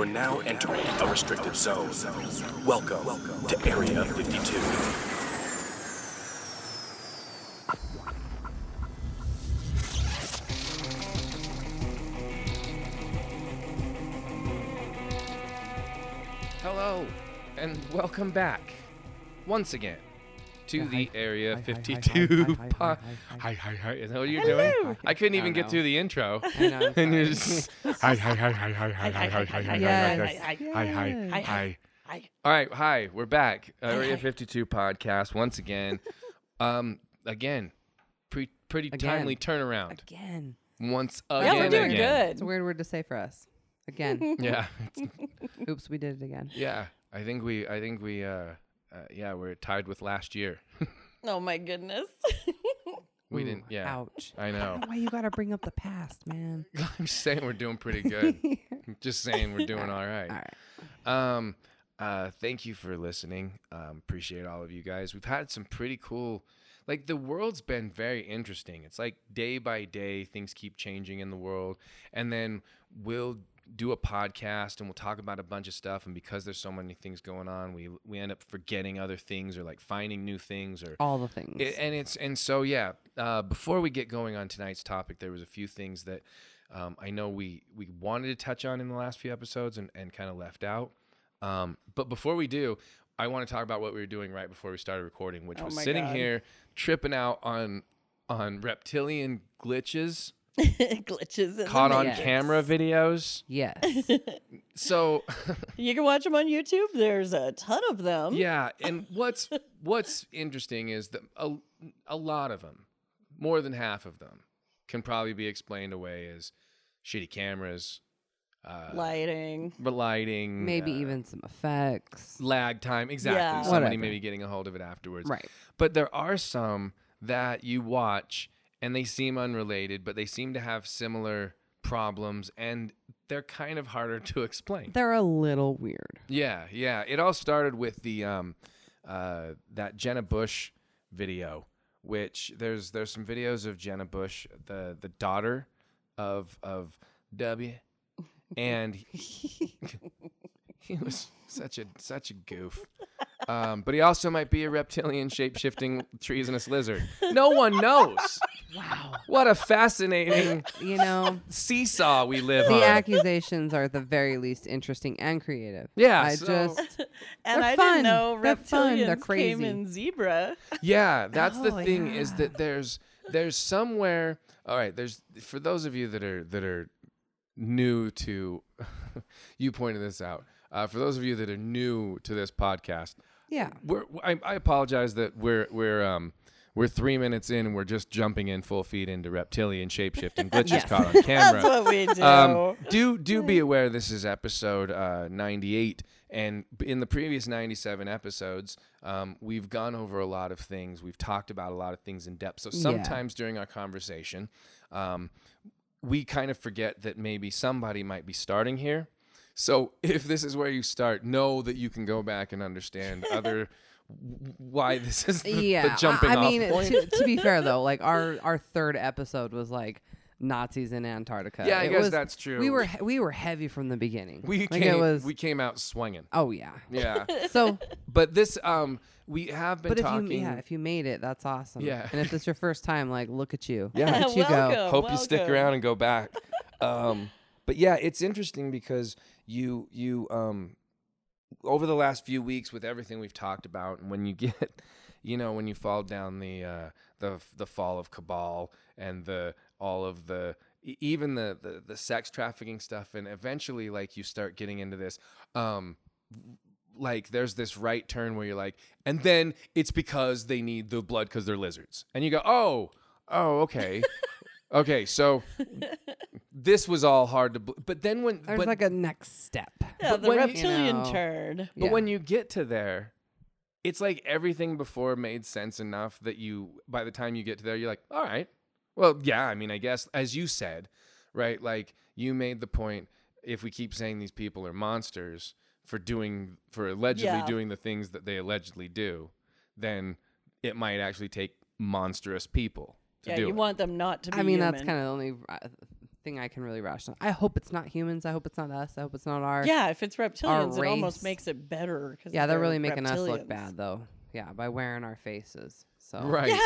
You're now entering a restricted zone. Welcome to Area 52. Hello, and welcome back once again to Yeah, the hi. Area Hi, hi, hi, 52 hi, hi, hi, hi, hi. Hi, hi, hi. Is that what you're doing? I couldn't even get through the intro. Know. And you're just, hi, hi, hi, hi, hi, hi, hi, hi, hi, hi, hi, hi, hi, Yes. hi. All right, hi, we're back. Area 52 podcast once again. Um, again, pre- pretty Again. timely turnaround. Again. Once Yeah, again, we're doing again. It's a weird word to say for us. Again. Yeah, Oops, we did it again. yeah. I think we, I think we, uh, uh yeah, we're tied with last year. Oh my goodness. We Ooh, didn't, yeah. Ouch. I I know. don't know why you gotta bring up the past, man. I'm saying we're doing pretty good. just saying we're doing all right. All right. Um, uh, thank you for listening. Um, appreciate all of you guys. We've had some pretty cool. Like the world's been very interesting. It's like day by day things keep changing in the world, and then we'll do a podcast and we'll talk about a bunch of stuff. And because there's so many things going on, we we end up forgetting other things or like finding new things or All the things. it, and it's and so yeah. Uh, before we get going on tonight's topic, there was a few things that um, I know we we wanted to touch on in the last few episodes and, and kind of left out. Um, but before we do, I want to talk about what we were doing right before we started recording, which Oh was sitting God. here tripping out on on reptilian glitches, Glitches in caught the on camera videos. yes. So You can watch them on YouTube. There's a ton of them. yeah, and what's what's interesting is that a, a lot of them, more than half of them, can probably be explained away as shitty cameras, uh, Lighting. but lighting, Maybe uh, even some effects. lag time. Exactly, Yeah. somebody Whatever. maybe getting a hold of it afterwards. Right. But there are some that you watch and they seem unrelated, but they seem to have similar problems, and they're kind of harder to explain. They're a little weird. Yeah, yeah. It all started with the um, uh, that Jenna Bush video, which there's there's some videos of Jenna Bush, the the daughter of of W, and he, he was such a such a goof. Um, but he also might be a reptilian shape shifting treasonous lizard. No one knows. Wow. What a fascinating You know, seesaw we live on. the on. accusations are at the very least interesting and creative. Yeah, I so- just And They're I fun. didn't know They're fun. They're came crazy. in zebra. Yeah, that's the Oh, thing is that there's there's somewhere all right, there's for those of you that are that are new to you pointed this out. Uh, for those of you that are new to this podcast, yeah. we're I, I apologize that we're we're um we're three minutes in and we're just jumping in full feet into reptilian shapeshifting glitches Yes. caught on camera. That's what we do. Um, do do be aware this is episode uh, 98, and in the previous 97 episodes, um, we've gone over a lot of things. We've talked about a lot of things in depth. So Yeah. sometimes during our conversation, um, we kind of forget that maybe somebody might be starting here. So if this is where you start, know that you can go back and understand other why this is the, yeah. the jumping I, I off mean, point. To, to be fair though, like our our third episode was like Nazis in Antarctica. yeah, I It guess was- that's true. We were he- we were heavy from the beginning. we like came it was. we came out swinging. oh yeah. Yeah. So, But this, um, we have been but if you yeah, if you made it, that's awesome. Yeah. And if it's your first time, like look at you. Yeah. Look at you go. Welcome. hope you stick around and go back. um, but yeah, it's interesting because you you um over the last few weeks with everything we've talked about, and when you get, you know, when you fall down the uh, the the fall of cabal and the all of the even the, the the sex trafficking stuff, and eventually like you start getting into this. Um, like there's this right turn where you're like, and then it's because they need the blood because they're lizards, and you go, oh, oh, okay, okay, so this was all hard to, bl- but then when, There's but, like a next step. Yeah, But the when you- reptilian You know, turn. but Yeah. when you get to there, it's like everything before made sense enough that you, by the time you get to there, you're like, all right, well, yeah, I mean, I guess as you said, right, like you made the point. If we keep saying these people are monsters for doing, for allegedly Yeah. doing the things that they allegedly do, then it might actually take monstrous people to Yeah, do you it. want them not to be I mean, that's kind of the only uh, thing I can really rationalize. I hope it's not humans. I hope it's not us. I hope it's not our. Yeah, if it's reptilians, it almost makes it better. 'cause Yeah, they're they're really making us look bad though. Yeah, by wearing our faces. So Right. Yeah.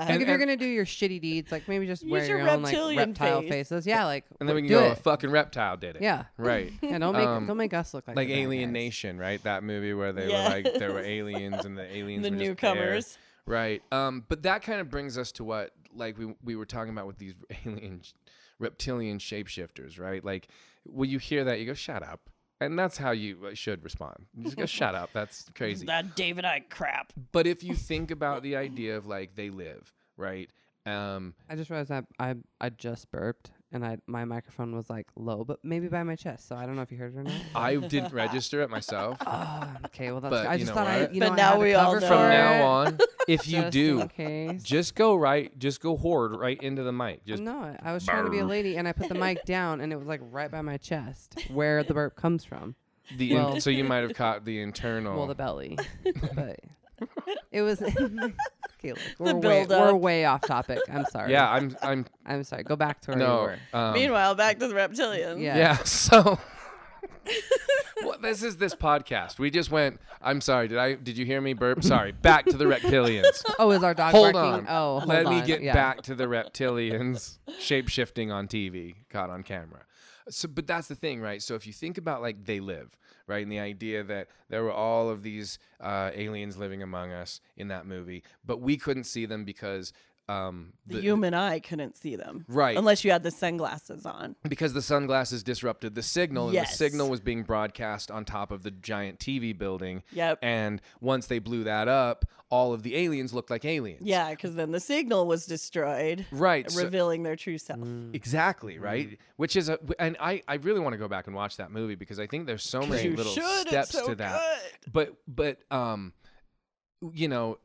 Like And- if you're gonna do your shitty deeds, like maybe just Use wear your your, own like reptilian reptile face. faces. Yeah, like And then we can do go, a fucking reptile did it. Yeah. Right. Yeah, don't make Um, don't make us look like like Alien. Nation, right? That movie where they were like there were aliens and the aliens the were just there. newcomers. Right. Um, but that kind of brings us to what like we we were talking about with these alien reptilian shapeshifters, right? Like when you hear that, you go, "Shut up." And that's how you uh, should respond. You just go, "Shut up." That's crazy. That David Icke crap. But if you think about the idea of like they live, right? Um, I just realized I I I just burped and I my microphone was like low, but maybe by my chest. So I don't know if you heard it or not. I didn't register it myself. oh, okay, well that's But I you just know thought I you But know I now had to we all cover know. From now on, if you do, in just go right, just go horde right into the mic. Just no, I was trying to be a lady and I put the mic down and it was like right by my chest where the burp comes from. the in- so you might have caught the internal. Well, the belly, but it was. okay, look, we're way, build-up. we're way off topic. I'm sorry. yeah, I'm I'm I'm sorry. Go back to where you no. were. Um, Meanwhile, back to the reptilians. Yeah. Yeah. So, well, this is this podcast. We just went. I'm sorry. Did I? Did you hear me burp? Sorry. Back to the reptilians. Oh, is our dog Hold barking? on. Oh, hold Let me get Yeah. back to the reptilians shape shifting on TV, caught on camera. So, but that's the thing, right? So if you think about like they live, right, and the idea that there were all of these uh, aliens living among us in that movie, but we couldn't see them because um, The, human eye couldn't see them. Right. Unless you had the sunglasses on. because the sunglasses disrupted the signal and the signal was being broadcast on top of the giant TV building. Yep. And once they blew that up, all of the aliens looked like aliens. Yeah, because then the signal was destroyed, Right. so- revealing their true self. Mm. exactly, right? Which is a and I I really want to go back and watch that movie because I think there's so many little should, it's steps so to that. good. But but um you know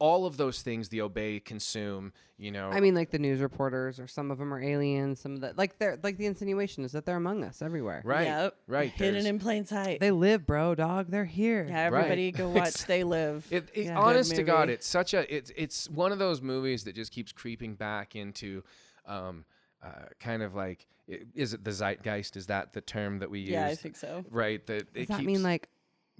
all of those things the obey consume, you know. I mean, like the news reporters, or some of them are aliens. Some of the like they're like the insinuation is that they're among us everywhere. right. Yep. Right. Hidden there's- in plain sight. They live, bro, dog. They're here. yeah, everybody go watch They Live. It, it, Yeah. Honest to God, it's such a it's it's one of those movies that just keeps creeping back into, um, uh, kind of like is it the zeitgeist? Is that the term that we use? yeah, I think so. Right. That Does it that keeps, mean like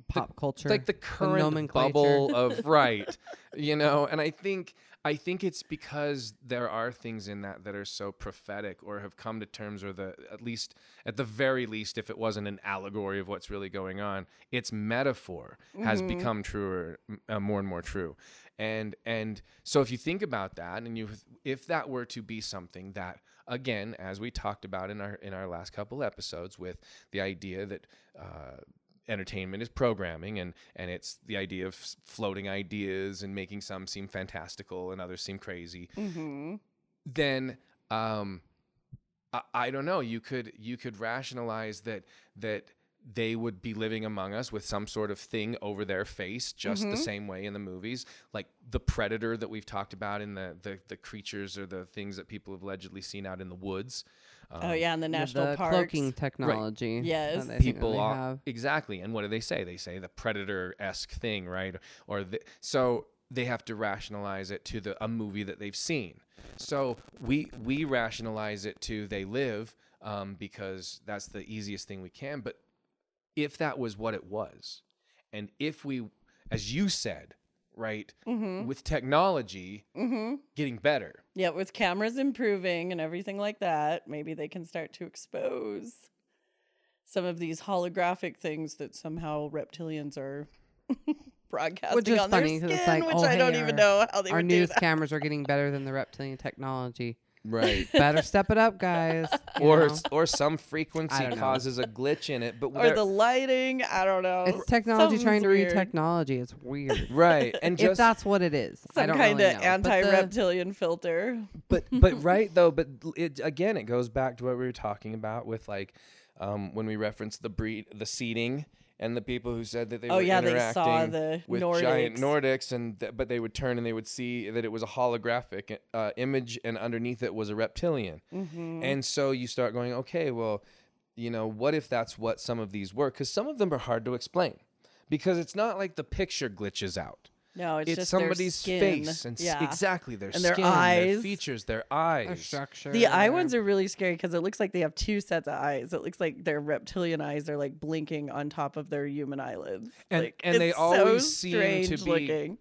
pop culture? like the current bubble of right, you know? And I think I think it's because there are things in that that are so prophetic or have come to terms or the at least at the very least if it wasn't an allegory of what's really going on, its metaphor has become truer uh, more and more true. And and so if you think about that and you if that were to be something that again as we talked about in our in our last couple episodes with the idea that uh, entertainment is programming and and it's the idea of floating ideas and making some seem fantastical and others seem crazy. Mm-hmm. then um I, I don't know you could you could rationalize that that they would be living among us with some sort of thing over their face just the same way in the movies. Like the predator that we've talked about in the the, the creatures or the things that people have allegedly seen out in the woods oh yeah, in the national the parks. cloaking technology. Yes. that I think that people they are have. exactly and what do they say they say the predator esque thing right or the, so they have to rationalize it to the a movie that they've seen so we we rationalize it to they live um, because that's the easiest thing we can but if that was what it was and if we as you said right mm-hmm. with technology mm-hmm. getting better Yeah, with cameras improving and everything like that, maybe they can start to expose some of these holographic things that somehow reptilians are broadcasting Which is on funny their 'cause skin, it's like, which oh, I don't hey, even our- know how they Our would do news that. cameras are getting better than the reptilian technology. Right Better step it up, guys. or know? or some frequency causes a glitch in it but or the lighting. I don't know. it's technology trying Something's to read weird. technology. It's weird. right and just if that's what it is, I Some don't kind really of know. But anti-reptilian filter. but but right though but it again it goes back to what we were talking about with like um, when we referenced the breed the seating and the people who said that they Oh, were yeah, they interacting saw the with giant Nordics. Nordics and th- but they would turn and they would see that it was a holographic uh, image and underneath it was a reptilian Mm-hmm. and so you start going okay well you know what if that's what some of these were because some of them are hard to explain because it's not like the picture glitches out No, it's, it's just their somebody's skin. face and s- yeah. exactly their And their skin, their eyes. features, their Their structure. The eye ones are really scary because it looks like they have two sets of eyes. It looks like their reptilian eyes are like blinking on top of their human eyelids. and like, and they always so seem to be looking.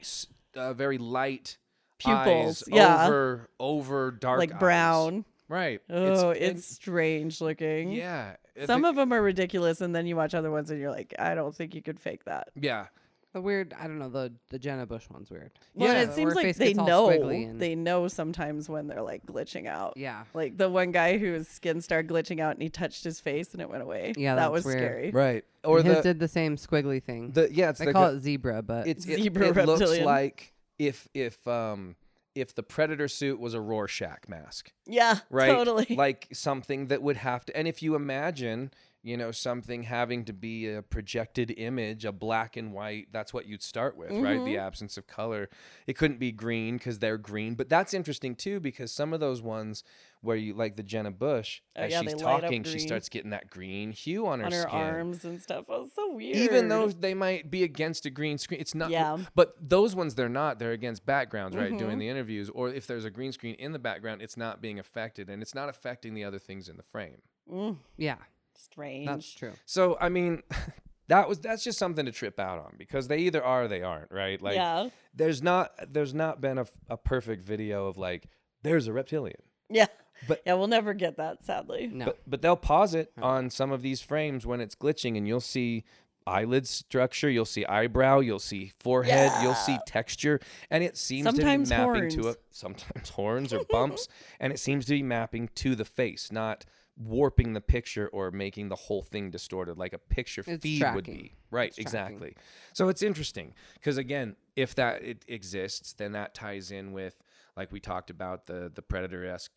uh, very light Pupils, eyes yeah. over over dark like eyes. brown. right Oh, and- it's, strange looking. yeah Some the- of them are ridiculous, and then you watch other ones, and you're like, I don't think you could fake that. yeah The weird. I don't know. The the Jenna Bush one's weird. Well, Yeah. it seems like they know. They know sometimes when they're like glitching out. Yeah. Like the one guy whose skin started glitching out, and he touched his face, and it went away. Yeah, that was weird. scary. right or Or his the, did the same squiggly thing. the yeah it's they the call gu- it zebra, but it's it, Zebra it looks like if if um if the predator suit was a Rorschach mask Yeah, right totally. like something that would have to and if you imagine you know something having to be a projected image a black and white that's what you'd start with right Mm-hmm. the absence of color it couldn't be green because they're green but that's interesting too because some of those ones where you like the jenna bush Oh, as yeah, she's they light up talking she starts getting that green hue on her on her skin arms and stuff. Oh, it's so weird. even though they might be against a green screen it's not Yeah. but those ones they're not they're against backgrounds right Mm-hmm. doing the interviews or if there's a green screen in the background it's not being affected and it's not affecting the other things in the frame Mm, yeah, strange. that's true. so i mean that was that's just something to trip out on because they either are or they aren't right like yeah, there's not there's not been a, a perfect video of like there's a reptilian yeah, But- yeah. We'll never get that, sadly. No. But but they'll pause it on some of these frames when it's glitching, and you'll see eyelid structure, you'll see eyebrow, you'll see forehead, you'll see texture, and it seems Sometimes to be mapping to a horns. sometimes horns or bumps, and it seems to be mapping to the face, not warping the picture or making the whole thing distorted like a picture It's feed would be. Right, It's tracking. exactly. So it's interesting because again, if that it exists, then that ties in with like we talked about the the predator esque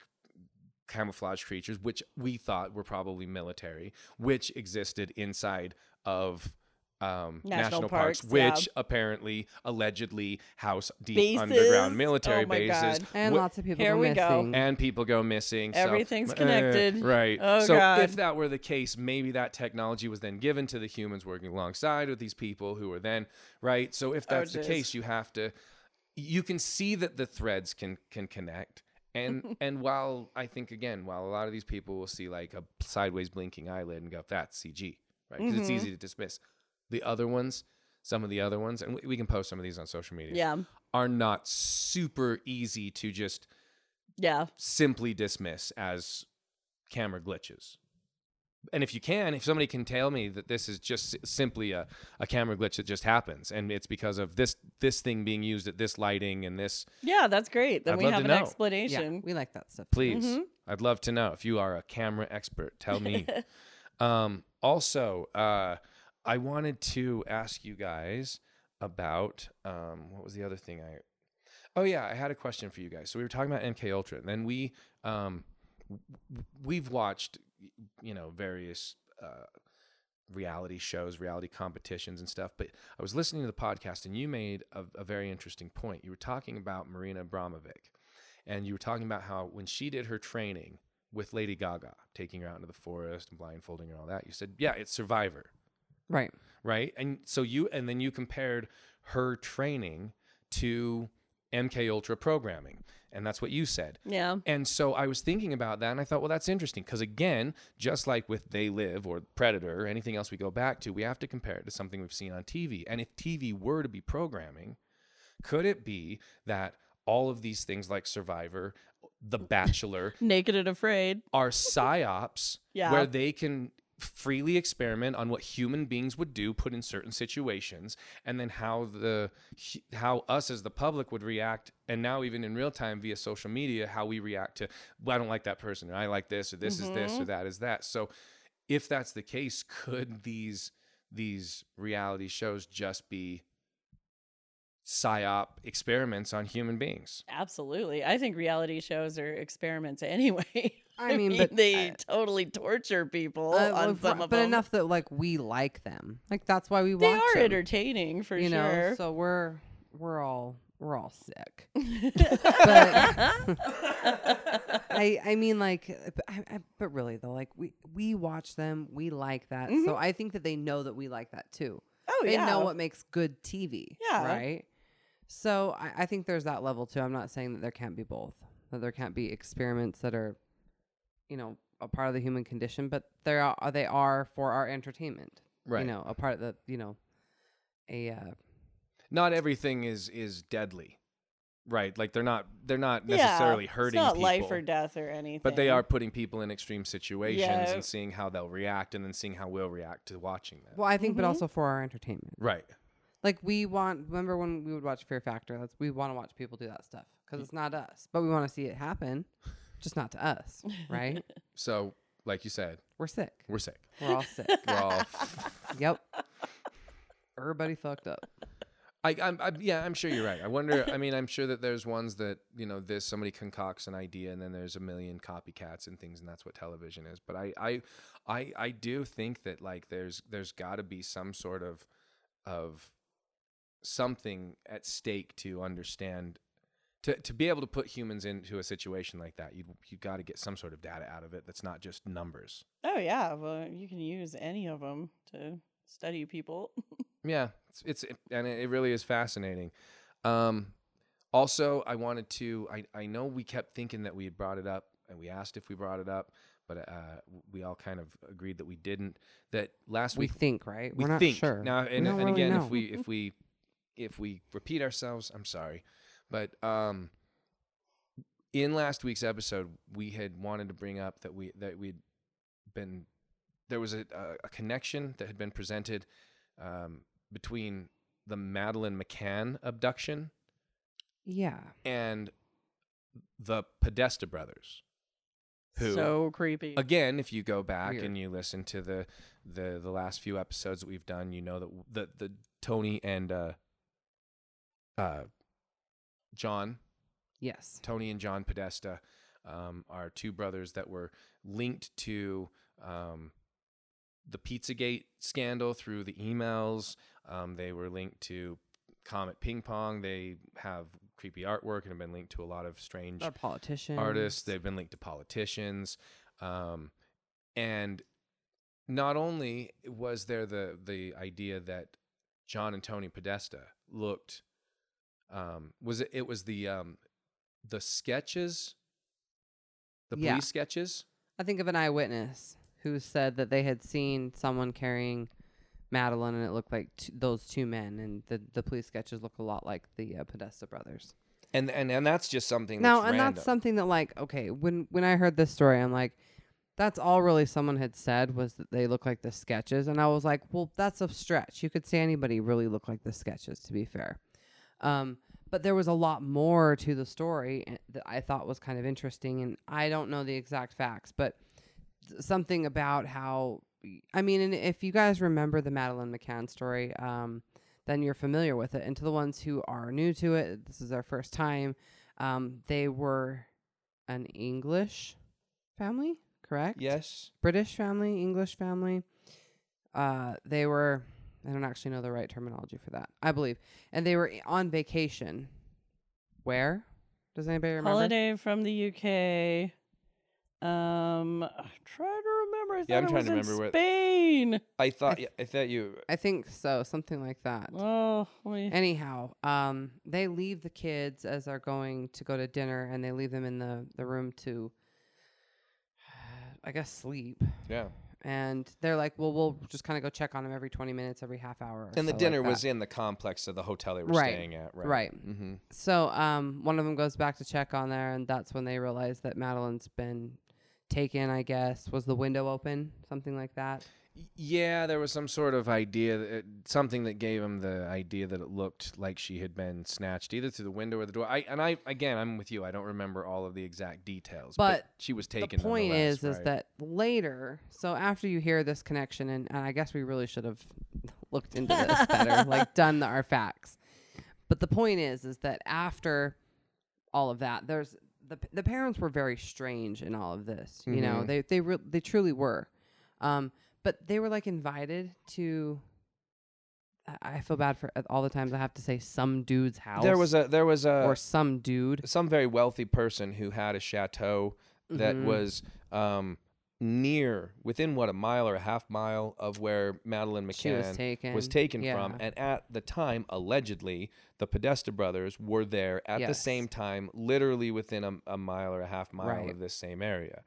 camouflage creatures, which we thought were probably military, which existed inside of um, National national, parks, parks, yeah. which apparently allegedly house deep Bases. underground Oh military my bases. God. And Wh- lots of people Here go we go. and people go missing. so- Everything's eh, connected. right. Oh, so God. if that were the case, maybe that technology was then given to the humans working alongside with these people who were then right. So if Oh, that's the case, you have to. You can see that the threads can can connect. And and while I think again, while a lot of these people will see like a sideways blinking eyelid and go, "That's CG," right? Because Mm-hmm. it's easy to dismiss. The other ones, some of the other ones, and we, we can post some of these on social media, Yeah, are not super easy to just yeah. simply dismiss as camera glitches. And if you can, if somebody can tell me that this is just simply a, a camera glitch that just happens and it's because of this this thing being used at this lighting and this Yeah, that's great. Then I'd we love have to an know. yeah, explanation. we like that stuff. please Mm-hmm. I'd love to know if you are a camera expert tell me. um, also, uh, I wanted to ask you guys about um, what was the other thing I Oh yeah, I had a question for you guys. So we were talking about MK Ultra, and then we um, we've watched you know various uh, reality shows, reality competitions, and stuff. But I was listening to the podcast, and you made a, a very interesting point. You were talking about Marina Abramovic, and you were talking about how when she did her training with Lady Gaga, taking her out into the forest and blindfolding her and all that, you said, "Yeah, it's Survivor." Right. right? And so you and then you compared her training to MK Ultra programming, and that's what you said. Yeah. And so I was thinking about that, and I thought, well, that's interesting because again, just like with They Live or Predator or anything else we go back to, we have to compare it to something we've seen on TV. And if TV were to be programming, could it be that all of these things like Survivor, The Bachelor, Naked and afraid. are psyops Yeah. where they can freely experiment on what human beings would do put in certain situations and then how the how us as the public would react and now even in real time via social media how we react to well, I don't like that person or I like this or this is this or mm-hmm. that is that so if that's the case could these these reality shows just be psyop experiments on human beings Absolutely. I think reality shows are experiments anyway. I mean, but, they uh, totally torture people Uh, on some fr- of but them. enough that like we like them. Like that's why we they watch They are them, entertaining for you sure. know. So we're we're all we're all sick. I I mean like, but, I, I, but really though, like we we watch them, we like that. So I think that they know that we like that too. oh they yeah. know what makes good TV. Yeah. Right. So I, I think there's that level too. I'm not saying that there can't be both, that there can't be experiments that are, you know, a part of the human condition, but there are they are for our entertainment. Right. You know, a part of the you know, a uh, Not everything is is deadly. Right. Like they're not they're not Yeah, necessarily hurting It's not people. life or death or anything. But they are putting people in extreme situations Yeah. and seeing how they'll react and then seeing how we'll react to watching them. well, I think, but Mhm. also for our entertainment. Right. Like we want. Remember when we would watch Fear Factor? That's we want to watch people do that stuff because it's not us, but we want to see it happen, just not to us, right? So, like you said, We're sick. we're sick. We're all sick. We're all yep. Everybody fucked up. I, I'm, I'm, yeah, I'm sure you're right. I wonder. I mean, I'm sure that there's ones that you know, this somebody concocts an idea, and then there's a million copycats and things, and that's what television is. But I, I, I, I do think that like there's there's got to be some sort of of something at stake to understand. To, to be able to put humans into a situation like that, you you got to get some sort of data out of it that's not just numbers. Oh yeah, well you can use any of them to study people. Yeah, it's, it's it, and it, it really is fascinating. Um, also, I wanted to. I I know we kept thinking that we had brought it up, and we asked if we brought it up, but uh, we all kind of agreed that we didn't. That last We week think, right? we We're not think sure. now, and, don't and really again, know. if we if we if we repeat ourselves, I'm sorry, but um, in last week's episode, we had wanted to bring up that we that we'd been there was a, a, a connection that had been presented um, between the Madeleine McCann abduction yeah. and the Podesta brothers, who so creepy. again, if you go back Weird. and you listen to the the the last few episodes that we've done, you know that the the Tony and uh uh John, Yes. Tony and John Podesta, um, are two brothers that were linked to um the Pizzagate scandal through the emails. Um, they were linked to Comet Ping Pong. They have creepy artwork and have been linked to a lot of strange politicians. artists. They've been linked to politicians, um, and not only was there the the idea that John and Tony Podesta looked, um, was it? It was the um, the sketches, the police Yeah. sketches. I think of an eyewitness who said that they had seen someone carrying Madeleine, and it looked like t- those two men, and the the police sketches look a lot like the uh, Podesta brothers. And and and that's just something. Now, that's and random. that's something that, like, okay, when when I heard this story, I'm like, that's all really someone had said was that they look like the sketches, and I was like, well, that's a stretch. You could say anybody really look like the sketches, to be fair. Um, but there was a lot more to the story eh, that I thought was kind of interesting, and I don't know the exact facts, but th- something about how I mean, and if you guys remember the Madeleine McCann story, um, then you're familiar with it. And to the ones who are new to it, this is their first time. Um, they were an English family, correct? yes. British family, English family. Uh, they were. I don't actually know the right terminology for that. I believe, and they were on vacation. Where? Does anybody remember? Holiday from the UK. Um, I'm trying to remember. I Yeah, I'm it trying was to remember what- Spain. I thought. yeah, I thought you. I think so, something like that. Oh, let me- Anyhow, um, they leave the kids as they're going to go to dinner, and they leave them in the the room to, I guess, sleep. Yeah. And they're like, "Well, we'll just kind of go check on them every twenty minutes, every half hour." or And the so like dinner that." was in the complex of the hotel they were Right, staying at. Right. right. Mm-hmm. So, um, one of them goes back to check on there, and that's when they realize that Madeleine's been taken. I guess was the window open, something like that. Yeah, there was some sort of idea, that, something that gave him the idea that it looked like she had been snatched either through the window or the door. I and I again, I'm with you. I don't remember all of the exact details, But she was taken. the point is, nonetheless, is that later. So after you hear this connection, and, and I guess we really should have looked into this better, like done the, our facts. But the point is, is that after all of that, there's the the parents were very strange in all of this. You know, Mhm. they they re- they truly were. Um, but they were like invited to. I- feel bad for uh, all the times I have to say some dude's house. there was a there was a or some dude some very wealthy person who had a chateau that Mhm. was um near within what a mile or a half mile of where Madeleine McCann was taken. was taken from, and at the time, allegedly, the Podesta brothers were there at the same time, literally within a, a mile or a half mile Right. of this same area.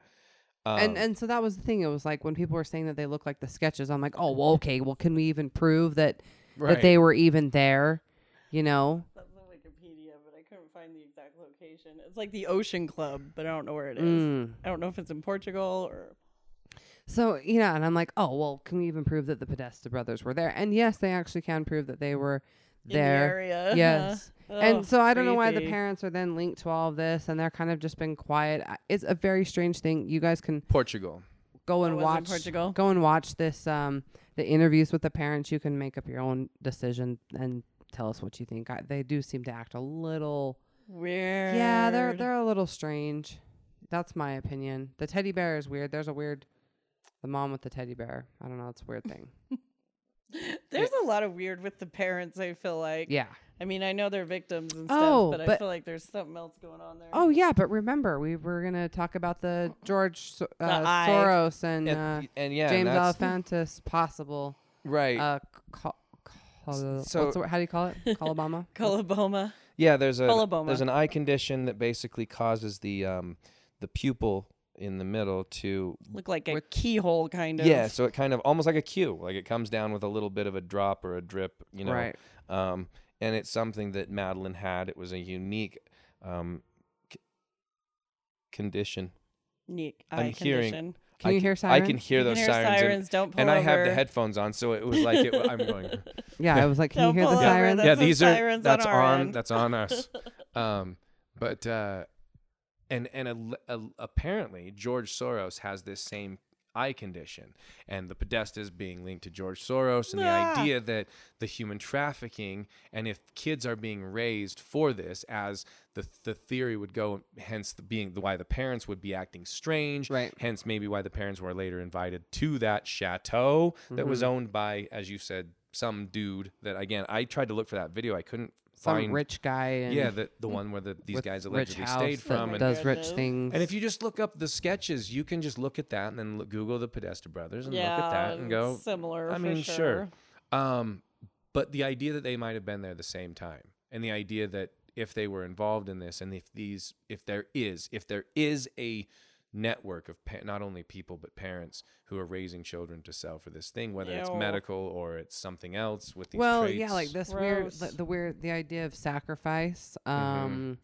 Um, and and so that was the thing. It was like when people were saying that they look like the sketches. I'm like, oh well, okay. Well, can we even prove that that they were even there? You know. That's on Wikipedia, but I couldn't find the exact location. It's like the Ocean Club, but I don't know where it is. Mm. I don't know if it's in Portugal or. So you know, and I'm like, oh well, can we even prove that the Podesta brothers were there? And yes, they actually can prove that they were In the there. area. Yes. Oh, and so I don't know why the parents are then linked to all of this, and they're kind of just been quiet. It's a very strange thing. You guys can Portugal. go and watch Portugal? go and watch this um the interviews with the parents you can make up your own decision and tell us what you think I, they do seem to act a little Weird. yeah they're they're a little strange that's my opinion the teddy bear is weird there's a weird the mom with the teddy bear i don't know it's a weird thing There's a lot of weird with the parents. I feel like. yeah I mean, I know they're victims and Oh, stuff, but, I feel like there's something else going on there. oh yeah but remember we were gonna talk about the george so- uh, eye. soros and, And, uh, and yeah, james that's- possible right. uh call, call, so- what's the, how do you call it colobama Coloboma. Yeah, there's a Coloboma. there's an eye condition that basically causes the um the pupil in the middle to Look like a keyhole kind of. yeah, so it kind of almost like a cue, like it comes down with a little bit of a drop or a drip, you know. right Um, and it's something that Madeleine had. It was a unique um c- condition. Neat I'm eye hearing- condition. can I you c- hear I can hear You those can hear sirens, sirens. don't pull and, and I have the headphones on, so it was like it, I'm going. Yeah, I was like, can you Don't hear the over, sirens? That's yeah, the these are sirens on that's our on end. that's on us. um, but uh, and and a, a, apparently George Soros has this same eye condition, and the Podestas being linked to George Soros, and the idea that the human trafficking, and if kids are being raised for this, as the the theory would go, hence the being the why the parents would be acting strange, Right. Hence maybe why the parents were later invited to that chateau that was Mm-hmm. owned by, as you said, some dude that again I tried to look for that video, I couldn't Some find rich guy and yeah, the the one where the, these with guys rich allegedly house stayed that from, and, does rich things. and if you just look up the sketches, you can just look at that and then look, Google the Podesta brothers and yeah, look at that and go. similar. I for mean, sure. sure. Um, but the idea that they might have been there at the same time, and the idea that if they were involved in this, and if these, if there is, if there is a network of pa- not only people but parents who are raising children to sell for this thing, whether it's medical or it's something else with these well, traits. yeah, like this weird, the, the weird, the idea of sacrifice. Mm-hmm. Um,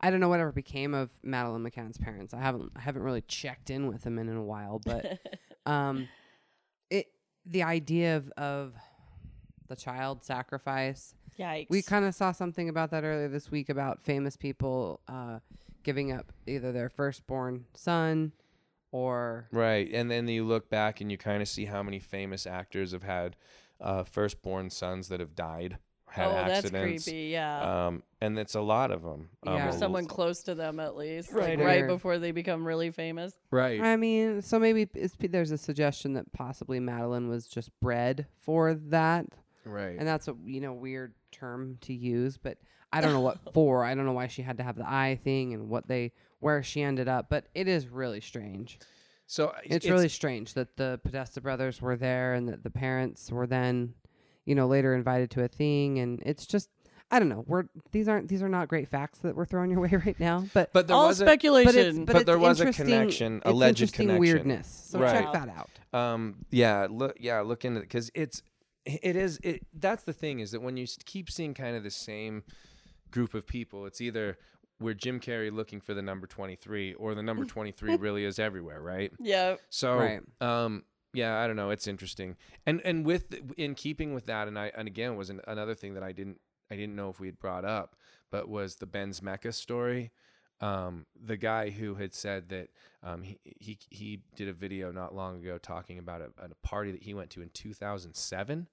I don't know whatever became of Madeleine McCann's parents. I haven't, I haven't really checked in with them in, in a while, but um, it, the idea of of the child sacrifice. Yikes. We kind of saw something about that earlier this week about famous people uh, giving up either their firstborn son or Right. And then you look back and you kind of see how many famous actors have had uh, firstborn sons that have died, had oh, that's accidents. creepy. Yeah. Um, and it's a lot of them. Um, Yeah. or a- someone close to them at least, Right, like right before they become really famous. Right. I mean, so maybe it's, there's a suggestion that possibly Madeleine was just bred for that, Right. and that's a you know weird term to use, but I don't know what for. I don't know why she had to have the eye thing and what they where she ended up, but it is really strange. so uh, It's, really strange that the Podesta brothers were there and that the parents were then, you know, later invited to a thing, and it's just. I don't know. We're these aren't these are not great facts that we're throwing your way right now, but But there All was a, speculation. but it's but, But it's there was a connection, it's alleged interesting connection. weirdness. So check that out. um yeah look yeah look into it because it's it is it that's the thing is that when you keep seeing kind of the same group of people. It's either we're jim carrey looking for the number 23 or the number 23 really is everywhere right? Yeah. so Right. um yeah i don't know. It's interesting. And and with in keeping with that and i and again was an, another thing that i didn't i didn't know if we had brought up but was the Ben Zemeckis story. Um, the guy who had said that um, he, he he did a video not long ago talking about a, a party that he went to in 2007,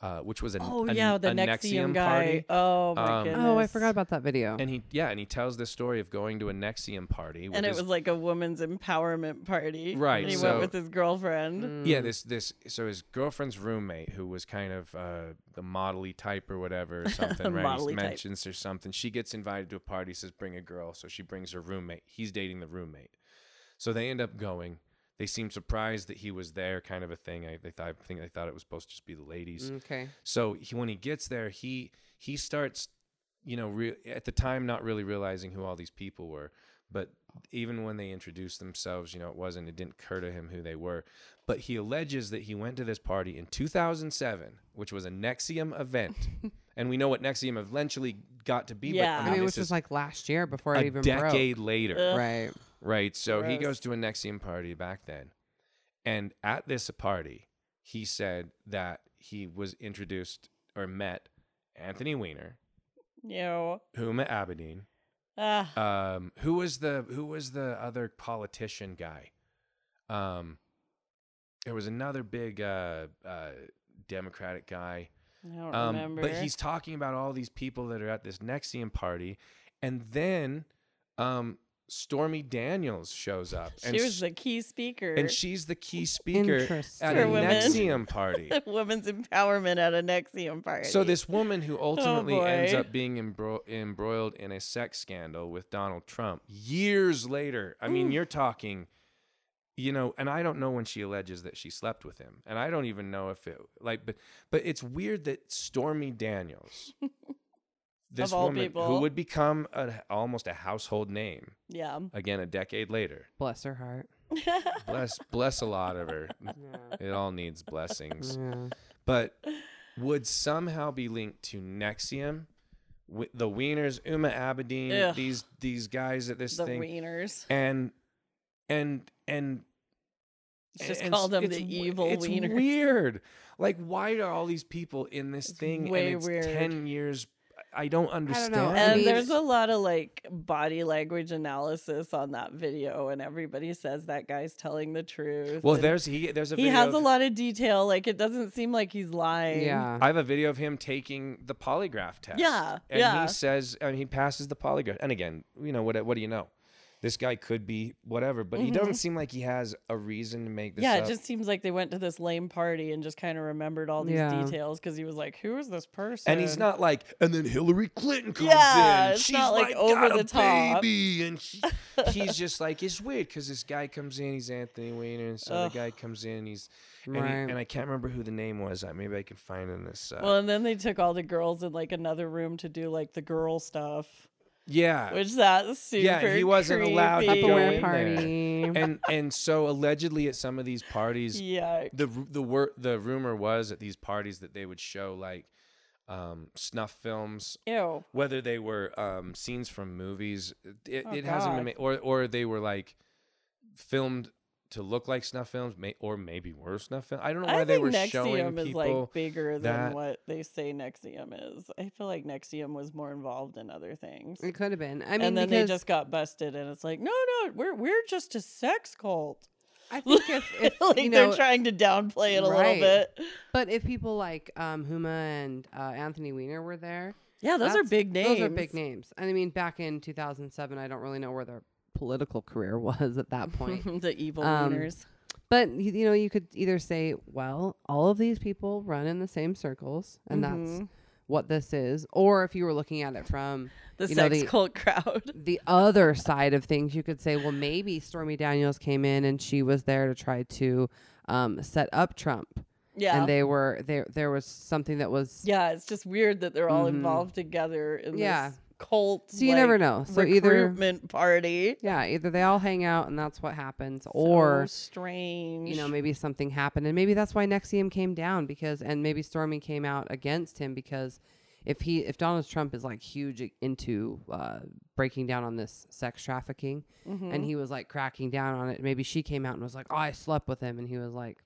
uh, which was a Oh a, yeah, the a NXIVM, guy. party. Oh my Um, goodness. Oh, I forgot about that video. And he yeah, and he tells this story of going to a NXIVM party. And it his- was like a woman's empowerment party. Right, And he so- went with his girlfriend. Yeah, this this so his girlfriend's roommate, who was kind of uh, the modelly type or whatever, or something, right? Modelly He type. mentions or something. She gets invited to a party, says bring a girl, so she brings her roommate. He's dating the roommate, so they end up going. They seemed surprised that he was there, kind of a thing. I, they thought, I think they thought it was supposed to just be the ladies. Mm, okay. So he, when he gets there, he he starts, you know, re- at the time not really realizing who all these people were. But even when they introduced themselves, you know, it wasn't. It didn't occur to him who they were. But he alleges that he went to this party in 2007, which was a NXIVM event, and we know what NXIVM eventually got to be. Yeah. but, I mean, this which was is like last year before it a even decade later. Ugh. Right. Right. So he goes to a NXIVM party back then. And at this party, he said that he was introduced or met Anthony Weiner, You. Huma Abedin. Ah. Um, who was the who was the other politician guy? Um, there was another big uh, uh, Democratic guy. I don't Um, remember. but he's talking about all these people that are at this NXIVM party, and then um, Stormy Daniels shows up, and she was the key speaker. and she's the key speaker at a women. NXIVM party. women's empowerment at a NXIVM party. So this woman who ultimately ends up being embro- embroiled in a sex scandal with Donald Trump years later. I mean, you're talking, you know, and I don't know when she alleges that she slept with him, and I don't even know if it like, but but it's weird that Stormy Daniels, this all woman who would become a, almost a household name yeah. again a decade later. Bless her heart. Bless bless a lot of her. It all needs blessings Yeah. but would somehow be linked to NXIVM, wi- the Wieners, Uma Abedin, Ugh. these these guys at this the thing, wieners. and and and Let's just and call s- them the evil it's wieners. weird. Like, why are all these people in this thing? way and it's weird. ten years. I don't understand. know. I And there's a lot of like body language analysis on that video, and everybody says that guy's telling the truth. well, there's he. There's a video he video has a lot of detail. Like it doesn't seem like he's lying. Yeah. I have a video of him taking the polygraph test. Yeah, and yeah. he says, and he passes the polygraph. And again, you know what? What do you know? This guy could be whatever, but he doesn't seem like he has a reason to make this. Mm-hmm. Yeah, up. it just seems like they went to this lame party and just kind of remembered all these Yeah. details because he was like, "Who is this person?" and he's not like, and then Hillary Clinton comes Yeah, in. it's She's not, like, like, over got the a top. baby, and she, he's just like, it's weird because this guy comes in, he's Anthony Weiner, and this other Ugh. guy comes in, he's, and, he- Right. and I can't remember who the name was. Uh, Maybe I can find in this. Uh, Well, and then they took all the girls in like another room to do like the girl stuff, yeah, which that's super. Yeah, he wasn't allowed to creepy. go Tupperware in party. and and so allegedly at some of these parties, Yeah, the the wor- the rumor was at these parties that they would show like um, snuff films, ew. whether they were um, scenes from movies. It, Oh, it hasn't been, God. ma- or or they were like filmed to look like snuff films, may, or maybe were snuff films. I don't know why I they think were NXIVM showing is like bigger that- than what they say NXIVM is. I feel like NXIVM was more involved in other things. it could have been. I mean, and then they just got busted, and it's like, no, no, we're we're just a sex cult. I think if, if like you know, they're trying to downplay it a Right. little bit. but if people like um, Huma and uh, Anthony Weiner were there, Yeah, those are big names. Those are big names. And I mean, back in 2007, I don't really know where their political career was at that point. the evil Um, wieners. but y- you know, you could either say, well, all of these people run in the same circles, and that's Mhm. what this is. Or if you were looking at it from The you know, sex the- cult crowd. the other side of things, you could say, well, maybe Stormy Daniels came in and she was there to try to um, set up Trump, Yeah. and they were there. There was something that was yeah, it's just weird that they're all Mhm. involved together in Yeah. this cult. So you never know. So either recruitment party. yeah, either they all hang out and that's what happens, so or strange. you know maybe something happened, and maybe that's why NXIVM came down because, and maybe Stormy came out against him because if he if Donald Trump is like huge into uh, breaking down on this sex trafficking, Mm-hmm. and he was like cracking down on it, maybe she came out and was like, "Oh, I slept with him," and he was like,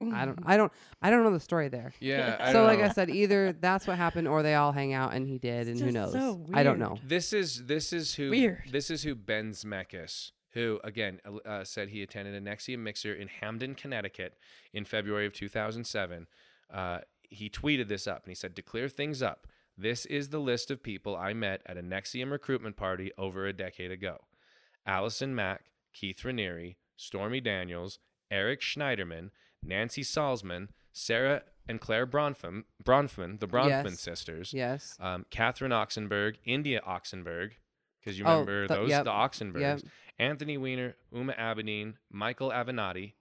"I don't, I don't, I don't know the story there." yeah, I so like know. I said, either that's what happened, or they all hang out and he did, and who knows? so I don't know. This is this is who Weird. this is who Ben Zemeckis, who again uh, uh, said he attended a NXIVM mixer in Hamden, Connecticut, in February of 2007. Uh, he tweeted this up and he said, "To clear things up, this is the list of people I met at a NXIVM recruitment party over a decade ago: Allison Mack, Keith Raniere, Stormy Daniels, Eric Schneiderman, Nancy Salzman, Sarah and Claire Bronfman, Bronfman the Bronfman Yes. sisters." Yes. um, Catherine Oxenberg, India Oxenberg. because you Oh, remember those yep, the Oxenbergs. yep. Anthony Weiner, Uma Abedin, Michael Avenatti,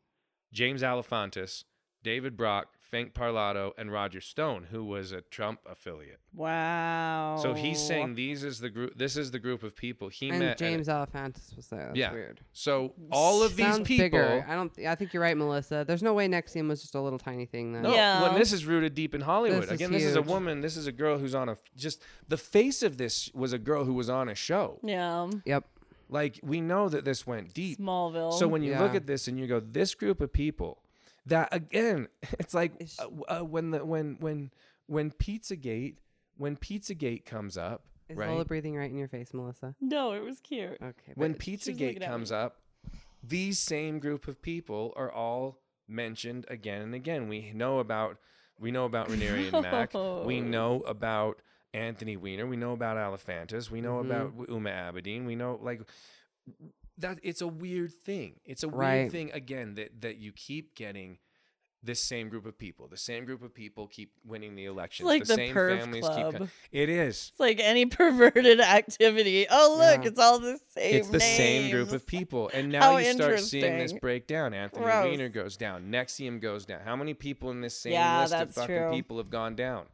James Alefantis, David Brock, Frank Parlato, and Roger Stone, who was a Trump affiliate. Wow. So he's saying these is the group. This is the group of people he and met. James Alefantis was there. That's Yeah. weird. so all of these Sounds people. bigger. I don't. th- I think you're right, Melissa. There's no way NXIVM was just a little tiny thing. Then. No, Yeah. when this is rooted deep in Hollywood. This is Again, this is a woman. This is a girl who's on a just the face of this was a girl who was on a show. Yeah. Yep. Like we know that this went deep. Smallville. So when you look at this and you go, this group of people, that again, it's like It's- uh, uh, when the when when when PizzaGate when PizzaGate comes up, Is right? Lola breathing right in your face, Melissa? no, it was cute. Okay. when PizzaGate comes up, these same group of people are all mentioned again and again. We know about we know about Raniere and Mack. We know about Anthony Weiner. We know about Alefantis. We know Mhm. about Uma Abedin. We know like that. It's a weird thing. It's a weird Right. thing again that that you keep getting. This same group of people, the same group of people keep winning the elections. like the, the same perv families club. keep. It is. It's like any perverted activity. Oh, look, Yeah. it's all the same. it's the same group of people and now How you start seeing this breakdown anthony Gross. weiner goes down NXIVM goes down how many people in this same Yeah, list of fucking true. people have gone down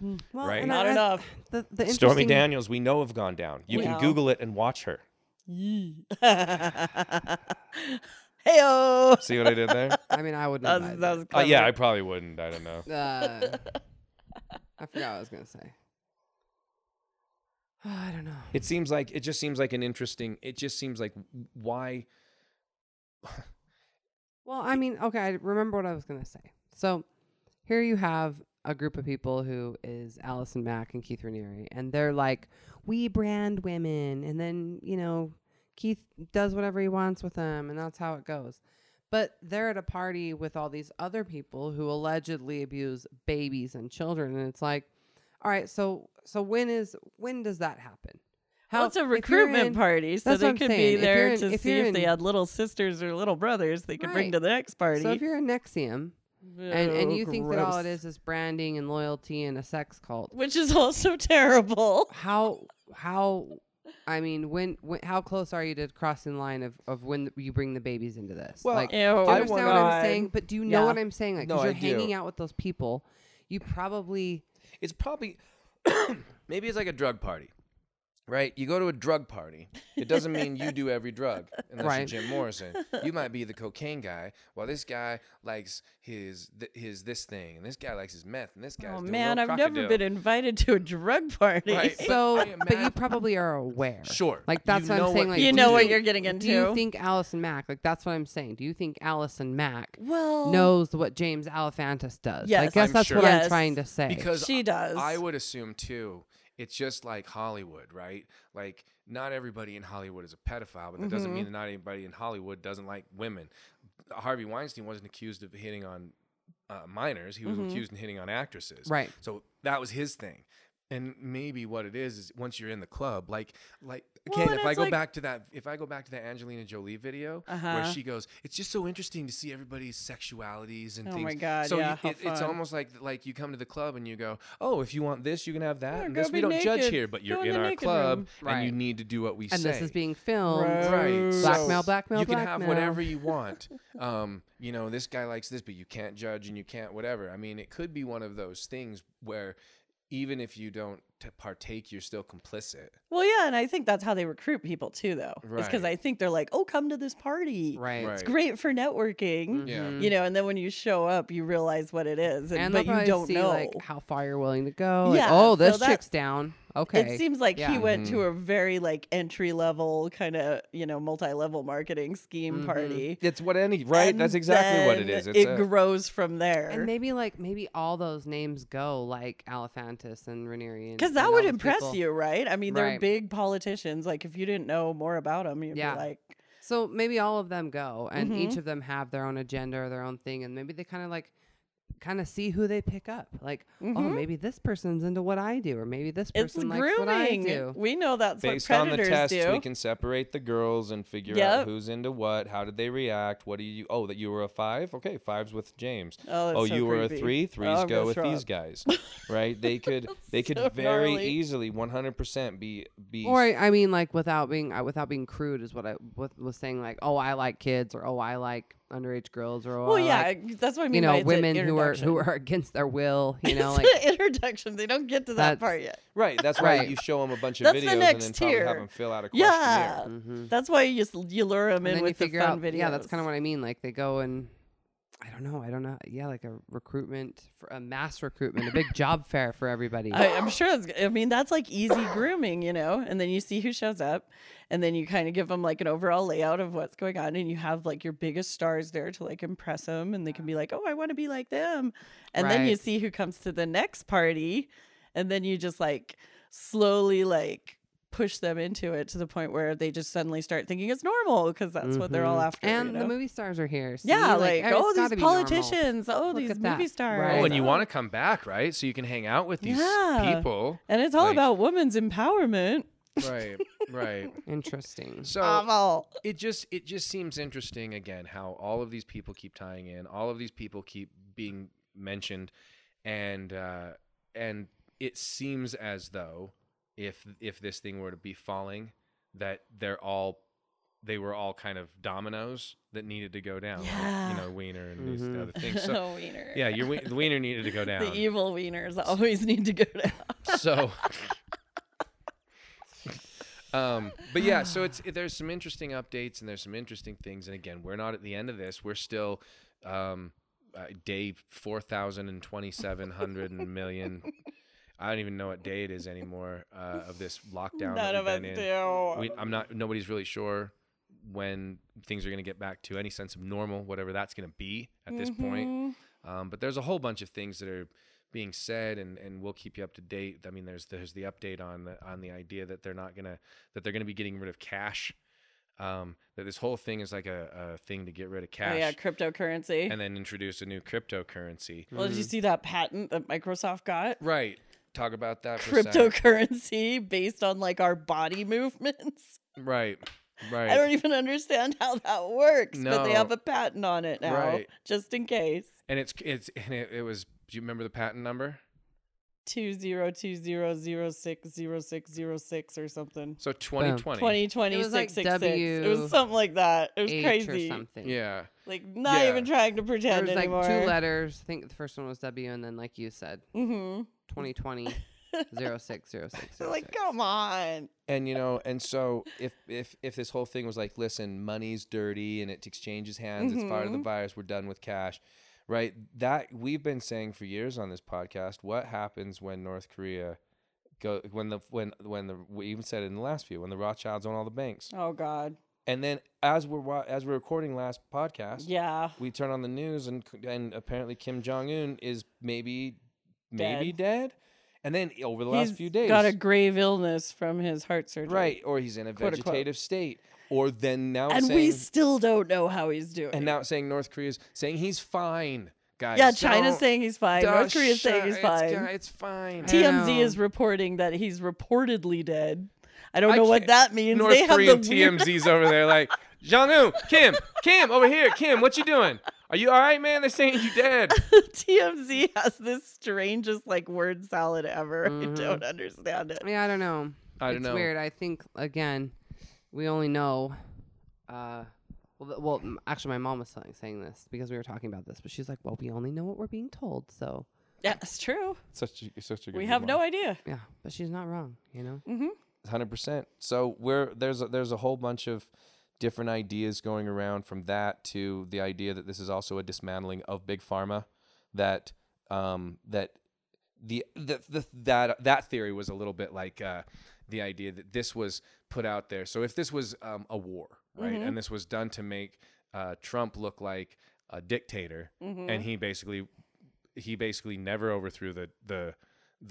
mm. Well, right? Not I- I- enough. The, the stormy daniels we know have gone down you Yeah. can google it and watch her Heyo. see what i did there I mean, I wouldn't. That was, that was uh, yeah i probably wouldn't i don't know Uh, I forgot what I was gonna say. I don't know. it seems like it just seems like an interesting it just seems like why Well, I mean, okay, I remember what I was gonna say. So here you have a group of people who is Allison Mack and Keith Raniere, and they're like, we brand women, and then you know, Keith does whatever he wants with them, and that's how it goes. But they're at a party with all these other people who allegedly abuse babies and children, and it's like, all right, so so when is when does that happen? Well, it's a recruitment in- party, so they could saying. be there in- to if see if they had little sisters or little brothers they could bring to the next party. So if you're in NXIVM, and, and Oh, you think that all it is is is branding and loyalty and a sex cult. Which is also terrible. how how i mean when, when how close are you to crossing the line of, of when you bring the babies into this? Well, like Ew, do you understand want- what i'm saying? But do you know Yeah. what i'm saying? Like because I you're hanging do. out with those people you probably it's probably maybe it's like a drug party right you go to a drug party it doesn't mean you do every drug unless Right. you're jim morrison you might be the cocaine guy while this guy likes his th- his this thing and this guy likes his meth and this guy. Oh doing man, I've never been invited to a drug party. Right. so I but you probably are aware sure like that's You what i'm saying what like you do know what you're getting into. do into. you think allison mack like that's what i'm saying do you think allison mack well, knows what james alefantis does i Yes. guess I'm that's sure. what Yes. i'm trying to say because she does. I would assume too. It's just like Hollywood, right? Like not everybody in Hollywood is a pedophile, but that doesn't Mm-hmm. mean that not anybody in Hollywood doesn't like women. Harvey Weinstein wasn't accused of hitting on uh, minors; he was Mm-hmm. accused of hitting on actresses. Right. So that was his thing. And maybe what it is is once you're in the club, like like Well, again, and if I go like- back to that, if I go back to that Angelina Jolie video where Uh-huh. she goes, it's just so interesting to see everybody's sexualities and Oh things. my God, So you- yeah, how it, it's almost like like you come to the club and you go, oh, if you want this, you can have that. Yeah, and this we don't judge here, but you're in in our club room. and you need to do what we and say. And this is being filmed Right. Gross. Blackmail, So blackmail, You can blackmail. have whatever you want. Um, you know, this guy likes this, but you can't judge and you can't whatever. I mean, it could be one of those things where even if you don't t- partake, you're still complicit. Well, yeah, and I think that's how they recruit people too, though. Right. It's because I think they're like, "Oh, come to this party. Right. Right. It's great for networking." Yeah. Mhm. You know, and then when you show up, you realize what it is, and, and but you don't see know. like how far you're willing to go. Like, Yeah, oh, this that- chick's down. Okay. It seems like Yeah. he went Mm-hmm. to a very like entry level kind of you know multi level marketing scheme Mhm. party. It's what any right. and That's exactly what it then is. It's it a- grows from there. and maybe like maybe all those names go like Alefantis and Raniere. Because that and would impress people. you, right? I mean, they're Right. big politicians. Like, if you didn't know more about them, you'd Yeah. be like, So maybe all of them go, and Mhm. each of them have their own agenda or their own thing, and maybe they kind of like kind of see who they pick up. Like, oh, Mhm. maybe this person's into what I do, or maybe this It's person likes what I do. We know that's Based what on the predators tests, do. we can separate the girls and figure Yep. out who's into what. How did they react? What do you? Oh, that you were a five. Okay, fives with James. Oh, that's oh, so you were a creepy. three. Oh, Threes I'm go with throw these guys, right? They could they could so very gnarly. easily, one hundred percent, be be. Or I mean, like without being uh, without being crude is what I was saying. Like, oh, I like kids, or oh, I like underage girls, or oh, well, yeah, like, that's what I mean. you know, it's women who are who are against their will. You know, like introduction. They don't get to that part yet. right. That's why Right. you show them a bunch of That's the videos and next then probably have them fill out a questionnaire. Yeah, mhm. that's why you s- you lure them and in with the figure fun out. videos. Yeah, that's kind of what I mean. Like they go and I don't know. I don't know. Yeah, like a recruitment for a mass recruitment, a big job fair for everybody. I, I'm sure. It's, I mean, that's like easy grooming, you know. And then you see who shows up, and then you kind of give them like an overall layout of what's going on, and you have like your biggest stars there to like impress them, and they can be like, "Oh, I want to be like them," and then you see who comes to the next party, and then you just like slowly like push them into it to the point where they just suddenly start thinking it's normal because that's what they're all Mhm. after. And you the movie stars are here. see? yeah, like, eh, oh, it's these be normal. politicians, oh, Look these at that. movie stars. Right. Oh, and you oh. want to come back, right? So you can hang out with these Yeah. people. and it's all like- about women's empowerment. Right, right. Interesting. So Bravo. it just it just seems interesting again how all of these people keep tying in, all of these people keep being mentioned, and uh, and it seems as though if if this thing were to be falling, that they're all they were all kind of dominoes that needed to go down. like, Yeah. you know, Weiner and these Mhm. other things. So wiener. yeah, your the Wiener needed to go down. The evil wieners always need to go down. so um but yeah so it's there's some interesting updates and there's some interesting things and again we're not at the end of this we're still um uh, day 4227 million i don't even know what day it is anymore uh, of this lockdown None of us in do. we, i'm not nobody's really sure when things are going to get back to any sense of normal whatever that's going to be at this point Mhm. um, but there's a whole bunch of things that are being said, and, and we'll keep you up to date. I mean, there's there's the update on the on the idea that they're not gonna that they're gonna be getting rid of cash. Um, that this whole thing is like a, a thing to get rid of Oh cash, yeah, cryptocurrency. and then introduce a new cryptocurrency. well, did you see that patent that Microsoft got? Right. Talk about that. For a. Cryptocurrency based on like our body movements. Right. Right. I don't even understand how that works, but they have a patent on it now, Right. just in case. and it's it's and it, it was. Do you remember the patent number? Two zero two zero zero six zero six zero six or something. So 2020. Twenty twenty It was like six six six. It was something like that. It was H crazy. or something. Yeah. Like not Yeah. even trying to There pretend was like anymore. two letters. I think the first one was W, and then like you said, Mm-hmm. 2020 0606. Like, come on. and you know and so if if if this whole thing was like listen money's dirty and it exchanges hands it's part of the Mhm. virus we're done with cash right that we've been saying for years on this podcast what happens when north korea go when the when when the we even said it in the last few when the rothschilds own all the banks Oh God. and then as we're as we're recording last podcast Yeah. we turn on the news and and apparently kim jong-un is maybe maybe dead, and then over the last few days got a grave illness from his heart surgery. Right, or he's in a Quote, unquote. vegetative state, or then now And saying, we still don't know how he's doing. and now saying North Korea's saying he's fine, guys. yeah, China's Don't- saying he's fine. don't North Korea's saying he's it's fine. go- It's, fine. I TMZ know. is reporting that he's reportedly dead. I don't I know what can't- that means. North they have Korean the weird- TMZ's over there like, Jong-un, Kim, Kim, over here, Kim, what you doing? Are you all right, man? They're saying you dead. TMZ has this strangest like word salad ever. Mhm. I don't understand it. Yeah, I don't know. I don't know. it's know. weird. I think again, we only know. Uh, well, well, actually, my mom was saying, saying this because we were talking about this, but she's like, "Well, we only know what we're being told." So Yeah, it's true. Such a, such a good We have no idea. yeah, but she's not wrong. You know. Mm-hmm. Hundred percent. So we're there's a, there's a whole bunch of different ideas going around from that to the idea that this is also a dismantling of big pharma. That um that the the, the that that theory was a little bit like uh, the idea that this was put out there. So if this was um, a war, right, Mhm. and this was done to make uh, Trump look like a dictator, Mm-hmm. and he basically he basically never overthrew the the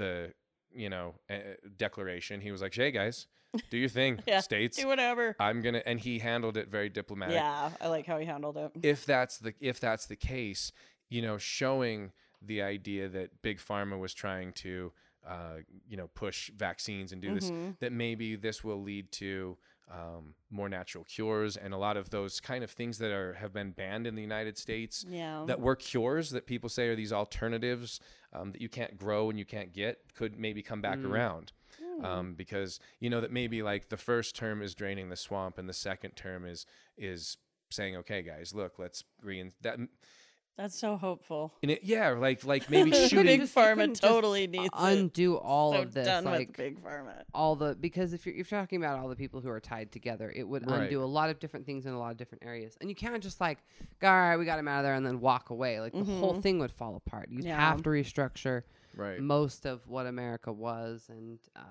the you know uh, declaration. He was like, "Hey guys, do your thing, Yeah, states. Do whatever. I'm gonna," and he handled it very diplomatic. Yeah, I like how he handled it. If that's the if that's the case, you know, showing the idea that big pharma was trying to uh, you know push vaccines and do this Mm-hmm. that maybe this will lead to um, more natural cures and a lot of those kind of things that are have been banned in the United States Yeah. that were cures that people say are these alternatives um, that you can't grow and you can't get could maybe come back around um, because you know that maybe like the first term is draining the swamp and the second term is is saying okay guys look let's rein that That's so hopeful. and it, yeah like like maybe shooting just- you pharma totally needs it. undo all so of this done like with big pharma. all the because if you're, if you're talking about all the people who are tied together, it would Right. undo a lot of different things in a lot of different areas. And you can't just like, go, all right, we got him out of there, and then walk away. Like the whole thing would fall apart. You'd Mm-hmm. Yeah. have to restructure right most of what America was, and uh,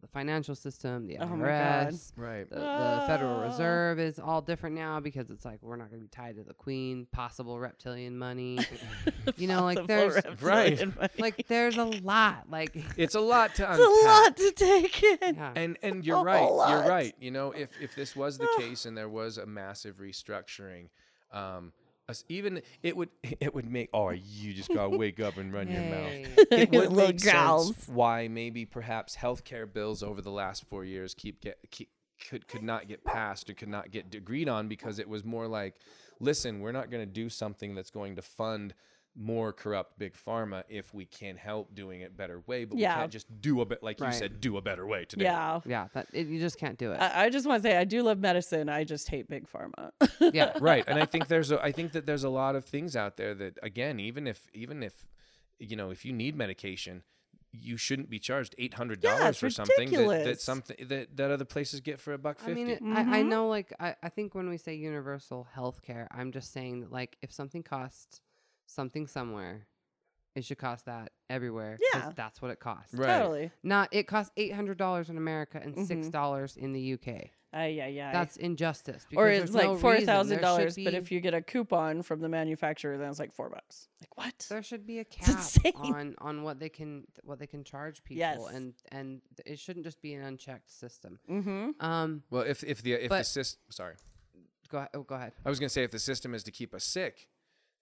the financial system, the Oh my God. IRS. right The, the Federal Ah. Reserve is all different now because it's like we're not going to be tied to the Queen, possible reptilian money. you know, like there's Right. money. like there's a lot. Like it's a lot to it's a lot to take in. yeah. and and you're A right whole you're right you know if if this was the case and there was a massive restructuring um us- even it would it would make oh you just gotta wake up and run your mouth. It would make growls. sense why maybe perhaps healthcare bills over the last four years keep get keep, could could not get passed or could not get agreed on because it was more like listen we're not going to do something that's going to fund more corrupt big pharma if we can help doing it better way but Yeah. we can't just do a bit like Right. you said do a better way today Yeah. Yeah, that it, you just can't do it. I, I just want to say I do love medicine. I just hate big pharma. yeah, right and i think there's a i think that there's a lot of things out there that again even if even if you know if you need medication you shouldn't be charged eight hundred dollars Yeah, it's for something that, that something that, that other places get for a buck fifty. I fifty. mean, it, I, I mm-hmm. know, like, I, I think when we say universal health care, I'm just saying that, like, if something costs something somewhere, it should cost that everywhere. 'cause Yeah. That's what it costs. Right. Totally. Not, it costs $800 in America and Mm-hmm. $6 in the UK. Ay, yeah, yeah. That's injustice. or it's there's like no four reason. thousand There dollars, should but be- if you get a coupon from the manufacturer, then it's like four bucks. Like what? there should be a cap insane. on on what they can what they can charge people Yes. and and it shouldn't just be an unchecked system Mm-hmm. um well, if if the if the But- system, sorry, go ahead oh, go ahead I was gonna say if the system is to keep us sick,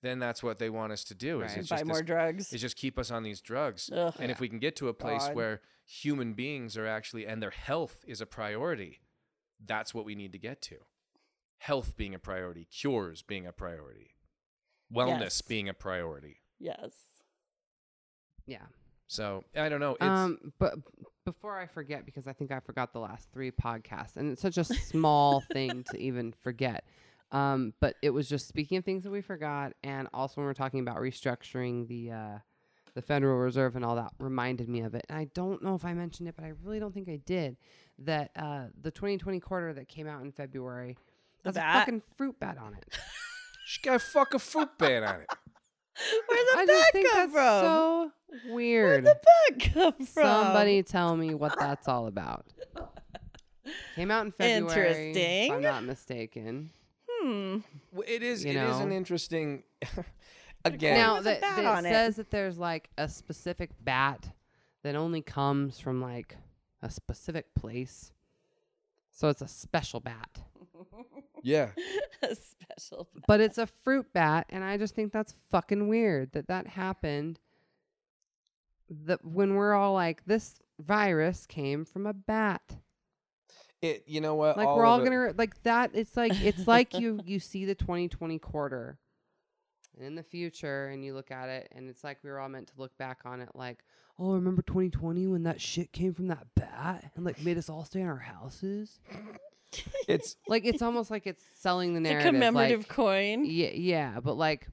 then that's what they want us to do. Is Right. it's Buy just more this- drugs. is just keep us on these drugs. Ugh. and if we can get to a place God. where human beings are actually and their health is a priority, that's what we need to get to. Health being a priority, cures being a priority, wellness Yes. being a priority. yes. yeah So I don't know. It's, um but before i forget because i think i forgot the last three podcasts and it's such a small thing to even forget um but it was just speaking of things that we forgot and also when we're talking about restructuring the uh the Federal Reserve and all that reminded me of it. And I don't know if I mentioned it, but I really don't think I did. That uh, the 2020 quarter that came out in February has a bat? fucking fruit bat on it. she got a fucking fruit bat on it. Where'd the I bat just think come that's from? so weird. Where'd the bat come from? Somebody tell me what that's all about. Came out in February. Interesting. If Interesting. I'm not mistaken. Hmm. It is. You It is an interesting. Again, now that, bat that on it it. says that there's like a specific bat that only comes from like a specific place. So it's a special bat. yeah. A special. But it's a fruit bat and I just think that's fucking weird that that happened that when we're all like this virus came from a bat. It. You know what? like we're all gonna like that it's like it's like you you see the 2020 quarter and in the future and you look at it and it's like we were all meant to look back on it like oh remember 2020 when that shit came from that bat and like made us all stay in our houses It's. like it's almost like it's selling the It's a narrative commemorative like, coin. yeah yeah but like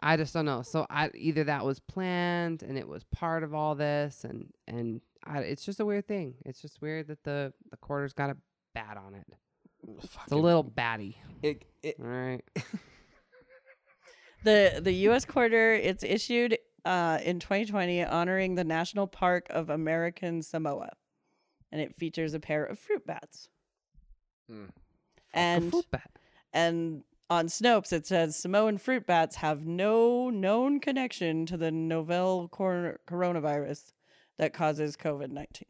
i just don't know so i either that was planned and it was part of all this and and I, it's just a weird thing it's just weird that the the quarter's got a bat on it it's a little batty It, it, all right The the U.S. quarter it's issued uh, in 2020, honoring the National Park of American Samoa, and it features a pair of fruit bats. A And fruit bat. and on Snopes it says Samoan fruit bats have no known connection to the novel cor- coronavirus that causes COVID 19.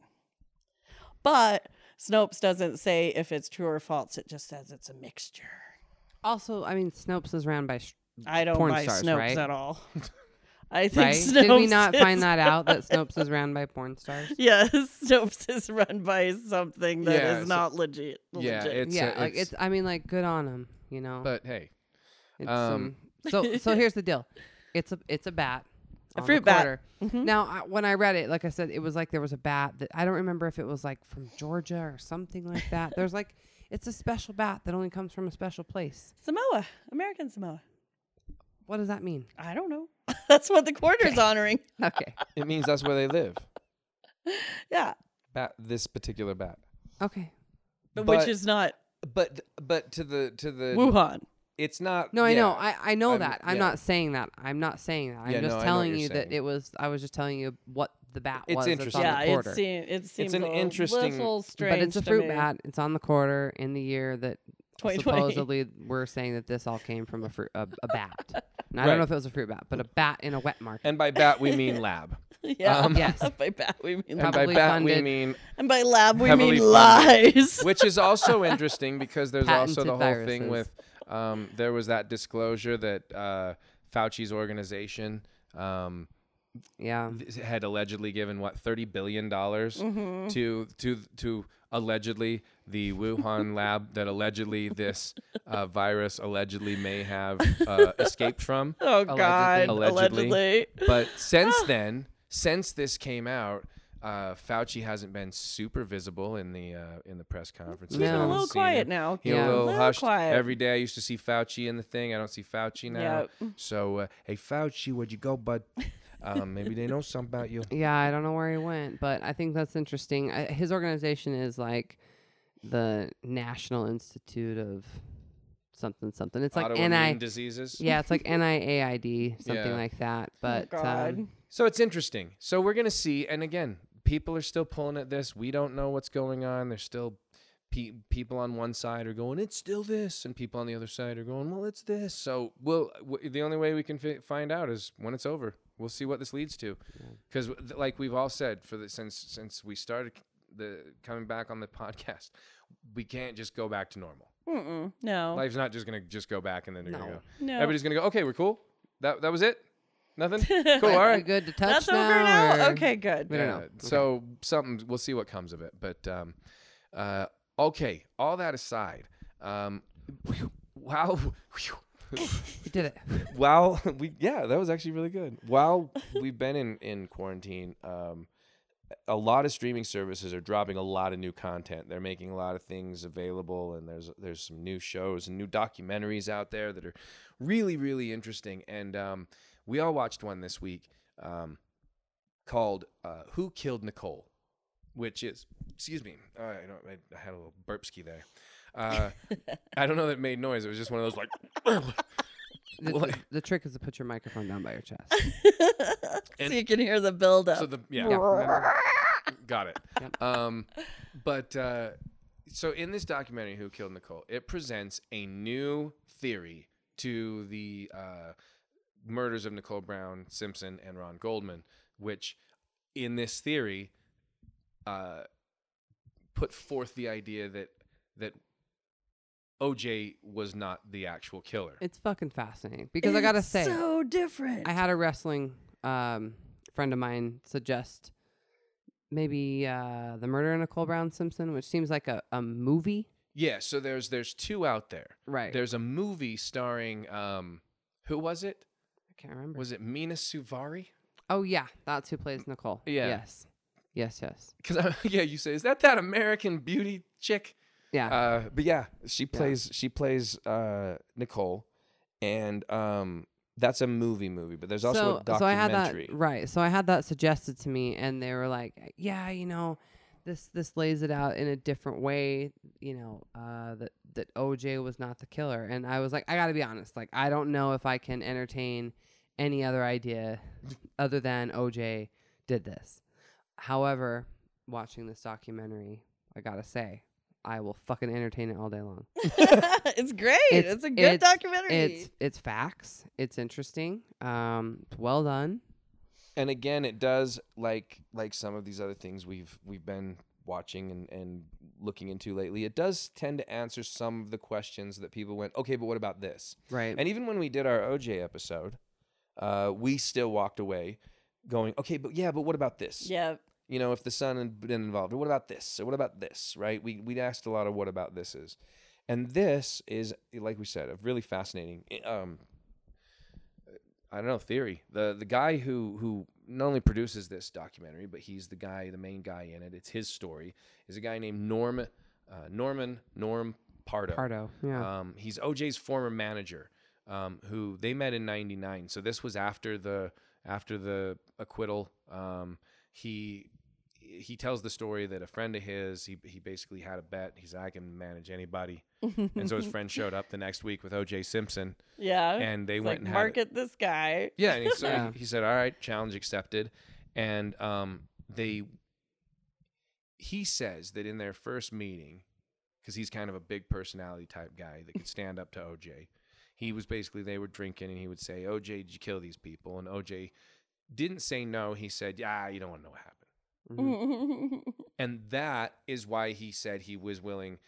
But Snopes doesn't say if it's true or false. It just says it's a mixture. Also, I mean, Snopes is ran by. Sh- I don't Porn buy stars, Snopes right? at all. I think right? Snopes Did we not is- find that out that Snopes is ran by porn stars? Yes, Snopes is run by something that is Yeah, so- not legit. Yeah, legit. it's yeah, a- like it's. I mean, like, good on them. You know. But hey, It's, Um, um, so so here's the deal. It's a it's a bat. A fruit bat. quarter. Mhm. Now, I, when I read it, like I said, it was like there was a bat that I don't remember if it was like from Georgia or something like that. There's like it's a special bat that only comes from a special place. Samoa, American Samoa. What does that mean? I don't know. That's what the quarter's honoring. Okay. it means that's where they live. Yeah, Bat, this particular bat. Okay. but, But- which is not But but to the to the Wuhan. It's not. No, I know. I, I know I'm- that. I'm yeah. not saying that. I'm not saying that. I'm Yeah, just I know what telling you're you that it was. I was just telling you what the bat It's was. that's interesting. on Yeah, the it quarter. seems it seems an a interesting- little strange. but it's a fruit bat. It's on the quarter in the year that supposedly we're saying that this all came from a fruit a, a bat. And I don't know if it was a fruit bat, but a bat in a wet market. And by bat we mean lab. Yeah. Um, Yes. by bat we mean And lab. by Probably bat we funded. mean and by lab we mean funded. lies. which is also interesting because there's also the Patented whole thing with um, there was that disclosure that uh, Fauci's organization um, yeah. had allegedly given what thirty billion dollars Mm-hmm. to to to allegedly the Wuhan lab that allegedly this uh, virus allegedly may have uh, escaped from. oh God, Allegedly. allegedly. But since then, since this came out, uh, Fauci hasn't been super visible in the uh, in the press conferences. He's I been a little quiet him. now. He's Yeah. a little, Little hushed. quiet. Every day I used to see Fauci in the thing. I don't see Fauci now. Yeah. So, uh, hey Fauci, where'd you go, bud? um, maybe they know something about you. Yeah, I don't know where he went, but I think that's interesting. I, his organization is like the National Institute of something something. It's like Autoimmune NI. diseases. Yeah, it's like NIAID, something Yeah. like that. Oh, But God. um, So it's interesting. So we're gonna see, and again, people are still pulling at this. We don't know what's going on. There's still pe- people on one side are going, "It's still this," and people on the other side are going, "Well, it's this." So we'll w- the only way we can fi- find out is when it's over. We'll see what this leads to, because like we've all said for the since since we started the coming back on the podcast, we can't just go back to normal. Mm-mm. No. Life's not just gonna just go back and then they're gonna go. no. Everybody's gonna go. Okay, we're cool. That that was it. Nothing. Cool. like, All we right. good to touch That's now. over now. or- Okay, good. We don't Yeah, know. Okay. So something we'll see what comes of it. But um, uh, okay. All that aside, um, wow, We did it. while we yeah, that was actually really good. While we've been in in quarantine, um, a lot of streaming services are dropping a lot of new content. They're making a lot of things available, and there's there's some new shows and new documentaries out there that are really really interesting. And um, we all watched one this week um, called uh, "Who Killed Nicole," which is excuse me, uh, I, don't, I, I had a little burp ski there. Uh, I don't know that it made noise. It was just one of those like. The, Well, the, the trick is to put your microphone down by your chest. so you can hear the build up. So the yeah, Yeah, remember. got it. Yep. Um, but uh, so in this documentary, "Who Killed Nicole," it presents a new theory to the uh, murders of Nicole Brown Simpson and Ron Goldman, which, in this theory, uh, put forth the idea that that OJ was not the actual killer. It's fucking fascinating because I gotta It's say, so different. I had a wrestling um, friend of mine suggest maybe uh, the murder of Nicole Brown Simpson, which seems like a, a movie. yeah. So there's there's two out there. Right. There's a movie starring um, who was it? I can't remember. Was it Mena Suvari? oh yeah, that's who plays Nicole. Yeah. Yes. Yes. Yes. Because yeah, you say is that that American Beauty chick? Yeah. Uh, but yeah, she plays she plays uh, Nicole, and um, that's a movie movie. But there's also a so I had that right. So I had that suggested to me, and they were like, "Yeah, you know, this this lays it out in a different way. You know, uh, that that OJ was not the killer." And I was like, "I got to be honest. Like, I don't know if I can entertain any other idea other than OJ did this." However, watching this documentary, I gotta say, I will fucking entertain it all day long. it's great. It's, It's- a good it's- documentary. It's it's facts. It's interesting. Um, it's well done. and again, it does like like some of these other things we've we've been watching and, and looking into lately. It does tend to answer some of the questions that people went, okay, but what about this? Right. And even when we did our OJ episode, uh, we still walked away going, okay, but yeah, but what about this? Yeah. You know, if the son had been involved, or what about this? Or what about this? Right? We we asked a lot of what about this is, and this is like we said, a really fascinating. Um, I don't know theory. The the guy who who not only produces this documentary, but he's the guy, the main guy in it. It's his story. Is a guy named Norm uh, Norman Norm Pardo. Pardo. Yeah. Um, he's OJ's former manager, um, who they met in '99. So this was after the after the acquittal. Um, he he tells the story that a friend of his he he basically had a bet. He's I can manage anybody, and so his friend showed up the next week with OJ Simpson, Yeah. and they It's went like and had market this guy. yeah, and he, so Yeah. he, he said, "All right, challenge accepted," and um, they. He says that in their first meeting, because he's kind of a big personality type guy that could stand up to OJ. He was basically they were drinking, and he would say, "OJ, did you kill these people?" And OJ didn't say no. He said, "Yeah, you don't want to know what happened." Mhm. and that is why he said he was willing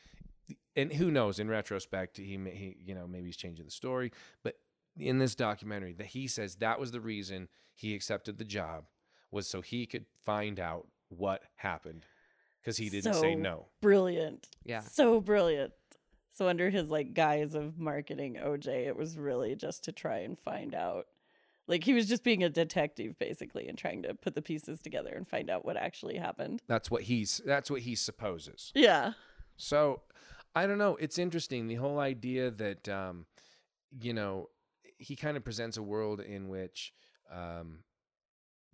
and who knows in retrospect he, may, he you know maybe he's changing the story but in this documentary that he says that was the reason he accepted the job was so he could find out what happened because he didn't say no brilliant. Yeah. So brilliant. So under his like guise of marketing OJ, it was really just to try and find out. Like he was just being a detective basically and trying to put the pieces together and find out what actually happened. that's what he's that's what he supposes Yeah. So I don't know. It's interesting the whole idea that um, you know he kind of presents a world in which um,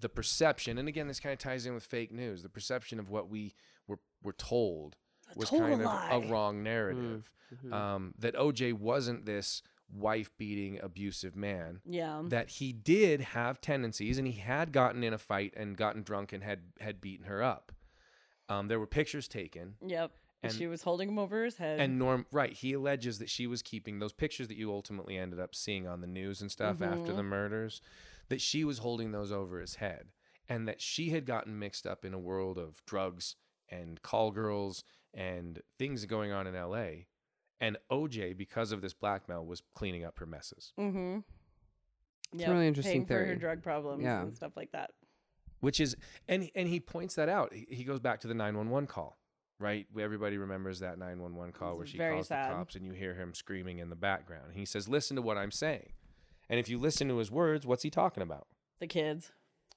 the perception, and again, this kind of ties in with fake news. The perception of what we were were told was total kind of lie. a wrong narrative. Mhm. Um, that OJ wasn't this wife beating abusive man. Yeah. That he did have tendencies, and he had gotten in a fight and gotten drunk and had had beaten her up. Um, there were pictures taken. Yep. And And- she was holding him over his head. And Norm, right, he alleges that she was keeping those pictures that you ultimately ended up seeing on the news and stuff after the murders, that she was holding those over his head, and that she had gotten mixed up in a world of drugs and call girls and things going on in L.A. And OJ, because of this blackmail, was cleaning up her messes, mm-hmm. It's a really interesting paying for her drug problems Yeah. and stuff like that. which is and and he points that out. He, he goes back to the nine one one call. Right, Everybody remembers that nine one one call This where is she calls sad. the cops, and you hear him screaming in the background. And he says, "Listen to what I'm saying." And if you listen to his words, what's he talking about? The kids.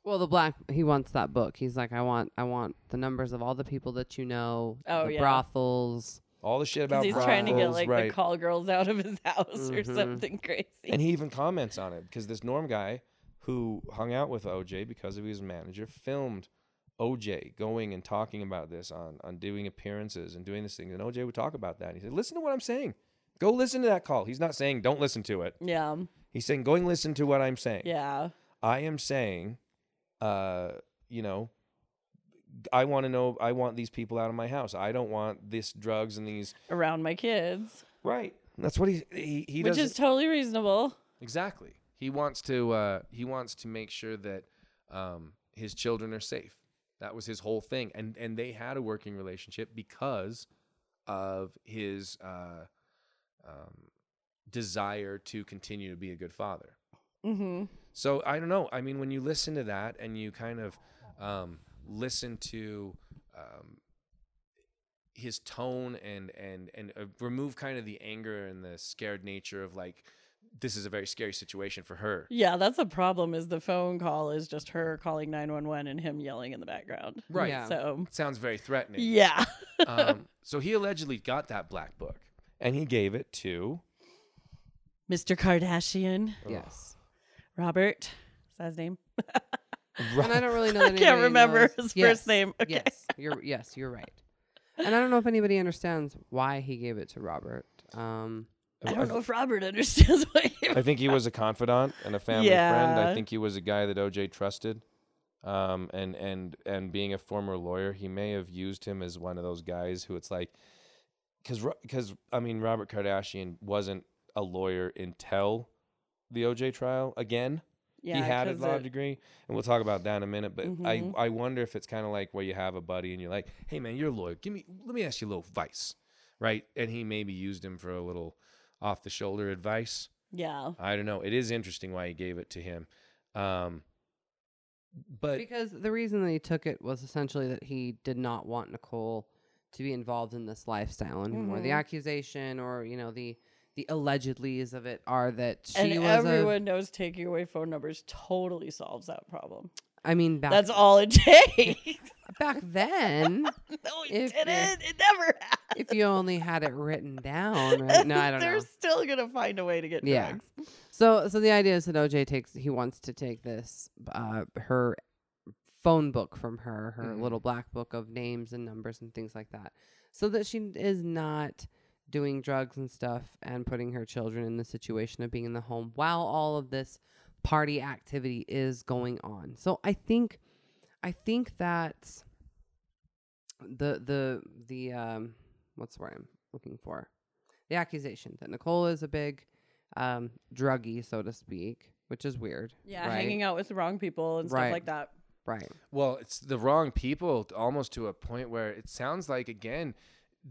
Well, the black he wants that book. He's like, I want, I want the numbers of all the people that you know, Oh, the yeah. brothals. All the shit Because about he's trying to get like right? the call girls out of his house or Mhm. something crazy. and he even comments on it because this Norm guy who hung out with OJ because of his manager filmed OJ going and talking about this on on doing appearances and doing this thing. And OJ would talk about that. He said, "Listen to what I'm saying. Go listen to that call." He's not saying don't listen to it. yeah. He's saying go and listen to what I'm saying. Yeah. I am saying, uh, you know, I want to know. I want these people out of my house. I don't want this drugs and these. Around my kids. Right. That's what he he he which is totally reasonable. exactly. He wants to. Uh, he wants to make sure that um, his children are safe. That was his whole thing, and and they had a working relationship because of his uh, um, desire to continue to be a good father. Mm-hmm. So I don't know. I mean, when you listen to that and you kind of um, listen to um, his tone and and and uh, remove kind of the anger and the scared nature of like this is a very scary situation for her. Yeah, that's the problem. Is the phone call is just her calling nine one one and him yelling in the background. Right. Yeah. So Sounds very threatening. yeah. um, so he allegedly got that black book and he gave it to Mr. Kardashian, Yes. Robert. Is that his name? And I don't really know. That I can't remember knows- his Yes, first name. Okay. Yes, you're yes, you're right. And I don't know if anybody understands why he gave it to Robert. Um, I don't know if Robert understands why. he I think he was a confidant and a family friend. I think he was a guy that OJ trusted. Um, and and and being a former lawyer, he may have used him as one of those guys who it's like, because because I mean Robert Kardashian wasn't a lawyer until the OJ trial again. Yeah, he had a law it- degree, and we'll talk about that in a minute. But I Mhm. I wonder if it's kind of like where you have a buddy and you're like, hey man, you're a lawyer. Give me let me ask you a little advice, right? And he maybe used him for a little off the shoulder advice. Yeah. I don't know. It is interesting why he gave it to him. Um, but because the reason that he took it was essentially that he did not want Nicole to be involved in this lifestyle anymore. The Mhm. accusation or you know the the allegedlys of it are that she and was everyone knows taking away phone numbers totally solves that problem. I mean, back That's all it takes. back then, no, it If didn't. It never has. if you only had it written down, right? No, I don't know. They're know. still gonna find a way to get Yeah. drugs. So, so the idea is that OJ takes he wants to take this uh her phone book from her, her Mhm. little black book of names and numbers and things like that, so that she is not doing drugs and stuff and putting her children in the situation of being in the home while all of this party activity is going on. So I think I think that the the the um what's the word I'm looking for? The accusation that Nicole is a big um druggie, so to speak, which is weird. Yeah, right? hanging out with the wrong people and stuff like that. Right. Well, it's the wrong people almost to a point where it sounds like again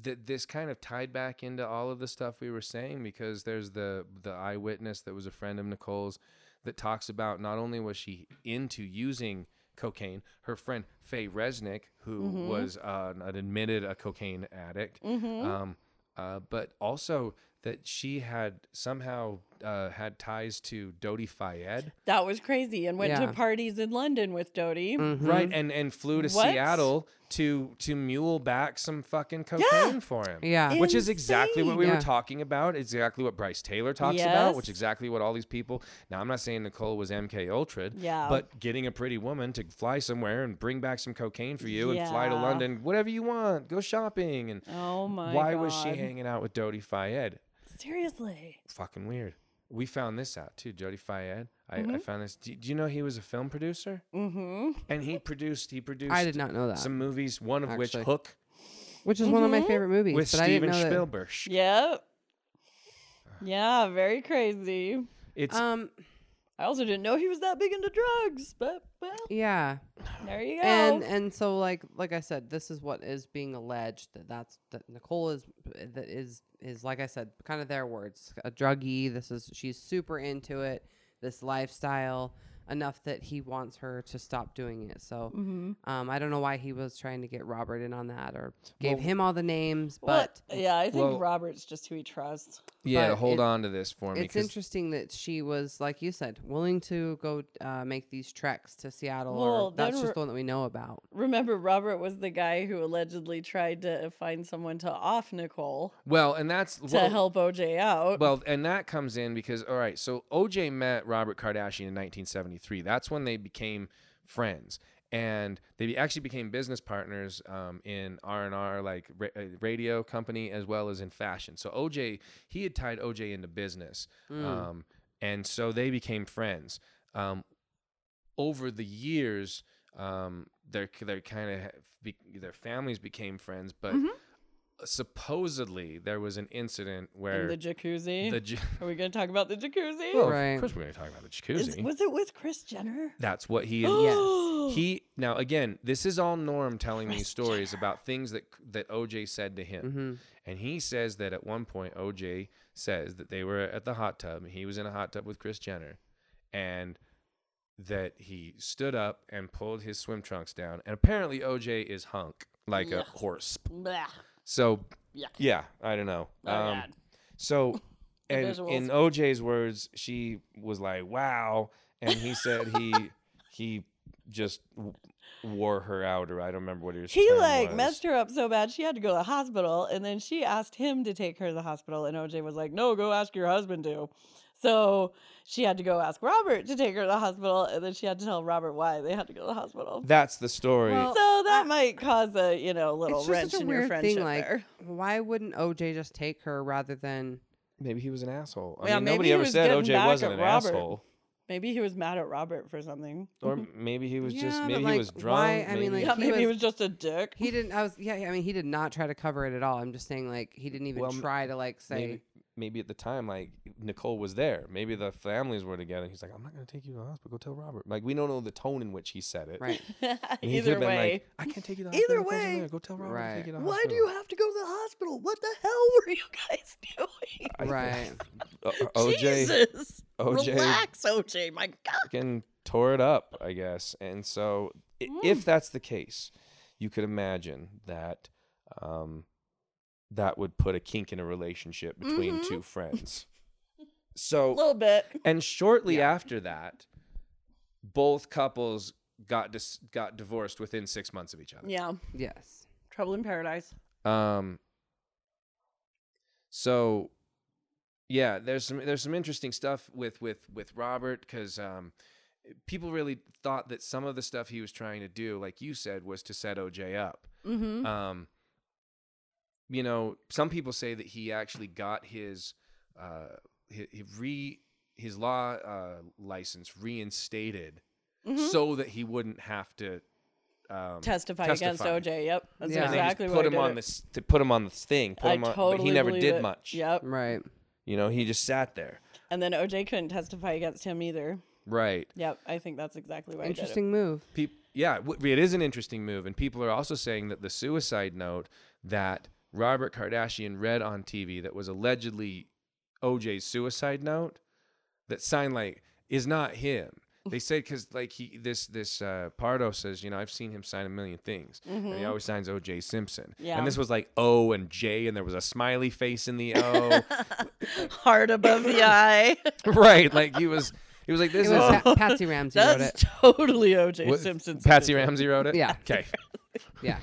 that this kind of tied back into all of the stuff we were saying because there's the the eyewitness that was a friend of Nicole's that talks about not only was she into using cocaine, her friend Faye Resnick, who Mhm. was uh, an admitted a cocaine addict, Mm-hmm. um, uh, but also that she had somehow uh, had ties to Dodi Fayed. that was crazy, and went Yeah. to parties in London with Dodi. Mhm. Right, and and flew to What? Seattle to to mule back some fucking cocaine for him. Yeah. Which is exactly what we Insane. were talking about. Exactly what Brice Taylor talks about. Which is exactly what all these people. Now I'm not saying Nicole was MK Ultra. Yeah. But getting a pretty woman to fly somewhere and bring back some cocaine for you and fly to London, whatever you want, go shopping. And Oh my why was she hanging out with Dodi Fayed? Seriously. Fucking weird. We found this out too, Jody Fayed. I, Mm-hmm. I found this. Do, do you know he was a film producer? Mm-hmm. And he produced. He produced. I did not know that. some movies. One of which actually. Hook which is one of my Mhm. favorite movies. with but I didn't Steven know that- Spielberg. Yep. Yeah, very crazy. It's Um. I also didn't know he was that big into drugs, but well, Yeah. there you go. and and so like like I said, this is what is being alleged that that's that Nicole is that is is like I said, kind of their words, a druggie. This is she's super into it, this lifestyle enough that he wants her to stop doing it. So mm-hmm. um, I don't know why he was trying to get Robert in on that or gave Well- him all the names, But but yeah, I think well- Robert's just who he trusts. yeah. but Hold it- on to this for me. It's interesting that she was like you said, willing to go uh, make these treks to Seattle. Well, or that's just we're- the one that we know about. Remember, Robert was the guy who allegedly tried to find someone to off Nicole well, and that's to well, help OJ out. Well, and that comes in because all right, so OJ met Robert Kardashian in 1973. That's when they became friends, and they actually became business partners um, in R and R, like ra- uh, radio company, as well as in fashion. So OJ, he had tied OJ into business, um, and so they became friends. Um, over the years, um, their their kind of be, their families became friends, but. Supposedly, there was an incident in where the jacuzzi. the ju- Are we going to talk about the jacuzzi? well, Right. of course we're going to talk about the Is- jacuzzi. was it with Kris Jenner? That's what he Yes. he now again, this is all Norm telling these Kris stories about things that that OJ said to him. Mm-hmm. And he says that at one point OJ says that they were at the hot tub and he was in a hot tub with Kris Jenner and that he stood up and pulled his swim trunks down and apparently OJ is hunk like a horse. Blah. So Yuck. yeah, I don't know. Um, so, and in OJ's words, she was like, "Wow," and he said he he just w- wore her out, or I don't remember what he was. He like was. messed her up so bad she had to go to the hospital, and then she asked him to take her to the hospital, and OJ was like, "No, go ask your husband to." So she had to go ask Robert to take her to the hospital, and then she had to tell Robert why they had to go to the hospital. That's the story. Well, so that might cause a you know little wrench a in your weird friendship thing. Like, there. why wouldn't OJ just take her rather than? maybe he was an asshole. I Yeah, mean, nobody ever said OJ wasn't an Robert. asshole, Maybe he was mad at Robert for something. or maybe he was just Yeah, but, maybe he was drunk. why- I mean, like, Yeah, he maybe he was- was just a dick. He didn't. I was. Yeah. I mean, he did not try to cover it at all. I'm just saying, like, he didn't even Well, try to like say. maybe maybe at the time like Nicole was there. Maybe the families were together. He's like, I'm not gonna take you to the hospital. Go tell Robert. Like we don't know the tone in which he said it. Right. Either could've been way. like, I can't take you to the Either hospital. Nicole's in way. there. Go tell Robert. Right. Take you to the Why do you have to go to the hospital? What the hell were you guys doing? I- right. Uh, uh, OJ, Jesus. OJ Relax, OJ. My God. fucking tore it up, I guess. And so, i if that's the case, you could imagine that um, that would put a kink in a relationship between two friends. So a little bit. and shortly after that, both couples got dis- got divorced within six months of each other. Yeah. Yes. Trouble in paradise. Um. So, yeah, there's some there's some interesting stuff with with with Robert because um, people really thought that some of the stuff he was trying to do, like you said, was to set OJ up. Mm-hmm. Um. You know, some people say that he actually got his uh he, he re his law uh license reinstated Mhm. so that he wouldn't have to um, testify, against. OJ. Yep. That's Yeah. and they just put him I on did. this to put him on this thing. Put I him on, totally but he never did it. much. Yep. Right. You know, he just sat there. And then OJ couldn't testify against him either. Right. Yep. I think that's exactly why. I did it. Interesting move. Peop- yeah, w- it is an interesting move, and people are also saying that the suicide note that Robert Kardashian read on TV that was allegedly OJ's suicide note that signed like is not him. They said because like he this this uh, Pardo says you know I've seen him sign a million things and he always signs OJ Simpson Yeah. and this was like O and J and there was a smiley face in the O Heart above the eye. right like he was he was like this It was is Pa- Patsy Ramsey wrote it. totally OJ What- Simpson. Patsy Ramsey wrote it Yeah. okay Yeah.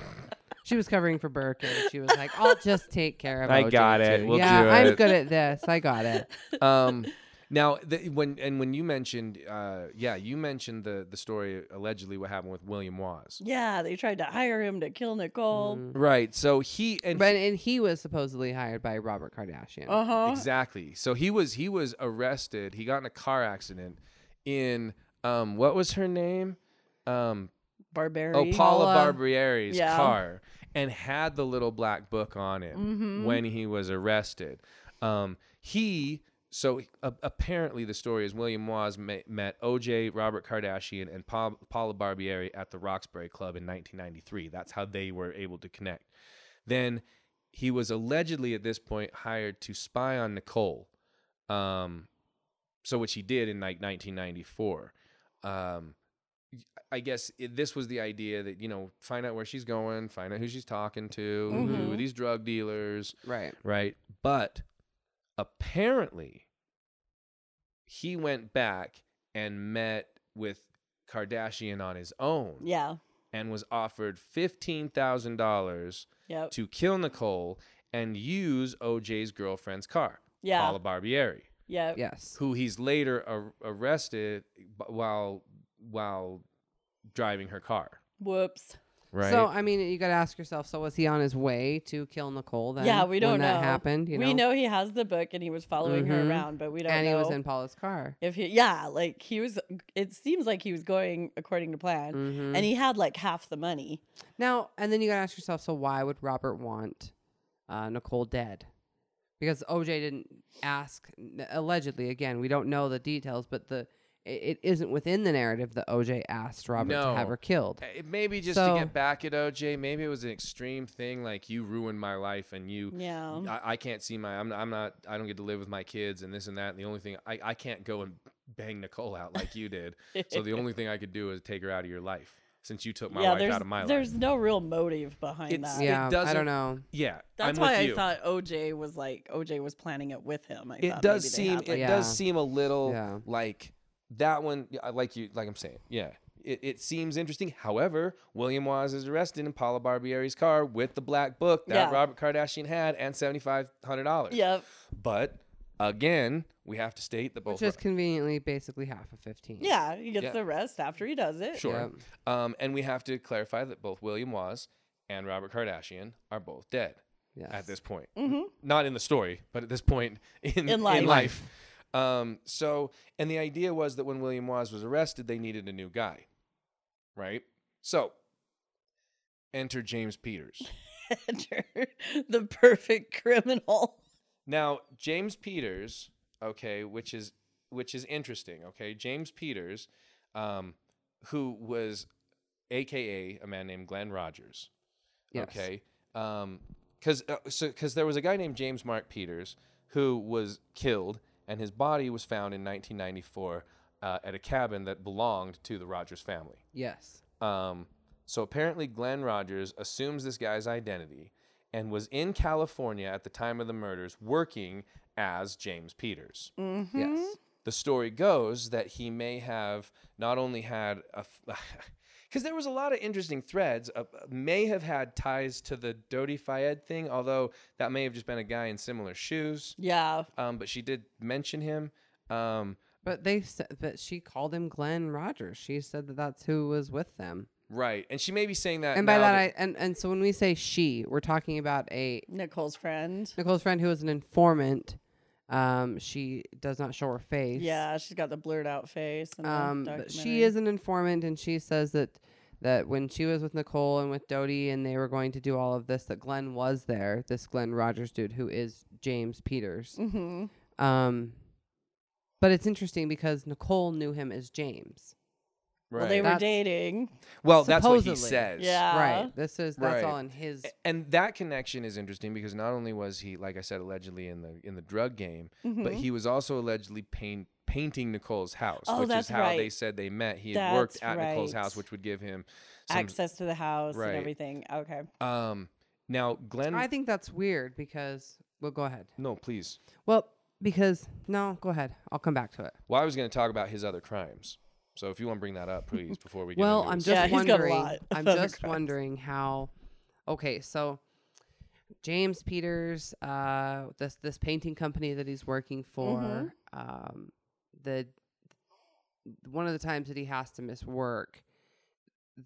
She was covering for Burke and she was like, I'll just take care of it. I OJ got it. too." We'll yeah, do I'm it. good at this. I got it. um now the, when and when you mentioned uh yeah you mentioned the the story allegedly what happened with William Waz Yeah, they tried to hire him to kill Nicole. right so he and But and he was supposedly hired by Robert Kardashian. Uh huh. exactly so he was he was arrested he got in a car accident in um what was her name um Barbarian. oh Paula Paula- Barbieri's Yeah. car and had the little black book on him Mm-hmm. when he was arrested um he so uh, apparently the story is William Waz ma- met OJ, Robert Kardashian, and pa- Paula Barbieri at the Roxbury Club in 1993. That's how they were able to connect. Then he was allegedly at this point hired to spy on Nicole, um, so which he did in like 1994. Um, I guess it, this was the idea that you know find out where she's going, find out who she's talking to, who Mhm. are these drug dealers, Right. right? But apparently, he went back and met with Kardashian on his own Yeah. and was offered fifteen thousand dollars Yep. to kill Nicole and use OJ's girlfriend's car, Yeah. Paula Barbieri, Yep. Yes. who he's later ar- arrested while while driving her car. Whoops. Right. So I mean, you got to ask yourself. So was he on his way to kill Nicole? Then yeah, we don't when know. that happened. You know, we know he has the book and he was following her Mhm. around, but we don't know. and know he was in Paula's car. if he. Yeah, like he was. It seems like he was going according to plan, Mhm. and he had like half the money. Now, and then you got to ask yourself. So why would Robert want uh, Nicole dead? Because OJ didn't ask. Allegedly, again, we don't know the details, but the it, it isn't within the narrative that OJ asked Robert to have her killed. It maybe just So- to get back at OJ. Maybe it was an extreme thing, like you ruined my life, and you, Yeah. I, I can't see my, I'm, I'm not, I don't get to live with my kids, and this and that. And the only thing, I, I can't go and bang Nicole out like you did. so the only thing I could do is take her out of your life, since you took my yeah, wife out of my life. there's no real motive behind It's- that. it Yeah, I doesn't- don't know. Yeah, That's I'm why with I you. thought OJ was like OJ was planning it with him. I it does seem, had, it Yeah. does seem a little Yeah. like that one. yeah, Like you, like I'm saying, yeah. It, it seems interesting. However, William Waz is arrested in Paula Barbieri's car with the black book that Yeah. Robert Kardashian had and seventy five hundred dollars. Yep. But again, we have to state that both. Which is conveniently basically half of fifteen. Yeah, he gets Yeah. the rest after he does it. sure. Um, and we have to clarify that both William Waz and Robert Kardashian are both dead Yes. at this point. hmm Not in the story, but at this point in In life. life. Um, so, and the idea was that when William Waz was arrested, they needed a new guy, right? So, enter James Peters. Enter the perfect criminal. Now, James Peters, okay, which is which is interesting, okay? James Peters, um, who was AKA a man named Glenn Rogers. Yes. Okay. Um, cause, uh, so, cause there was a guy named James Mark Peters who was killed and his body was found in 1994 uh, at a cabin that belonged to the Rogers family. Yes. Um, so apparently, Glenn Rogers assumes this guy's identity and was in California at the time of the murders working as James Peters. Mm-hmm. Yes. The story goes that he may have not only had a. Because there was a lot of interesting threads, uh, may have had ties to the Dodi Fayed thing, although that may have just been a guy in similar shoes. Yeah. Um, but she did mention him. Um, But they said that she called him Glenn Rogers. She said that that's who was with them. right, and she may be saying that. And by now that, I and and so when we say she, we're talking about a Nicole's friend. Nicole's friend who was an informant. Um, she does not show her face. Yeah, she's got the blurred out face. And Um, but she is an informant, and she says that that when she was with Nicole and with Dodi, and they were going to do all of this, that Glenn was there. This Glenn Rogers dude, who is James Peters. Mhm. Um, but it's interesting because Nicole knew him as James. Right. Well, they were That's- dating. Well, that's what he says. Yeah. right. This is that's Right. all in his. And that connection is interesting because not only was he, like I said, allegedly in the in the drug game, but he was also allegedly paint, painting Nicole's house, Mm-hmm. Oh, which that's is how they said they met. He had worked That's at Nicole's house, which would give him some, Access to the house Right. and everything. Okay. Um, now Glenn, I think that's weird because. Well, go ahead. no, please. Well, because no, go ahead. I'll come back to it. Well, I was going to talk about his other crimes. So if you want to bring that up, please, before we get Well, into I'm his- just Yeah, he's got a wondering. lot I'm of just crimes. wondering how. Okay, so James Peters, uh, this this painting company that he's working for, Mm-hmm. um, the one of the times that he has to miss work,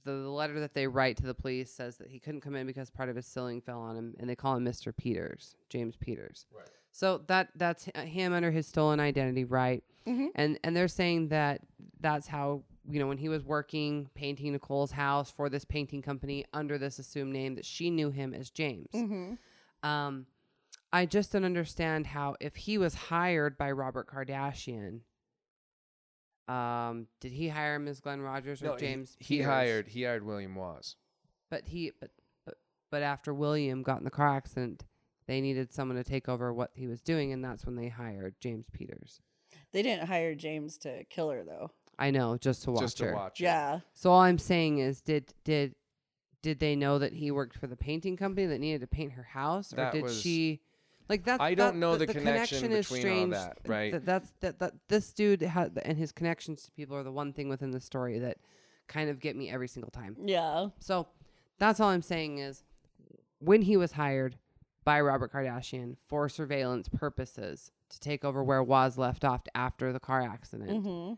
the, the letter that they write to the police says that he couldn't come in because part of his ceiling fell on him, and they call him Mr. Peters, James Peters. Right. So that that's him under his stolen identity, right? Mhm. And and they're saying that that's how you know when he was working painting Nicole's house for this painting company under this assumed name that she knew him as James. Mm-hmm. Um, I just don't understand how if he was hired by Robert Kardashian. Um, did he hire him as Glenn Rogers or No, James? he, Peters? hired he hired William Waz. but he but but but after William got in the car accident, they needed someone to take over what he was doing, and that's when they hired James Peters. They didn't hire James to kill her though. I know, just to watch just to her. watch. it. Yeah. So all I'm saying is, did did did they know that he worked for the painting company that needed to paint her house, or That did was- she? Like that. I don't that- know the connection is between all strange. that, right? That, that's that, that this dude ha- and his connections to people are the one thing within the story that kind of get me every single time. Yeah. So that's all I'm saying is when he was hired by Robert Kardashian for surveillance purposes to take over where Waz left off after the car accident. Mm-hmm.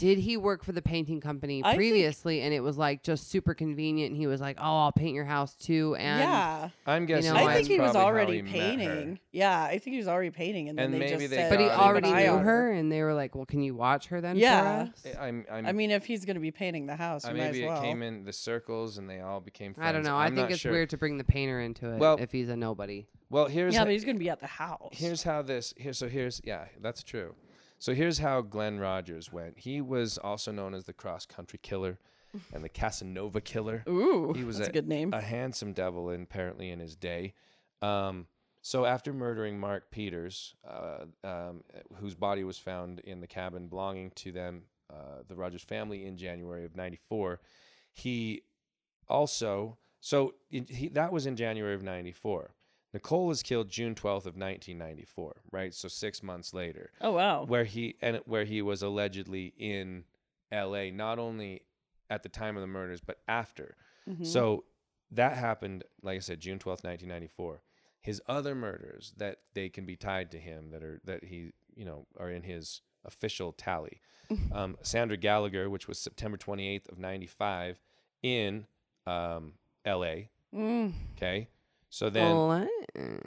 Did he work for the painting company I think- previously and it was like just super convenient and he was like, "Oh, I'll paint your house too." And yeah. I'm guessing. know, I that's think he was probably how already he met her. painting. Yeah, I think he was already painting, and then And they maybe just they said, but he "Keep an already eye knew on her and they were like, "Well, can you watch her then Yeah. for us?" I'm, I'm, I mean, if he's gonna be painting the house, uh, you might maybe as well. it came in the circles and they all became friends. I don't know. i I'm think not it's sure. weird to bring the painter into it Well- if he's a nobody. Well, here's yeah, ho- but he's gonna be at the house. here's how this here so here's yeah that's true so here's how glenn rogers went. He was also known as the cross country killer and the casanova killer. Ooh, he was that's a, a, good name. a handsome devil in, apparently in his day. Um, so after murdering mark peters uh, um, whose body was found in the cabin belonging to them uh, the rogers family in january of 94 he also so in, he, that was in january of 94 nicole was killed june 12th of 1994 right so six months later oh wow. where he and where he was allegedly in LA not only at the time of the murders but after. Mhm. So that happened like I said June 12th, 1994. His other murders that they can be tied to him that are that he, you know, are in his official tally. um, Sandra Gallagher, which was September 28th of 95 in um, LA, Mm. okay? So then What?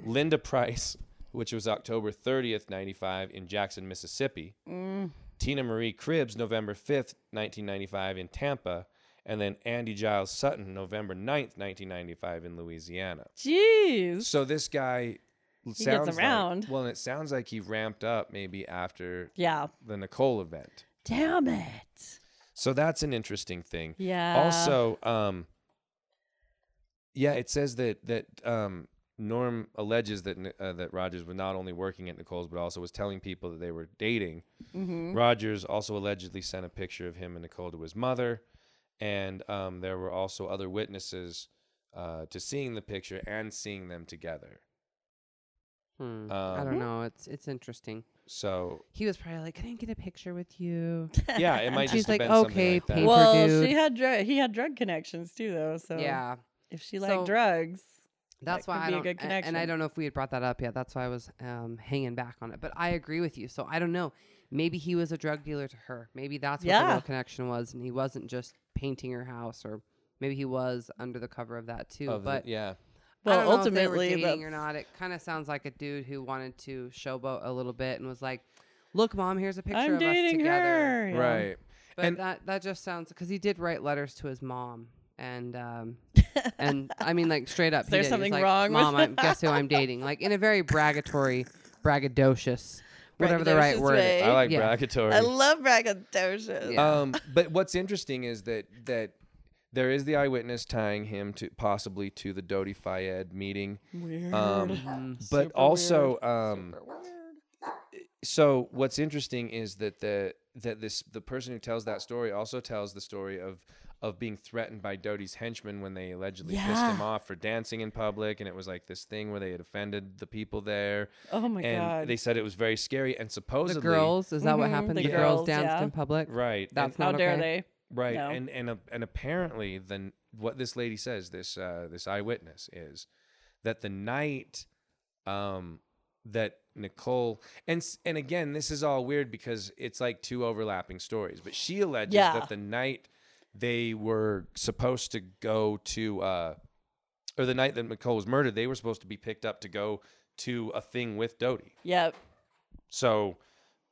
Linda Price, which was October 30th, 95 in Jackson, Mississippi. Mm. Tina Marie Cribbs, November 5th, 1995 in Tampa. And then Andy Giles Sutton, November 9th, 1995 in Louisiana. Jeez. So this guy gets sounds like- around. well, and it sounds like he ramped up maybe after yeah. the Nicole event. Damn it. So that's an interesting thing. Yeah. Also, um, yeah, it says that that um, Norm alleges that uh, that Rogers was not only working at Nicole's but also was telling people that they were dating. Mm-hmm. Rogers also allegedly sent a picture of him and Nicole to his mother, and um, there were also other witnesses uh, to seeing the picture and seeing them together. Hmm. I Um, don't know. It's it's interesting. So He was probably like, "Can I get a picture with you?" yeah, it might She's have like, been something "Okay, like that. paper Well, dude. she had drug. He had drug connections too, though. So yeah, if she So- liked drugs, that's that why could I be a don't. good a- And I don't know if we had brought that up yet. That's why I was um, hanging back on it. But I agree with you. So I don't know. Maybe he was a drug dealer to her. Maybe that's what the real connection was, and he wasn't just painting her house, or maybe he was under the cover of that too. Of the- but yeah, I don't Well, know if they were ultimately, dating or not. It kind of sounds like a dude who wanted to showboat a little bit and was like, "Look, mom, here's a picture I'm of us together." her. Yeah. right. But And- that that just sounds because he did write letters to his mom, and um, and I mean like straight up, Is he there did. He was something like, wrong with Mom, I'm, guess who I'm dating? Like in a very bragatory, braggadocious, whatever the right Braggadocious word. way. is. I like Yeah. bragatory. I love braggadocious. Yeah. Um, but what's interesting is that that there is the eyewitness tying him to possibly to the Dodi Fayed meeting. Weird. Um, Mhm. but Super also, weird. um, so what's interesting is that the that this the person who tells that story also tells the story of of being threatened by Dodi's henchmen when they allegedly pissed him off for dancing in public, and it was like this thing where they had offended the people there, oh my and god. they said it was very scary. And supposedly The girls, is that what Mhm, happened? the The, girls girls, danced yeah. in public. right? and- That's How not dare they? Right, No. and and uh, and apparently, then what this lady says, this uh, this eyewitness, is that the night um, that Nicole and and again, this is all weird because it's like two overlapping stories. But she alleges Yeah. that the night they were supposed to go to, uh, or the night that Nicole was murdered, they were supposed to be picked up to go to a thing with Dodi. Yep. So,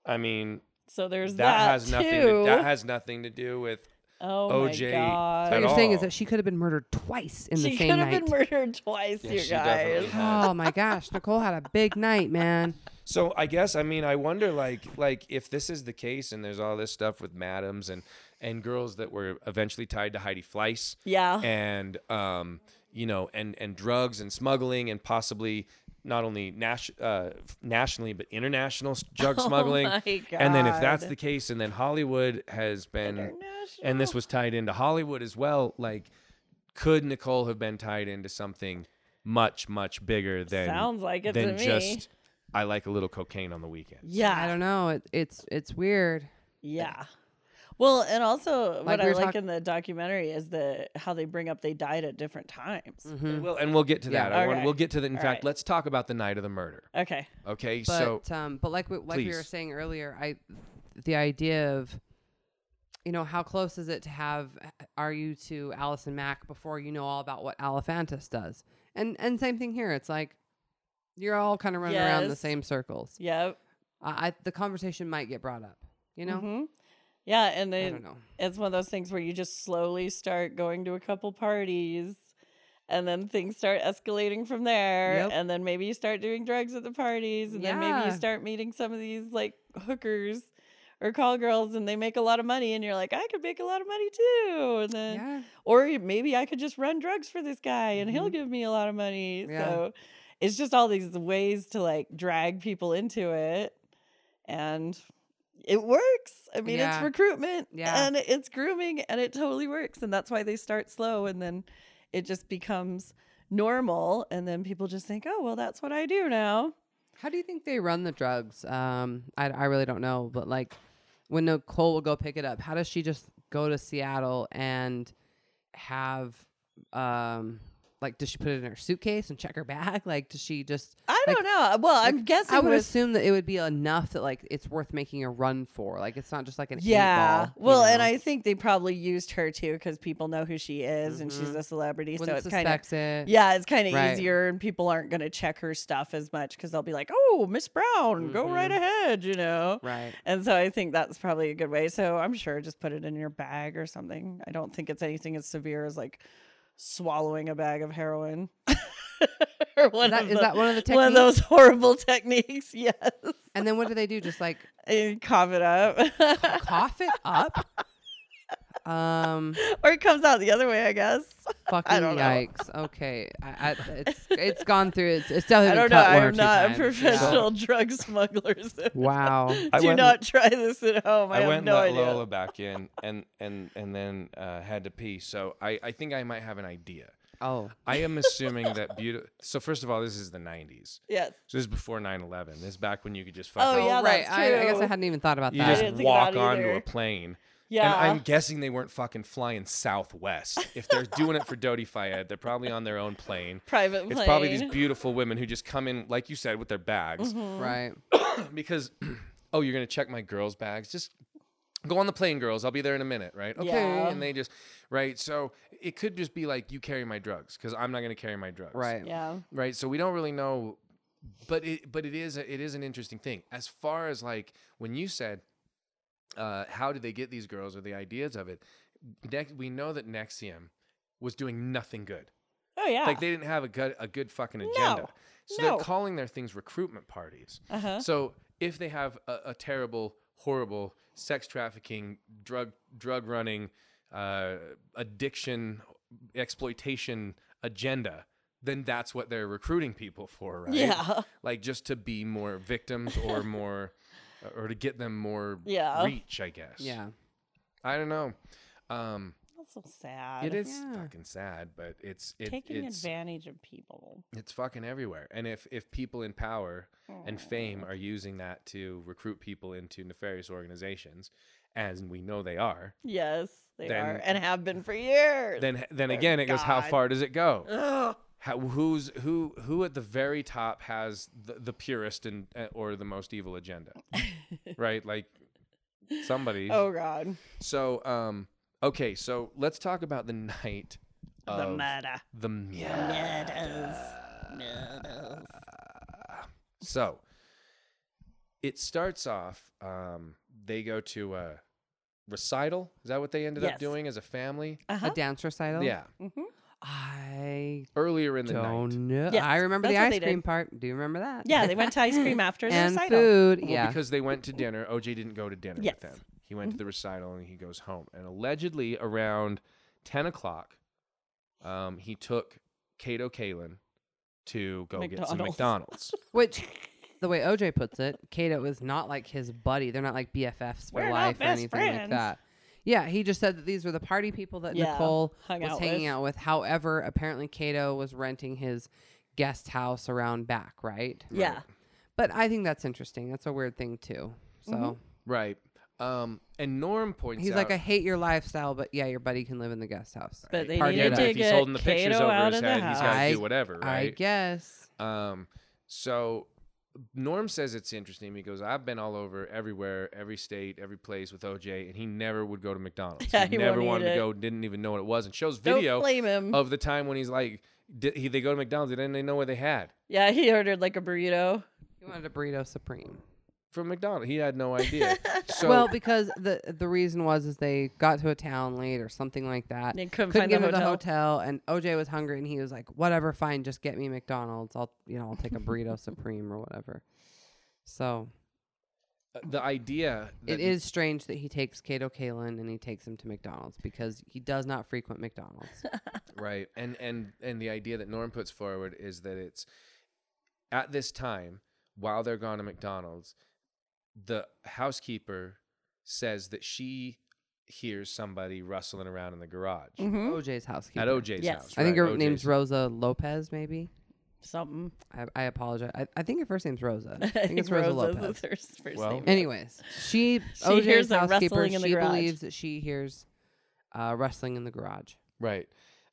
I mean, So there's that, that, has nothing. too. To, that has nothing to do with oh OJ my god. What you're saying is that she could have been murdered twice in she the same night. She could have been murdered twice, Yeah, you she guys. oh my gosh, Nicole had a big night, man. So I guess I mean I wonder like like if this is the case and there's all this stuff with madams and and girls that were eventually tied to Heidi Fleiss Yeah. and um you know and and drugs and smuggling and possibly not only nas- uh, nationally but international s- drug smuggling Oh my God. and then if that's the case and then Hollywood has been and this was tied into Hollywood as well like could Nicole have been tied into something much much bigger than Sounds like it than to me. just I like a little cocaine on the weekend. yeah. I don't know. It, it's it's weird. Yeah. Well, and also Like what we I were like talk- in the documentary is the how they bring up they died at different times. Mhm. Well, and we'll get to Yeah. that. I want, Okay. we'll get to that. In All fact, right. let's talk about the night of the murder. Okay. Okay, But so um, but like we, like we were Please. saying earlier, I the idea of you know how close is it to have are you to Allison Mack before you know all about what Alefantis does, and and same thing here. It's like you're all kind of running around the Yes. same circles. Yep. I, I the conversation might get brought up. You know, Mhm. Yeah, and I then don't know. it's one of those things where you just slowly start going to a couple parties and then things start escalating from there Yep. and then maybe you start doing drugs at the parties and then maybe you start meeting some of these like hookers or call girls and they make a lot of money and you're like I could make a lot of money too and then Yeah, or maybe I could just run drugs for this guy and he'll Mhm. give me a lot of money Yeah. so it's just all these ways to like drag people into it and it works. I mean, it's recruitment Yeah. and it's grooming and it totally works. And that's why they start slow and then it just becomes normal. And then people just think, oh, well, that's what I do now. How do you think they run the drugs? Um, I, I really don't know, but like when Nicole will go pick it up, how does she just go to Seattle and have, um, like, does she put it in her suitcase and check her bag? Like, does she just? I Like- don't know. Well, I'm guessing I would with, assume that it would be enough that like it's worth making a run for. Like, it's not just like an yeah. ball, you well, and? I think they probably used her too because people know who she is and she's Mhm. a celebrity. so wouldn't it's kind of it. Yeah, it's kind of Right. easier, and people aren't going to check her stuff as much because they'll be like, "Oh, Miss Brown, go right ahead," you know. Right. And so I think that's probably a good way. So I'm sure just put it in your bag or something. I don't think it's anything as severe as like swallowing a bag of heroin. or one Is that, of is that one of the techniques? one of those horrible techniques? Yes, And then what do they do? Just like and cough it up. cough it up? Um, or it comes out the other way, I guess. fucking don't know. yikes. Okay, I, I, it's it's gone through. It's it's I definitely don't know. cut one or I'm not a times. Yeah. professional drug smuggler. So Wow. I do went- not try this at home. I, I, have went no and let idea. Lola back in, and and and then uh, had to pee. So I I think I might have an idea. Oh, I am assuming that beautiful. So first of all, this is the '90s. Yes. So this is before 9/11. This is back when you could just Oh, fucking yeah, right. that's I, I guess I hadn't even thought about you that. just walk about it onto either. a plane. Yeah. And I'm guessing they weren't fucking flying Southwest. If they're doing it for Dodi Fayed, they're probably on their own plane. Private plane. It's probably these beautiful women who just come in, like you said, with their bags. Mm-hmm. Right. Because, oh, you're gonna check my girls' bags? Just go on the plane, girls. I'll be there in a minute, right? Okay. Yeah. And they just, right. So it could just be like you carry my drugs because I'm not gonna carry my drugs. Right. Yeah. Right. So we don't really know, but it but it is a, it is an interesting thing as far as like when you said, uh, how did they get these girls or the ideas of it? Next, we know that NXIVM was doing nothing good. Oh yeah. Like they didn't have a good a good fucking agenda. So No. they're calling their things recruitment parties. Uh-huh. So if they have a, a terrible, horrible sex trafficking, drug drug running, uh, addiction, exploitation agenda, then that's what they're recruiting people for, right? Yeah. Like just to be more victims or more, or to get them more Yeah. reach, I guess. Yeah. I don't know. Um, That's so sad. it is Yeah. fucking sad, but it's it, taking it's advantage of people. it's fucking everywhere. And if if people in power and fame are using that to recruit people into nefarious organizations, as we know they are, Yes, they Then- are and have been for years. then then Thank again it goes how far does it go? Ugh. How, who's who who at the very top has the, the purest and uh, or the most evil agenda? right? Like somebody. Oh God. So um okay, so let's talk about the night The murder. the Murders. Murders. So it starts off. Um, they go to a recital. Is that what they ended up doing as a family? Uh-huh. A dance recital. Yeah, I earlier in the don't night. know. Yes, I remember the that's what ice they cream did. part. Do you remember that? Yeah, they went to ice cream after the and recital. food. Well, yeah. because they went to dinner. OJ didn't go to dinner Yes. with them. He went to the recital and he goes home. And allegedly around ten o'clock, um, he took Kato Kaelin to go get some McDonald's. McDonald's. Which, the way OJ puts it, Kato is not like his buddy. They're not like BFFs for We're not life or best anything like friends. that. Yeah, he just said that these were the party people that Yeah, Nicole hung was out hanging with. out with. However, apparently Kato was renting his guest house around back, right? Yeah. But I think that's interesting. That's a weird thing too. So Mm-hmm. right. Um, and Norm points he's out. like, I hate your lifestyle, but yeah, your buddy can live in the guest house. But they Party yeah, it up. to if he's get holding the pictures Kato over out his of the head, he's got to do whatever, I right? guess. Um, so Norm says it's interesting. He goes, I've been all over everywhere, every state, every place with OJ, and he never would go to McDonald's. Yeah, he he never wanted to it. go, didn't even know what it was, and shows video him. of the time when he's like, did, he, they go to McDonald's, they didn't even know what they had Yeah, he ordered like a burrito. He wanted a burrito supreme. From McDonald's. He had no idea. So well, because the the reason was is they got to a town late or something like that. They couldn't, Couldn't find get the into the hotel. hotel, and OJ was hungry, and he was like, "Whatever, fine, just get me McDonald's. I'll, you know, I'll take a burrito supreme or whatever." So uh, the idea that it is strange that he takes Kato Kaelin and he takes him to McDonald's because he does not frequent McDonald's. right and and and the idea that norm puts forward is that it's at this time while they're gone to mcdonald's the housekeeper says that she hears somebody rustling around in the garage Mhm. OJ's housekeeper. at oj's Yes. house I think right, her name's Rosa Lopez, maybe. Something. I, I apologize. I, I think her first name's Rosa. I think it's Rosa Lopez. is her first Well, name. Anyways, she, She OJ's hears the housekeeper. rustling in the she garage. believes that she hears uh, wrestling in the garage. right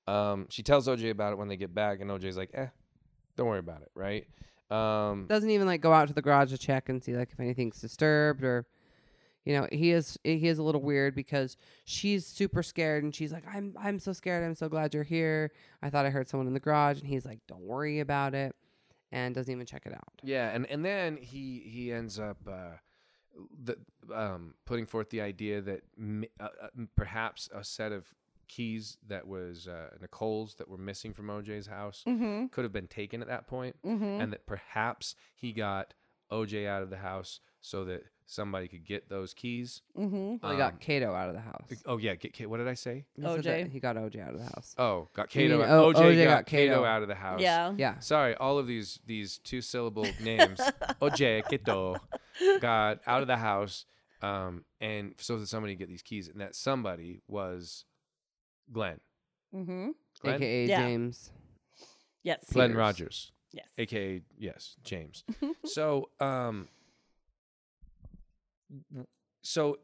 um she tells oj about it when they get back and oj's like eh don't worry about it right um Doesn't even like go out to the garage to check and see like if anything's disturbed or, you know, he is he is a little weird because she's super scared and she's like, I'm I'm so scared. I'm so glad you're here. I thought I heard someone in the garage and he's like, Don't worry about it, and doesn't even check it out. Yeah, and and then he he ends up uh, the um, putting forth the idea that m- uh, uh, perhaps a set of keys that was uh, Nicole's that were missing from OJ's house Mm-hmm. could have been taken at that point, Mm-hmm. and that perhaps he got OJ out of the house so that somebody could get those keys. Mm-hmm. Well, he Um, got Kato out of the house. Oh yeah, get, Ka- what did I say? OJ. He got OJ out of the house. Oh, got You Kato. mean, out- oh, OJ, OJ got, got Kato Kato. out of the house. Yeah. Yeah. Sorry, all of these these two syllable names, OJ Kato, got out of the house, um, and so that somebody get these keys, and that somebody was Glenn. Mm-hmm. Glenn, AKA Yeah. James. Yes. Glenn Peters. Rogers, Yes. aka yes, James. so, um, so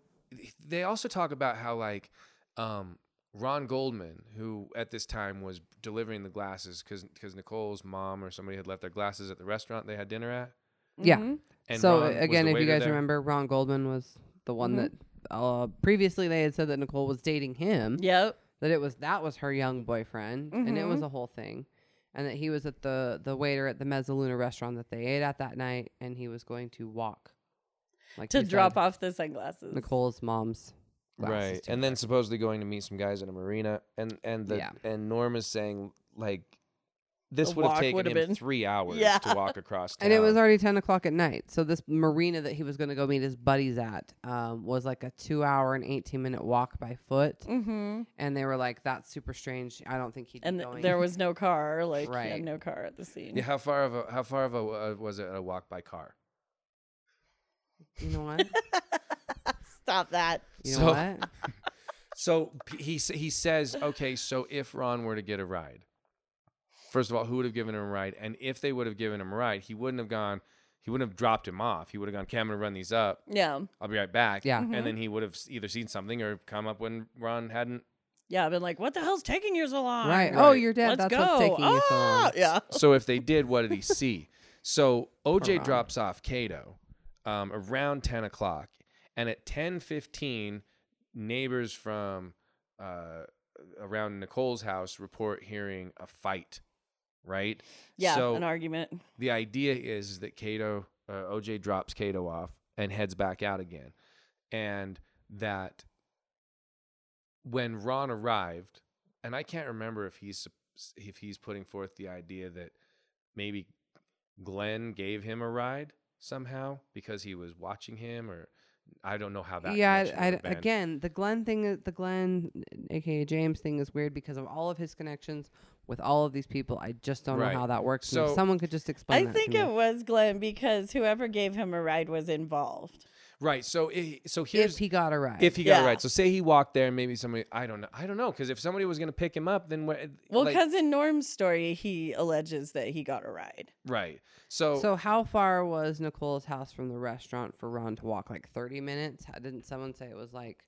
they also talk about how like, um, Ron Goldman, who at this time was delivering the glasses because because Nicole's mom or somebody had left their glasses at the restaurant they had dinner at. Yeah. Mhm. And so Ron was again, the if you waiter guys there. remember, Ron Goldman was the one Mhm. that uh, previously they had said that Nicole was dating him. Yep. That it was that was her young boyfriend, and it was Mhm. a whole thing, and that he was at the the waiter at the Mezzaluna restaurant that they ate at that night, and he was going to walk, like To drop said, off the sunglasses. Nicole's mom's. right and her. then supposedly going to meet some guys at a marina and and the Yeah. and norm is saying like this would have taken him been- three hours Yeah. to walk across town. And it was already 10 o'clock at night. So, this marina that he was going to go meet his buddies at um, was like a two hour and 18 minute walk by foot. Mm-hmm. And they were like, that's super strange. I don't think he'd And th- going. there was no car. Like, he had no car at the scene. yeah how far of a how far of a uh, was it a walk by car you know what? Stop that. You know So- what? so he he says okay so if ron were to get a ride first of all who would have given him a ride and if they would have given him a ride he wouldn't have gone he wouldn't have dropped him off he would have gone okay i'm gonna run these up Yeah. i'll be right back Yeah. and then he would have either seen something or come up when ron hadn't Yeah. I've been like, what the hell's taking you so long? Right. Right. Oh, you're dead. Let's That's go. what's taking you so long. Ah! Yeah. so if they did, what did he see? So OJ Ron. drops off Kato um, around ten o'clock, and at ten fifteen, neighbors from uh, around Nicole's house report hearing a fight. Right. Yeah. So an argument. the idea is that Kato, uh, OJ drops Kato off and heads back out again, and that when Ron arrived, and I can't remember if he's if he's putting forth the idea that maybe Glenn gave him a ride somehow because he was watching him, or I don't know how that. yeah. connection I, would have been. again, the Glenn thing, the Glenn, aka James thing, is weird because of all of his connections with all of these people. I just don't Right. know how that works. And if So- someone could just explain I that think to it me. was Glenn because whoever gave him a ride was involved. right. So i so here's if he got a ride. if he got it Yeah. right. So say he walked there, and maybe somebody I don't know. I don't know because if somebody was going to pick him up, then where? Well, like- in Norm's story, he alleges that he got a ride. right. So So how far was Nicole's house from the restaurant for Ron to walk? Like thirty minutes? Didn't someone say it was like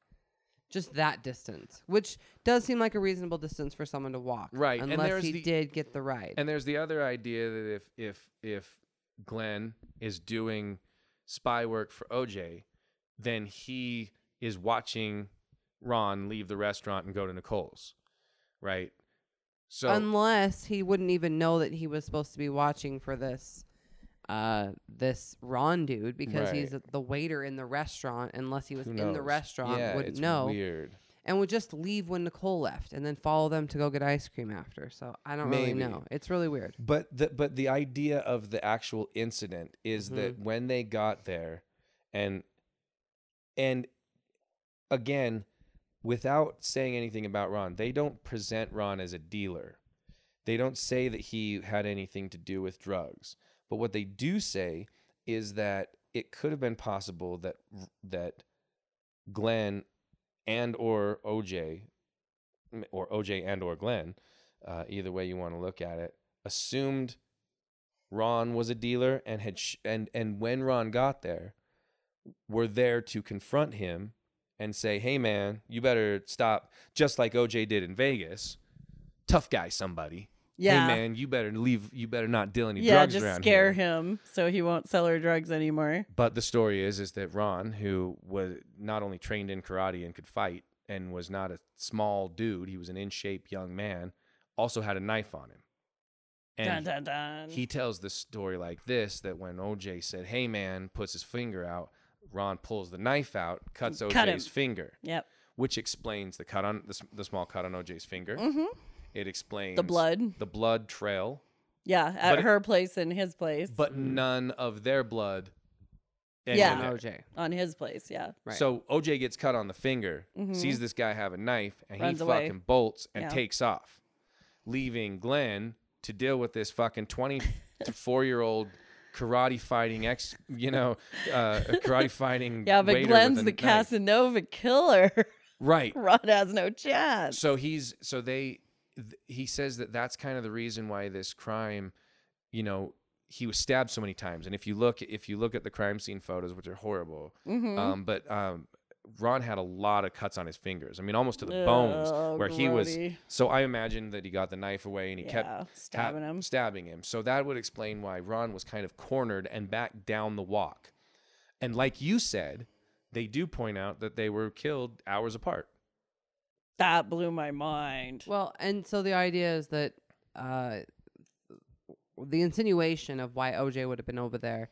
just that distance? Which does seem like a reasonable distance for someone to walk, Right, Unless he the- did get the ride. And there's the other idea that if if if Glenn is doing spy work for OJ, then he is watching Ron leave the restaurant and go to Nicole's, right? So Unless he wouldn't even know that he was supposed to be watching for this. Uh, this Ron dude because he's the waiter in the restaurant. Unless he was in the restaurant, yeah, wouldn't know. Weird. and would just leave when Nicole left and then follow them to go get ice cream after. So I don't really know. It's really weird. But the but the idea of the actual incident is Mm-hmm. that when they got there, and and again, without saying anything about Ron, they don't present Ron as a dealer. They don't say that he had anything to do with drugs. But what they do say is that it could have been possible that that Glenn and or OJ or OJ and or Glenn, uh, either way you want to look at it, assumed Ron was a dealer and had sh- and and when Ron got there, were there to confront him and say, "Hey man, you better stop," just like OJ did in Vegas. Tough guy, somebody. Yeah. Hey man, you better leave. You better not deal any yeah, drugs just around scare here. him so he won't sell her drugs anymore. But the story is is that Ron, who was not only trained in karate and could fight, and was not a small dude, he was an in shape young man, also had a knife on him. And dun, dun, dun. he tells the story like this: that when OJ said, "Hey man," puts his finger out, Ron pulls the knife out, cuts Cut him. OJ's finger, yep. which explains the cut on the, the small cut on OJ's finger. hmm It explains The blood. the blood trail, Yeah, at But- her place and his place. but none of their blood And Yeah. then- OJ. on his place. Yeah. Right. So OJ gets cut on the finger, sees this guy have a knife, and Runs he away. fucking bolts and Yeah. takes off, leaving Glenn to deal with this fucking 24 year old karate fighting ex, you know, uh, karate fighting. Yeah, but waiter Glenn's a the knife. Casanova killer. Right. Ron has no chance. So he's so they th- he says that that's kind of the reason why this crime, you know, he was stabbed so many times. And if you look if you look at the crime scene photos, which are horrible, Mm-hmm. um, but um, Ron had a lot of cuts on his fingers. I mean, almost to the bones, Oh, where he was. So I imagine that he got the knife away and he Yeah, kept stabbing him. stabbing him. So that would explain why Ron was kind of cornered and back down the walk. And like you said, they do point out that they were killed hours apart. That blew my mind. Well, and so the idea is that uh, the insinuation of why OJ would have been over there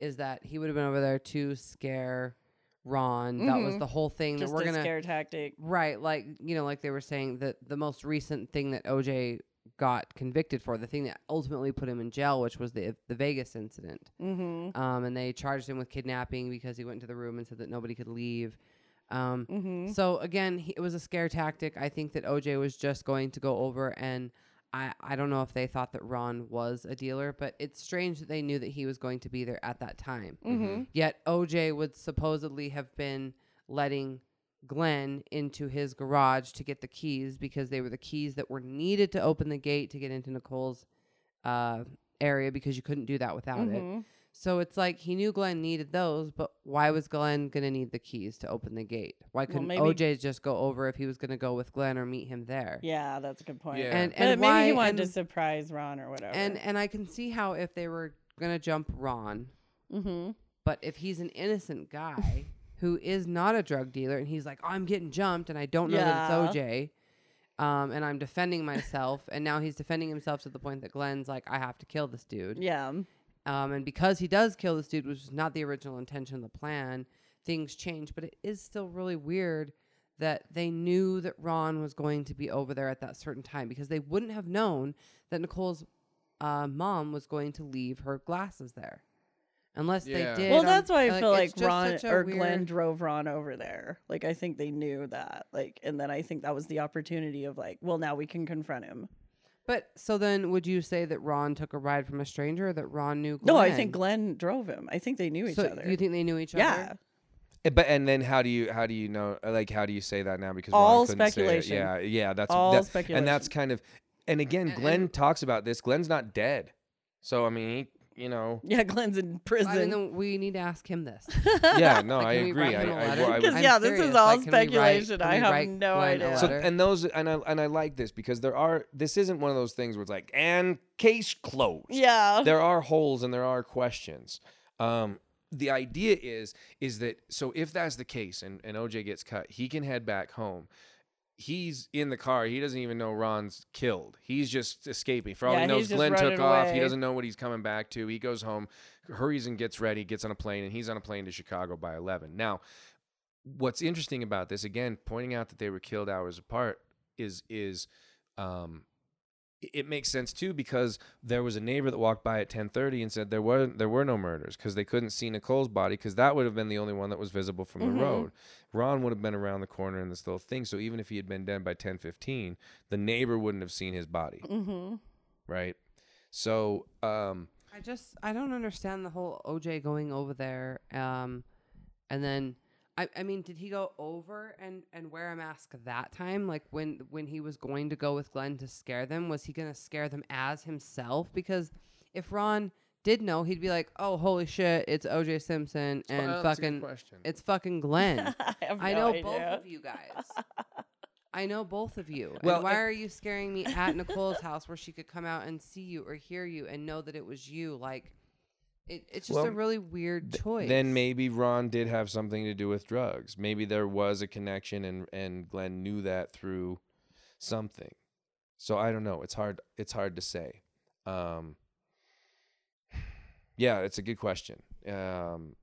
is that he would have been over there to scare Ron. That was Mhm. the whole thing Just that we're a gonna scare tactic. right, like you know, like they were saying that the most recent thing that OJ got convicted for, the thing that ultimately put him in jail, which was the the Vegas incident. Mm-hmm. Um, and they charged him with kidnapping because he went into the room and said that nobody could leave. Um, Mm-hmm. so again, he, it was a scare tactic. I think that OJ was just going to go over, and I I don't know if they thought that Ron was a dealer, but it's strange that they knew that he was going to be there at that time. Mm-hmm. Yet OJ would supposedly have been letting Glenn into his garage to get the keys because they were the keys that were needed to open the gate to get into Nicole's uh, area because you couldn't do that without it. So it's like he knew Glenn needed those, but why was Glenn going to need the keys to open the gate? Why couldn't maybe- OJ just go over if he was going to go with Glenn or meet him there? Yeah, that's a good point. Yeah. And But and maybe why he wanted to surprise Ron or whatever. and and I can see how if they were going to jump Ron, mm-hmm. but if he's an innocent guy who is not a drug dealer and he's like, "I'm getting jumped and I don't know that it's OJ." Um, and I'm defending myself, and now he's defending himself to the point that Glenn's like, "I have to kill this dude." yeah. Um, and because he does kill this dude, which was not the original intention of the plan, things change. But it is still really weird that they knew that Ron was going to be over there at that certain time because they wouldn't have known that Nicole's uh, mom was going to leave her glasses there. Unless Yeah. they did. Well, that's why I like, feel it's like Ron such a or Glenn weird- drove Ron over there. Like I think they knew that. Like, and then I think that was the opportunity of like, well, now we can confront him. But so then, would you say that Ron took a ride from a stranger, or that Ron knew? Glenn? No, I think Glenn drove him. I think they knew each so other. you think they knew each yeah. other? Eh, But and then how do you how do you know like how do you say that now because All Ron couldn't say it. speculation. Yeah, yeah, that's All that- speculation. and that's kind of and again And- Glenn and- talks about this. Glenn's not dead, so I mean he you know Yeah, Glenn's in prison. I mean, then we need to ask him this. yeah no Like, I agree. write I, him a I, letter? I, Because yeah, I'm this is all like, can we write- speculation. I have no Glenn idea. So and those and I and I like this because there are this isn't one of those things where it's like and case closed. yeah. There are holes and there are questions. Um, the idea is is that so if that's the case and, and OJ gets cut, he can head back home. He's in the car. He doesn't even know Ron's killed. He's just escaping. For all Yeah, he knows, Glenn took off. He doesn't know what he's coming back to. He goes home, hurries and gets ready, gets on a plane, and he's on a plane to Chicago by 11. Now, what's interesting about this, again, pointing out that they were killed hours apart, is is um, it- it makes sense too because there was a neighbor that walked by at 10:30 and said there were there were no murders because they couldn't see Nicole's body because that would have been the only one that was visible from Mhm. the road. Ron would have been around the corner in this little thing, so even if he had been dead by 10:15, the neighbor wouldn't have seen his body, mm-hmm. right? So, um, I just I don't understand the whole OJ going over there. Um, and then I I mean, did he go over and and wear a mask that time? Like when when he was going to go with Glenn to scare them, was he gonna scare them as himself? Because if Ron did know, he'd be like, "Oh, holy shit, it's OJ Simpson and well, that's a good fucking question. it's fucking Glenn." I, have I no know idea. both of you guys. I know both of you. Well, and why I- are you scaring me at Nicole's house where she could come out and see you or hear you and know that it was you? Like, it, it's just a really weird choice. Then maybe Ron did have something to do with drugs. Maybe there was a connection, and and Glenn knew that through something. So I don't know. It's hard. It's hard to say. Um, yeah, it's a good question. Um,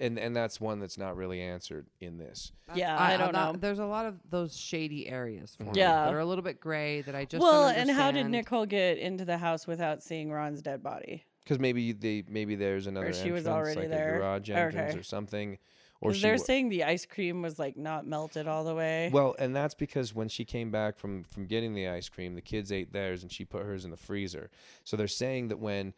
and and that's one that's not really answered in this. Yeah, I don't that- know. There's a lot of those shady areas for me Yeah. that are a little bit gray that I just well, don't and how did. Nicole get into the house without seeing Ron's dead body? Because maybe they maybe there's another she was already like there. a garage entrance Okay. or something, or they're wa- saying the ice cream was like not melted all the way. Well, and that's because when she came back from from getting the ice cream, the kids ate theirs and she put hers in the freezer. So they're saying that when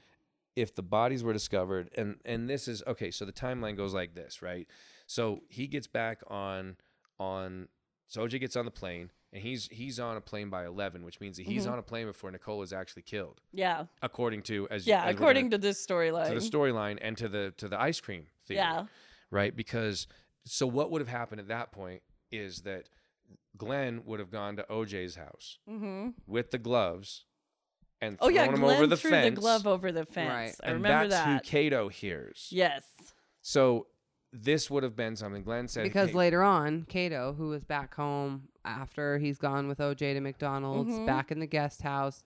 if the bodies were discovered and and this is okay, so the timeline goes like this, right? So he gets back on on so OJ gets on the plane and he's he's on a plane by 11, which means that he's Mhm. on a plane before Nicole is actually killed, yeah, according to as yeah. as we're gonna- According to this storyline, to the storyline and to the to the ice cream theory yeah, right? Because so what would have happened at that point is that Glenn would have gone to OJ's house mm-hmm. with the gloves and Oh yeah, him Glenn over the threw fence. the glove over the fence. Right. I and remember that's that. who Kato hears. yes. So this would have been something Glenn said because "Hey, later on, Kato, who was back home after he's gone with OJ to McDonald's, Mhm. back in the guest house,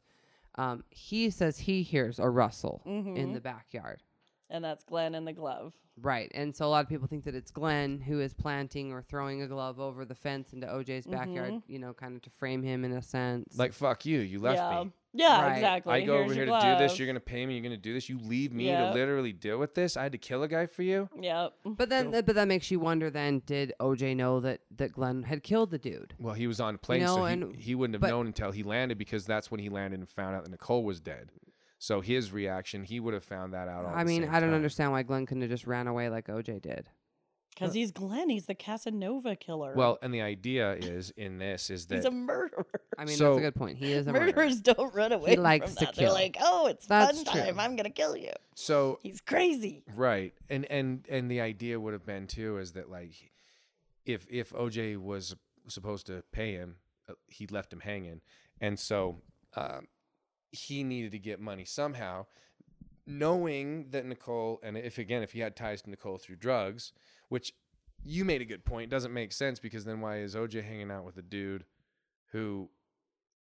um, he says he hears a rustle Mhm. in the backyard. And that's Glen in the glove. Right. And so a lot of people think that it's Glen who is planting or throwing a glove over the fence into OJ's backyard, Mm-hmm. you know, kind of to frame him in a sense. like fuck you, you left yeah. me. Yeah, Right. exactly. I go Here's over here your to do this. glove. You're gonna pay me. You're gonna do this. You leave me Yep. to literally deal with this. I had to kill a guy for you. Yep. but then, but that makes you wonder. Then, did OJ know that that Glen had killed the dude? Well, he was on a plane, so know, he, and- he wouldn't have but- known until he landed because that's when he landed and found out that Nicole was dead. So his reaction, he would have found that out. All I the mean, same I don't time. understand why Glen couldn't have just ran away like OJ did. Because he's Glen. He's the Casanova killer. Well, and the idea is in this is that he's a murderer. I mean, that's a good point. He is a murderer. Murderers don't run away. He likes from to that. They're kill. like, oh, it's That's fun time. true. I'm gonna kill you. so He's crazy. right, and and and the idea would have been too is that like if if OJ was supposed to pay him, uh, he left him hanging, and so um, he needed to get money somehow. Knowing that Nicole, and if again, if he had ties to Nicole through drugs, which you made a good point, doesn't make sense because then why is OJ hanging out with a dude who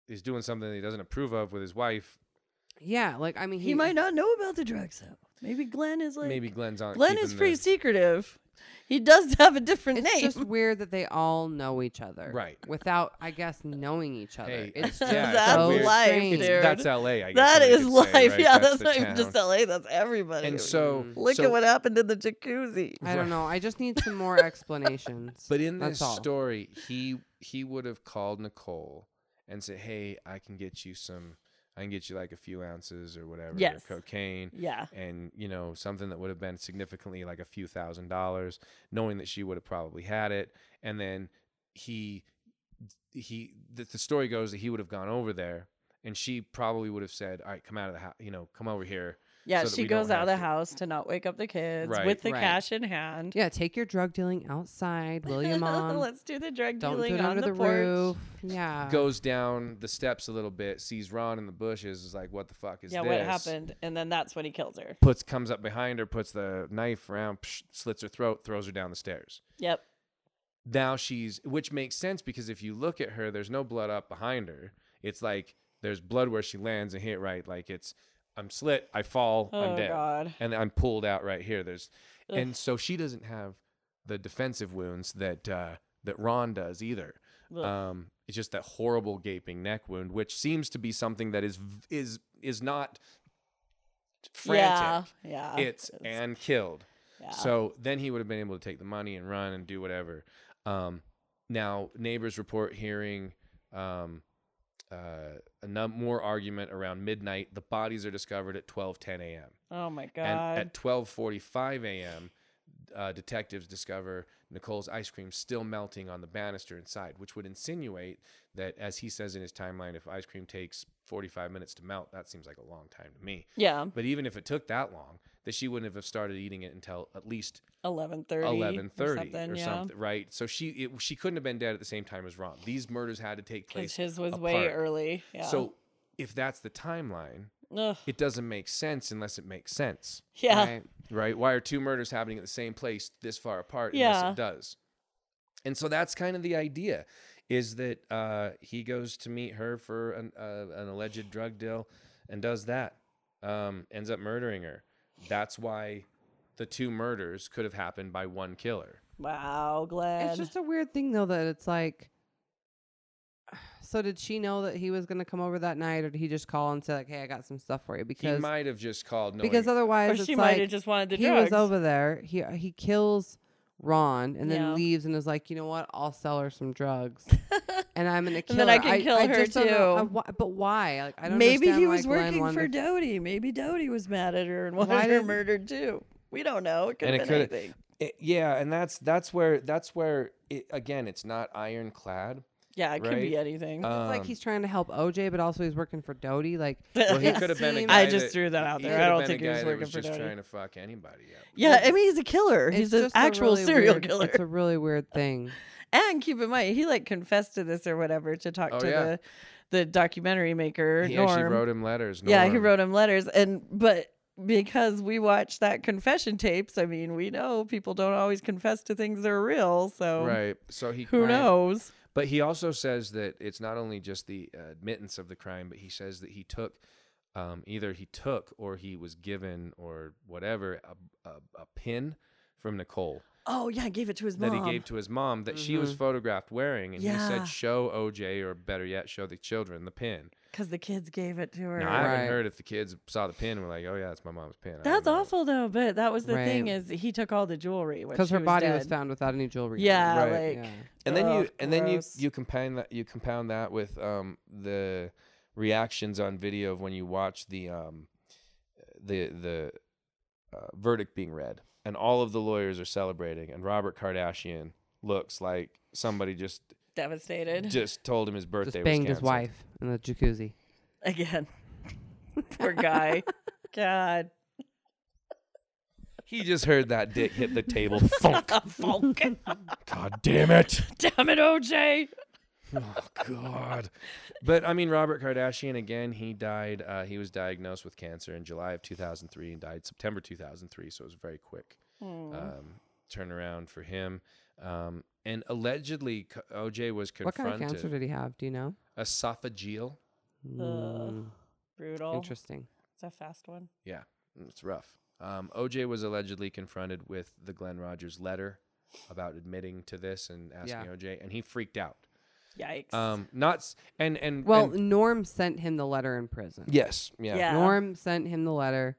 is doing something that he doesn't approve of with his wife? Yeah, like I mean, He, might not know about the drugs though. Maybe Glen is like. Maybe Glen's on. Glen is pretty the- secretive. He does have a different It's name. just weird that they all know each other, Right. Without, I guess, knowing each other. Hey, it's just it's That's so life, strange. It's- That's L.A. I guess. that what you is could life. say, right? Yeah, that's, the not even just. LA. That's everybody. And so, look so- at what happened in the jacuzzi. I don't know. I just need some more explanations. But in That's this all. story, he he would have called Nicole and said, "Hey, I can get you some. I can get you like a few ounces or whatever, Yes. of cocaine." Yeah. and you know something that would have been significantly like a few thousand dollars knowing that she would have probably had it and then he he the, the story goes that he would have gone over there and she probably would have said all right come out of the house you know come over here Yeah, so she goes out of the to- house to not wake up the kids Right. with the Right. cash in hand. yeah, take your drug dealing outside, will you, mom? Let's do the drug Don't do dealing it on under the, the, porch. roof. Yeah. goes down the steps a little bit sees ron in the bushes is like what the fuck is Yeah, this what happened? And then that's when he kills her. puts comes up behind her puts the knife around psh, slits her throat throws her down the stairs Yep. now she's which makes sense because if you look at her there's no blood up behind her it's like there's blood where she lands and hit right like it's i'm slit i fall Oh i'm dead God. and i'm pulled out right here there's Ugh. and so she doesn't have the defensive wounds that uh that ron does either um it's just that horrible gaping neck wound which seems to be something that is is is not frantic Yeah. Yeah. it's and killed yeah. so then he would have been able to take the money and run and do whatever. Um, now neighbors report hearing um, uh, a num- more argument around midnight. The bodies are discovered at 12:10 a.m. oh my God. and at 12:45 a.m. Uh, detectives discover Nicole's ice cream still melting on the banister inside, which would insinuate that, as he says in his timeline, if ice cream takes 45 minutes to melt, that seems like a long time to me. yeah. But even if it took that long, that she wouldn't have started eating it until at least Eleven thirty. eleven thirty something, or yeah. something, right? So she it, she couldn't have been dead at the same time as Ron. These murders had to take place. his was way early. Yeah. So if that's the timeline, Ugh. it doesn't make sense unless it makes sense, Yeah. Right. right? Why are two murders happening at the same place this far apart? Yeah. Unless it does. And so that's kind of the idea, is that uh, he goes to meet her for an, uh, an alleged drug deal, and does that, um, ends up murdering her. That's why the two murders could have happened by one killer. Wow, Glen. It's just a weird thing though that it's like So did she know that he was going to come over that night, or did he just call and say like, "Hey, I got some stuff for you"? Because he might have just called. Knowing, because otherwise, Or it's she like, might have just wanted the he drugs. was over there. He he kills Ron and then Yeah. leaves and is like, you know what? I'll sell her some drugs, and I'm gonna kill And then I her. can kill her just don't know- I- too. why- but why? Like I don't. Maybe understand he why was Glen working wanted for to- Dodi. Maybe Dodi was mad at her and wanted Why her did- murdered too. We don't know. It could And have been coulda- anything. It- yeah, and that's that's where that's where it, again, it's not ironclad. Yeah, it could be right? anything. It's like Um, he's trying to help OJ, but also he's working for Dodi. Like Well, he it could have been a seems- guy. I just that- threw that out he there. could I have don't been think a he guy was that working was for just Dodi. trying to fuck anybody. Up. yeah, I mean he's a killer. it's He's an just a actual really serial weird- killer. It's a really weird thing. And keep in mind, he like confessed to this or whatever to talk Oh, to yeah. the the documentary maker. He Norm. actually wrote him letters. Yeah, he Norm. wrote him letters, and but because we watched that confession tapes, I mean, we know people don't always confess to things that are real. So Right. So he who Right. knows? But he also says that it's not only just the admittance of the crime, but he says that he took, um, either he took or he was given or whatever a, a, a pin from Nicole Oh yeah, gave it to his mom that mom. he gave to his mom that she was photographed wearing, and he Yeah. said, "Show OJ, or better yet, show the children the pin." because the kids gave it to her. Now I Right. haven't heard if the kids saw the pin and were like, "Oh yeah, it's my mom's pin." I don't That's know. awful though. But that was the thing is he took all the jewelry Because her was body was found without any jewelry. on. Yeah, Right. like Yeah. and then you Ugh, and then you gross. you compound that you compound that with um the reactions on video of when you watch the um the the uh, verdict being read and all of the lawyers are celebrating and Robert Kardashian looks like somebody just devastated just told him his birthday was Just banged was his wife in the jacuzzi. again. Poor guy. God. He just heard that dick hit the table. Funk. Funk. God damn it. Damn it, OJ. Oh God. But I mean, Robert Kardashian again. He died. Uh, he was diagnosed with cancer in July of 2003 and died September 2003. So it was a very quick um, turnaround for him. Um, and allegedly, OJ was confronted. What kind of cancer did he have? Do you know? esophageal. Mm, Brutal. interesting. It's a fast one. Yeah, it's rough. Um, OJ was allegedly confronted with the Glen Rogers letter about admitting to this and asking Yeah. OJ, and he freaked out. Yikes. Um, not s- and and Well, and- Norm sent him the letter in prison. yes, yeah, Yeah. Norm sent him the letter.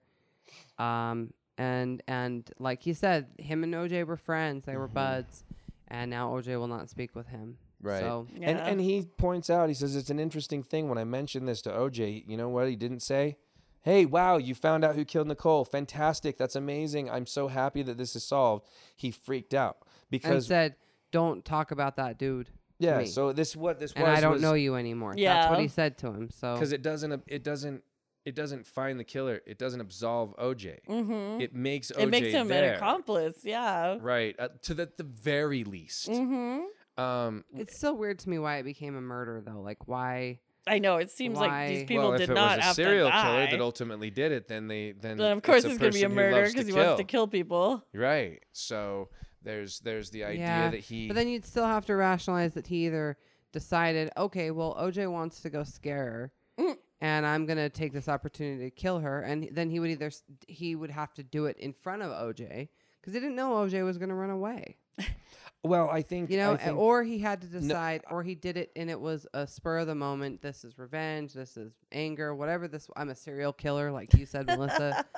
Um, and and like he said, him and OJ were friends. They were buds, and now OJ will not speak with him. Mm-hmm. Right. So And Yeah. and he points out, he says it's an interesting thing when I mentioned this to OJ, you know what he didn't say? Hey, wow, you found out who killed Nicole. Fantastic. That's amazing. I'm so happy that this is solved. He freaked out and because said, "Don't talk about that dude." To yeah, me." so this what this and was I don't was- know you anymore. Yeah, That's what Yeah. he said to him. So because it doesn't it doesn't it doesn't find the killer. It doesn't absolve OJ. mm-hmm. It makes OJ It makes him there. an accomplice. Yeah. Right, uh, to the, the very least. Mm-hmm. Um, it's still weird to me why it became a murder though. Like why? I know. It seems like Why- these people well, did if it not was a have serial to die. killer that ultimately did it, then they then then of course it's, it's, gonna be a person who murder loves because he wants to kill. kill people. Right. So there's there's the idea yeah. that he But then you'd still have to rationalize that he either decided, okay, well, OJ wants to go scare her, Mm. and I'm gonna take this opportunity to kill her, and then he would either he would have to do it in front of OJ because he didn't know OJ was gonna run away, well, I think you know, think, or he had to decide, or he did it and it was a spur of the moment. This is revenge. This is anger. Whatever this, I'm a serial killer, like you said, Melissa.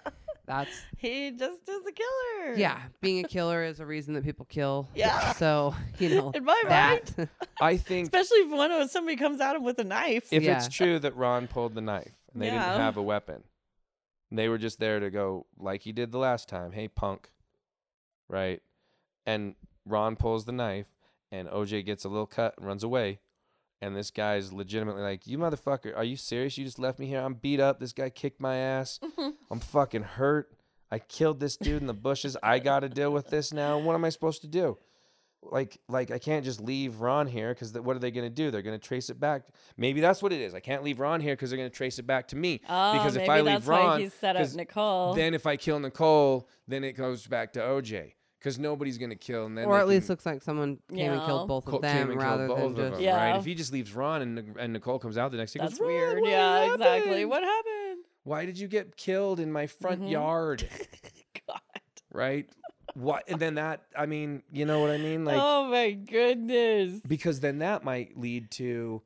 That's He just is a killer. yeah. Being a killer is a reason that people kill. Yeah. So you know In my that. I think Especially if one of somebody comes at him with a knife. if Yeah. it's true that Ron pulled the knife and they Yeah. didn't have a weapon, they were just there to go like he did the last time. Hey, punk, right? And Ron pulls the knife, and OJ gets a little cut and runs away. And this guy's legitimately like, "You motherfucker, are you serious? You just left me here. I'm beat up. This guy kicked my ass. I'm fucking hurt. I killed this dude in the bushes. I got to deal with this now. What am I supposed to do?" like like I can't just leave Ron here because what are they going to do? They're going to trace it back. Maybe that's what it is. I can't leave Ron here because they're going to trace it back to me. Oh, because maybe if I that's leave Ron, why he set up 'cause Nicole. then if I kill Nicole, then it goes back to OJ because nobody's going to kill. And then or they at least looks like someone came and Yeah. killed both co- of came them and kill rather both than of just them, Yeah. right? If he just leaves Ron and, Nic- and Nicole comes out the next day, That's goes, "Ron, weird. what Yeah, exactly. happened? What happened? Why did you get killed in my front Mhm. yard? God. right? What? And then that. I mean, you know what I mean? Like. oh my goodness. because then that might lead to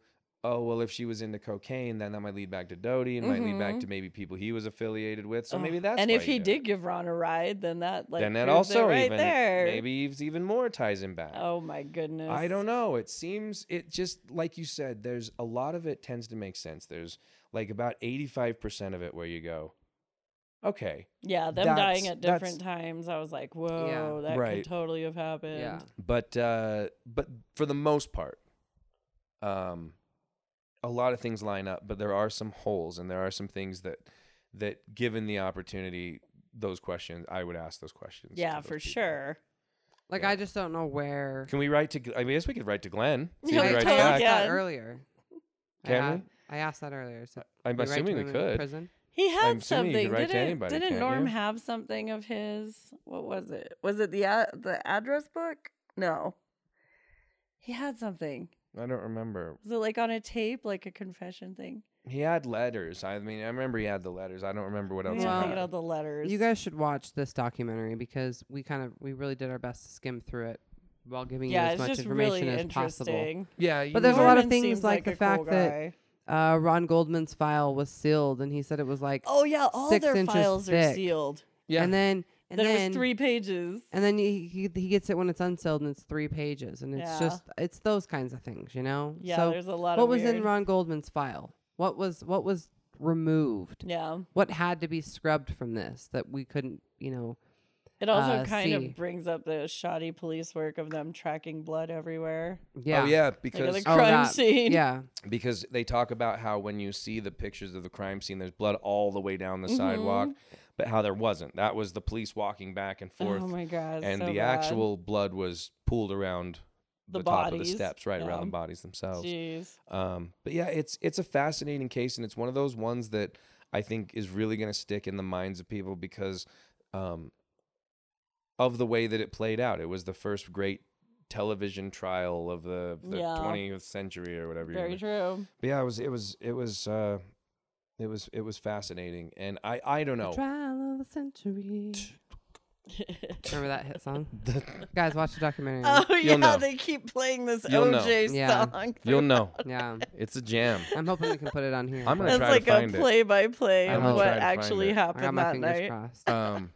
oh well, if she was into cocaine, then that might lead back to Dodi and might lead back to maybe people he was affiliated with. So maybe that's Mm-hmm. and why if he did did it. give Ron a ride, then that like then that proves it also right even there. maybe Eve's even more ties him back. Oh my goodness. I don't know. It seems it just like you said. There's a lot of it tends to make sense. There's like about eighty five percent of it where you go, okay, Yeah, them dying at different times. I was like, whoa, that Right. could totally have happened. Yeah. but uh, but for the most part, um, a lot of things line up. But there are some holes, and there are some things that that, given the opportunity, those questions I would ask those questions. Yeah, those for people. sure. Like Yeah. I just don't know where. Can we write to? I guess we could write to Glen. See Yeah, I, writes I totally asked back. that earlier. I, Can a- we? I asked that earlier. So I'm we write to assuming we could. Prison. He had I'm something. could write to didn't anybody, didn't Norm you? have something of his? What was it? Was it the a- the address book? No. He had something. I don't remember. Was it like on a tape, like a confession thing? He had letters. I mean, I remember he had the letters. I don't remember what else. Yeah, he Well, thinking had. of the letters. You guys should watch this documentary because we kind of we really did our best to skim through it while giving yeah, you as much just information really as possible. interesting. Yeah, you But there's a lot of things seems like the a fact cool that- Uh, Ron Goldman's file was sealed, and he said it was like, oh yeah, all six their inches files are sealed. Yeah. and then and there then was three pages. and then he, he he gets it when it's unsealed and it's three pages, and it's Yeah. just it's those kinds of things, you know. Yeah, So there's a lot what of was in Ron Goldman's file? What was what was removed? Yeah. What had to be scrubbed from this that we couldn't, you know? It also uh, kind see. of brings up the shoddy police work of them tracking blood everywhere. Yeah. Oh yeah, because at the Oh, crime that- scene. Yeah. because they talk about how when you see the pictures of the crime scene, there's blood all the way down Mm-hmm. the sidewalk, but how there wasn't. That was the police walking back and forth, Oh my god. and so the bad. actual blood was pooled around the, The top of the steps, right around the bodies themselves. Jeez. Um, but yeah, it's it's a fascinating case, and it's one of those ones that I think is really going to stick in the minds of people because um, of the way that it played out. It was the first great television trial of the, the Yeah. 20th century or whatever. Very true. But yeah, it was it was it was uh, it was it was fascinating, and I I don't know. Trial of the century. Remember that hit song? Guys, watch the documentary. Oh yeah, You'll know. they keep playing this You'll know. OJ Yeah. song. You'll know yeah. it's a jam. I'm hoping we can put it on here. I'm gonna but That's try to like find a it. play-by-play I'm of gonna what try to find actually it. I got happened my that fingers night. crossed. Um,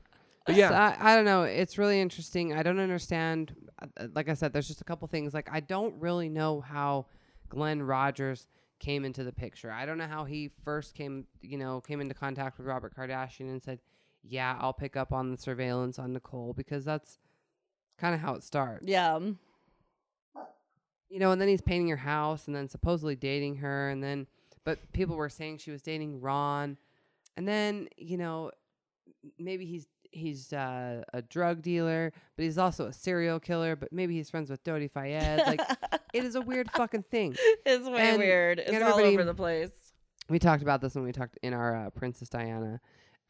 but So yeah, I, I don't know. It's really interesting. I don't understand. uh, uh, Like I said, there's just a couple things. Like I don't really know how Glen Rogers came into the picture. I don't know how he first came, you know, came into contact with Robert Kardashian and said, "Yeah, I'll pick up on the surveillance on Nicole," because that's kind of how it starts. Yeah. you know, and then he's painting her house and then supposedly dating her and then but people were saying she was dating Ron. And then, you know, maybe he's he's uh, a drug dealer, but he's also a serial killer, but maybe he's friends with Dodi Fayed. Like it is a weird fucking thing. it's way And- weird. It's all over the place. We talked about this when we talked in our uh, Princess Diana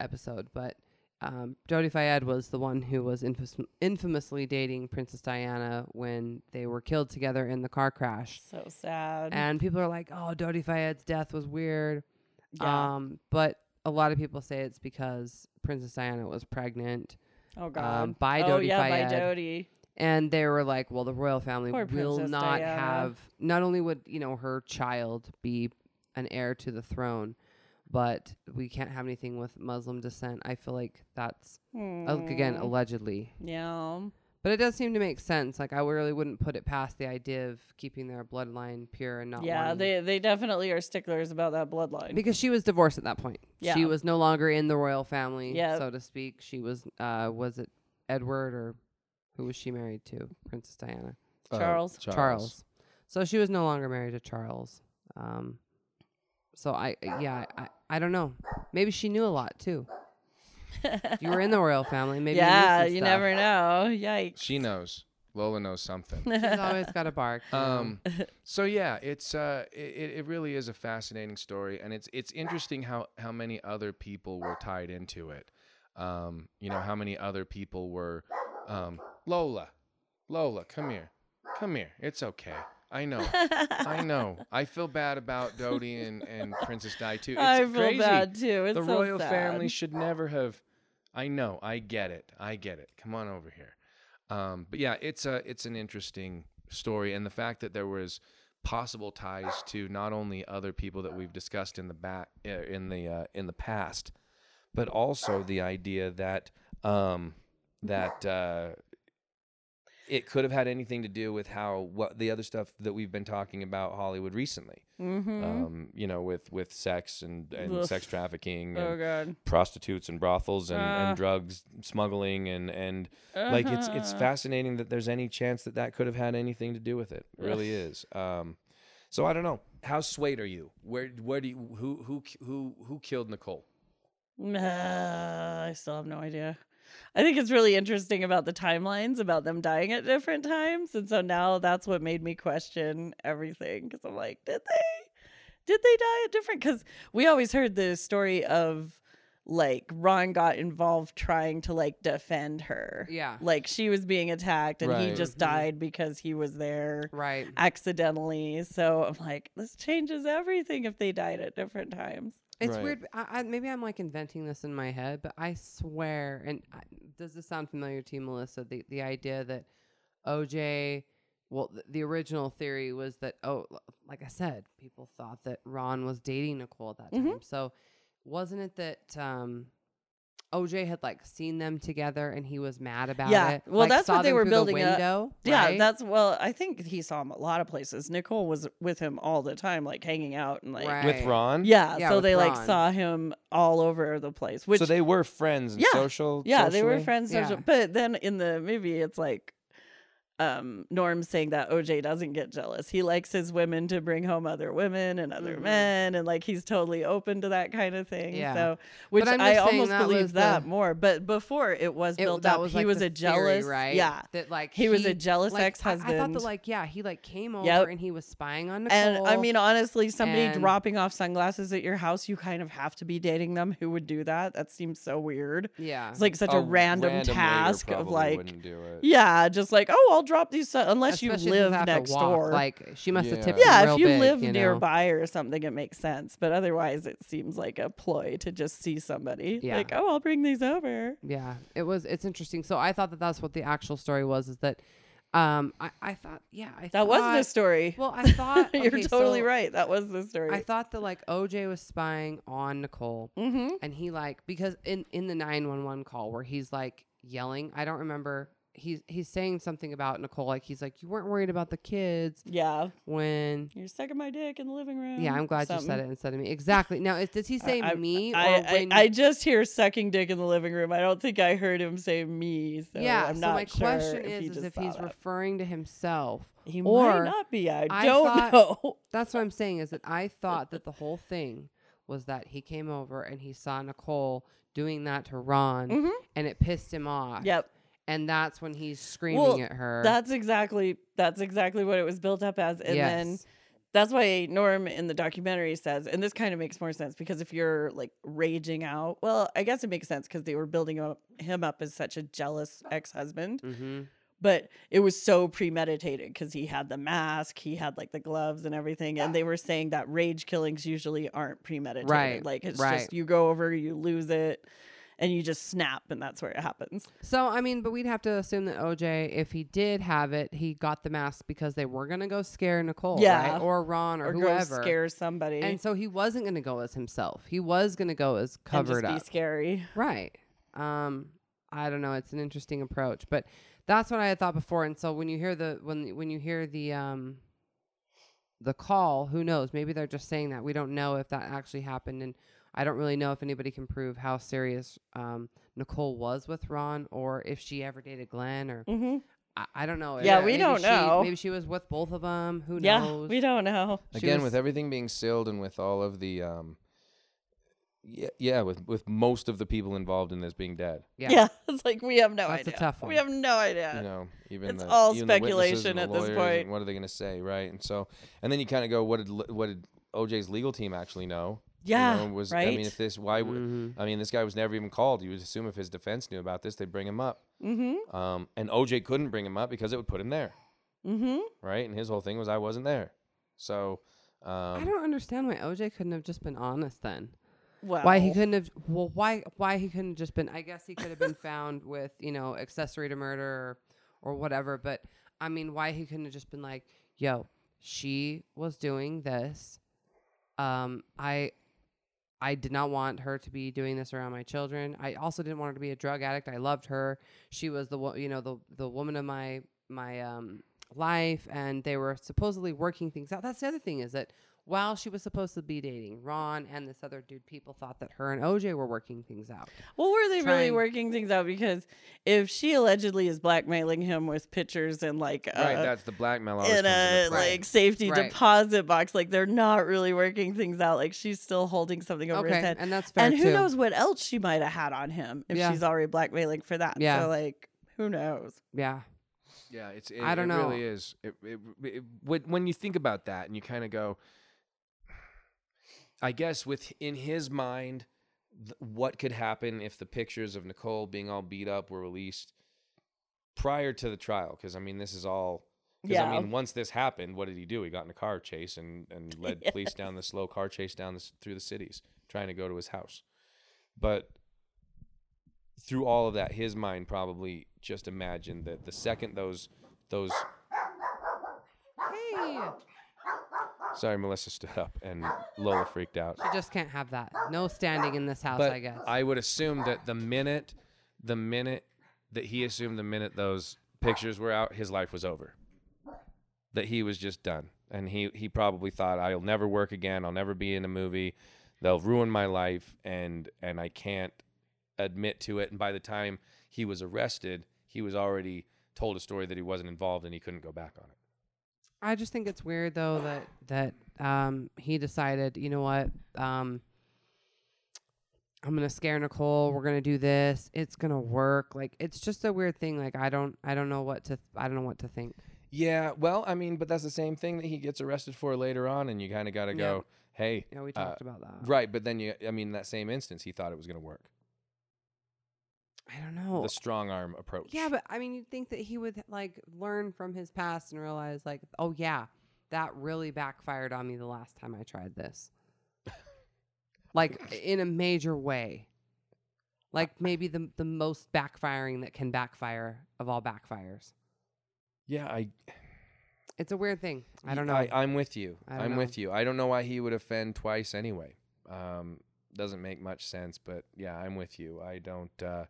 episode, but um, Dodi Fayed was the one who was infamous, infamously dating Princess Diana when they were killed together in the car crash. So sad. And people are like, "Oh, Dodi Fayed's death was weird." yeah. Um, but a lot of people say it's because Princess Diana was pregnant, oh god. um, by oh Dodi yeah, Fayed. by Dodi. and they were like, "Well, the royal family Poor will Princess not Diana. have. Not only would you know her child be an heir to the throne, but we can't have anything with Muslim descent." I feel like that's uh, again Hmm. allegedly, Yeah. but it does seem to make sense. Like I really wouldn't put it past the idea of keeping their bloodline pure and not Yeah, they they definitely are sticklers about that bloodline. because she was divorced at that point. Yeah. She was no longer in the royal family, Yep. so to speak. She was uh was it Edward or who was she married to? Princess Diana. uh, Charles. Charles. So she was no longer married to Charles. Um so I yeah, I, I don't know. Maybe she knew a lot too. If you were in the royal family, maybe yeah, you, knew you stuff. never know. Yikes. She knows. Lola knows something. She's always got a bark. Um, so yeah, it's uh, it, it really is a fascinating story, and it's it's interesting how how many other people were tied into it. Um, you know how many other people were, um, Lola, Lola, come here, come here. It's okay. I know, I know. I feel bad about Dodi and, and Princess Di too. It's I feel crazy. bad too. It's the so royal sad. family should never have. I know. I get it. I get it. Come on over here. Um, but yeah, it's a it's an interesting story, and the fact that there was possible ties to not only other people that we've discussed in the back uh, in the uh, in the past, but also the idea that um, that uh, it could have had anything to do with how what the other stuff that we've been talking about Hollywood recently. Mm-hmm. Um, you know, with with sex and, and sex trafficking oh god. prostitutes and brothels and, Ah. and drugs smuggling and and like it's it's Uh-huh. fascinating that there's any chance that that could have had anything to do with it. It really is. Um, so I don't know. How swayed are you? Where where do you who who who who killed Nicole? Uh, I still have no idea. I think it's really interesting about the timelines about them dying at different times, and so now that's what made me question everything because I'm like, did they, did they die at different? Because we always heard the story of like Ron got involved trying to like defend her. Yeah. like she was being attacked, and he just Mhm. died because he was there Right. accidentally. So I'm like, this changes everything if they died at different times. It's Right. weird. I, I, maybe I'm like inventing this in my head, but I swear, and I, does this sound familiar to you, Melissa? The the idea that OJ, well, th- the original theory was that oh, like I said, people thought that Ron was dating Nicole at that Mhm. time. So wasn't it that um, OJ had like seen them together and he was mad about Yeah. it? Well, Like, that's what they them were through the building up. window, Yeah, right? that's well. I think he saw him a lot of places. Nicole was with him all the time, like hanging out and like. Right. With Ron? Yeah, Yeah, so with they like saw him all over the place. Which so they were friends and Yeah. social. yeah, they were socially? friends. Yeah. social- But then in the movie, it's like um Norm saying that OJ doesn't get jealous. He likes his women to bring home other women and other Mhm. men, and like he's totally open to that kind of thing. Yeah. So, which I'm I just saying almost that believe that the- more. But before it was It- built that up, was he like was the a theory, jealous, right? Yeah, that like he was a jealous like, I- I, ex-husband. thought that like yeah, he like came over Yep. and he was spying on Nicole. And I mean, honestly, somebody and- dropping off sunglasses at your house, you kind of have to be dating them. Who would do that? That seems so weird. yeah, It's like such a, random, waiter task of like, do it. yeah, just like, oh, I'll drop these, sun-" unless Especially you live next walk, door. Like she must have Yeah. tipped. yeah, him if you big, live you know? nearby or something, it makes sense. But otherwise, it seems like a ploy to just see somebody. Yeah. Like, oh, I'll bring these over. Yeah, it was. It's interesting. So I thought that that's what the actual story was. Is that, um, I I thought yeah, I That was the story. Well, I thought You're totally so right. That was the story. I thought that like OJ was spying on Nicole, mm-hmm. and he like because in in the nine one one call where he's like yelling, I don't remember. He's he's saying something about Nicole, like he's like, you weren't worried about the kids Yeah. when You're sucking my dick in the living room. Yeah, I'm glad you said it instead of me. Exactly. Now, is, does he say I- me or I, I, when? I just hear sucking dick in the living room. I don't think I heard him say me. So yeah. I'm so not my sure question if is, is if he's that. referring to himself. He or might not be. I, I don't thought- know. That's what I'm saying. Is that I thought that the whole thing was that he came over and he saw Nicole doing that to Ron, Mhm. and it pissed him off. Yep. And that's when he's screaming Well, at her. That's exactly that's exactly what it was built up as. And then that's why Norm in the documentary says, and this kind of makes more sense because if you're like raging out, well, I guess it makes sense because they were building up, him up as such a jealous ex-husband. mm-hmm. but it was so premeditated because he had the mask, he had like the gloves and everything, and they were saying that rage killings usually aren't premeditated. Right, Like it's right. just you go over, you lose it, and you just snap, and that's where it happens. So I mean, but we'd have to assume that OJ, if he did have it, he got the mask because they were gonna go scare Nicole, Yeah. right? or Ron, or, Or, go whoever. scare somebody And so he wasn't going to go as himself. He was going to go as covered just be up. scary. Right. Um I don't know, it's an interesting approach, but that's what I had thought before and so when you hear the when when you hear the um the call, who knows? Maybe they're just saying that. We don't know if that actually happened and I don't really know if anybody can prove how serious um Nicole was with Ron or if she ever dated Glen or hmm I, I don't know. Yeah, Uh, we don't she- know. Maybe she was with both of them. Who Yeah, knows? we don't know. She Again, was- with everything being sealed and with all of the um, yeah, yeah, with with most of the people involved in this being dead, yeah. it's like we have no That's a idea. tough We have no idea. you know, even It's the, all even speculation the at this point. What are they going to say, right? And so, and then you kind of go, what did what did OJ's legal team actually know? You yeah, know, was right. I mean, if this why would Mhm. I mean, this guy was never even called. You would assume if his defense knew about this, they'd bring him up. mm-hmm. Um, and OJ couldn't bring him up because it would put him there, Mm-hmm. right? And his whole thing was I wasn't there. So, um, I don't understand why OJ couldn't have just been honest then. Well, Why he couldn't have? Well, why why he couldn't have just been? I guess he could have been found with you know accessory to murder or, or whatever. But I mean, why he couldn't have just been like, "Yo, she was doing this. Um, I I did not want her to be doing this around my children. I also didn't want her to be a drug addict. I loved her. She was the you know the the woman of my my um life and they were supposedly working things out. That's the other thing is that while she was supposed to be dating Ron and this other dude, people thought that her and OJ were working things out. Well, were they really working things out? Because if she allegedly is blackmailing him with pictures and like uh, right, that's the blackmail. always in comes a into play. like safety Right. deposit box, like they're not really working things out. Like she's still holding something over okay, his head. and that's fair And who too. knows what else she might have had on him if Yeah. she's already blackmailing for that. Yeah. So like, who knows? Yeah, Yeah, it's. It, I don't it know. Really is. It, it, it, when when you think about that and you kind of go, I guess with in his mind, th- what could happen if the pictures of Nicole being all beat up were released prior to the trial? Because I mean, this is all. Because Yeah. I mean, once this happened, what did he do? He got in a car chase and and led police down the slow car chase down this, through the cities, trying to go to his house. But through all of that, his mind probably just imagined that the second those those hey, sorry, Melissa stood up and Lola freaked out. she just can't have that. No standing in this house, But I guess. I would assume that the minute the minute that he assumed the minute those pictures were out, his life was over. That he was just done. And he he probably thought I'll never work again, I'll never be in a movie. They'll ruin my life and and I can't admit to it. And by the time he was arrested, he was already told a story that he wasn't involved and he couldn't go back on it. I just think it's weird though that that um he decided, you know what, um I'm gonna scare Nicole. We're gonna do this. It's gonna work. Like it's just a weird thing. Like I don't I don't know what to I don't know what to think. Yeah, well, I mean, but that's the same thing that he gets arrested for later on, and you kind of got to go, hey, Yeah, we uh, talked about that. right. But then you, I mean, that same instance, he thought it was going to work. I don't know. The strong arm approach. Yeah, but I mean, you'd think that he would like learn from his past and realize, like, oh yeah, that really backfired on me the last time I tried this. like in a major way. Like maybe the the most backfiring that can backfire of all backfires. yeah, I, It's a weird thing. I don't know. I, I'm with you. I'm know. with you. I don't know why he would offend twice anyway. Um, doesn't make much sense, but yeah, I'm with you. I don't. Uh,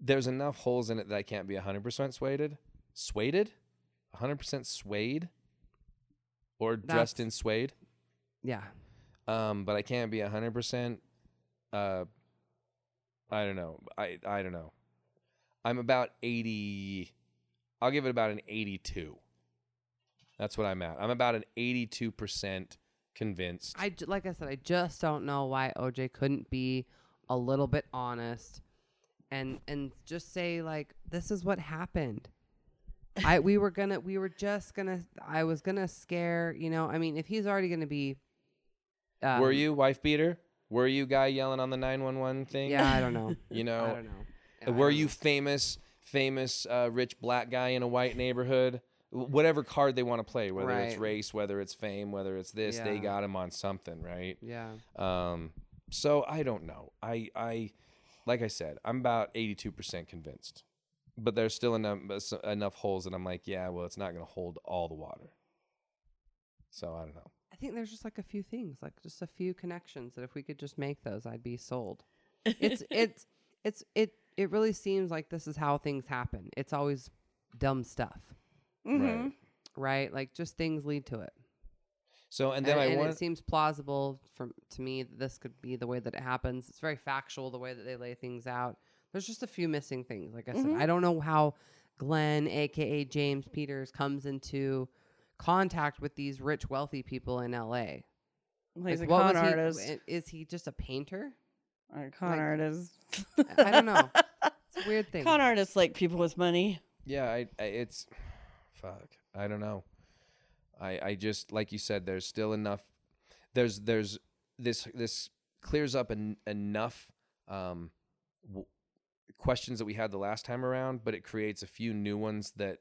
there's enough holes in it that I can't be 100% swayed. Swayed? 100% swayed? Or dressed in That's- suede? yeah. Um, but I can't be 100%. Uh, I don't know. I, I don't know. I'm about 80. I'll give it about an 82. That's what I'm at. I'm about an 82% convinced. I like I said, I just don't know why OJ couldn't be a little bit honest and and just say like this is what happened. I we were gonna we were just gonna I was gonna scare you know I mean if he's already gonna be um, Were you wife beater? Were you guy yelling on the 911 thing? yeah I don't know You know I don't know were don't you know. famous, famous, uh, rich black guy in a white neighborhood? Whatever card they want to play, whether it's race, whether it's fame, whether it's this, they got him on something, right? yeah Um, so I don't know. I, I, like I said, I'm about 82% convinced, but there's still enough enough holes that I'm like, yeah, well, it's not going to hold all the water. So I don't know. I think there's just like a few things like just a few connections that if we could just make those I'd be sold. it's it's it's it it really seems like this is how things happen. It's always dumb stuff. Mhm. Right. right? Like just things lead to it. So and And, then I and want it seems plausible from to me that this could be the way that it happens. It's very factual the way that they lay things out. There's just a few missing things. Like I said, Mhm. I don't know how Glen, aka James Peters, comes into contact with these rich, wealthy people in LA. He's Like, a con was he- artist. Is he just a painter? Or a con like- artist. I don't know. It's a weird thing. Con artists like people with money. Yeah, I, I it's fuck. I don't know. I I just like you said there's still enough there's there's this this clears up en- enough um w- questions that we had the last time around, but it creates a few new ones that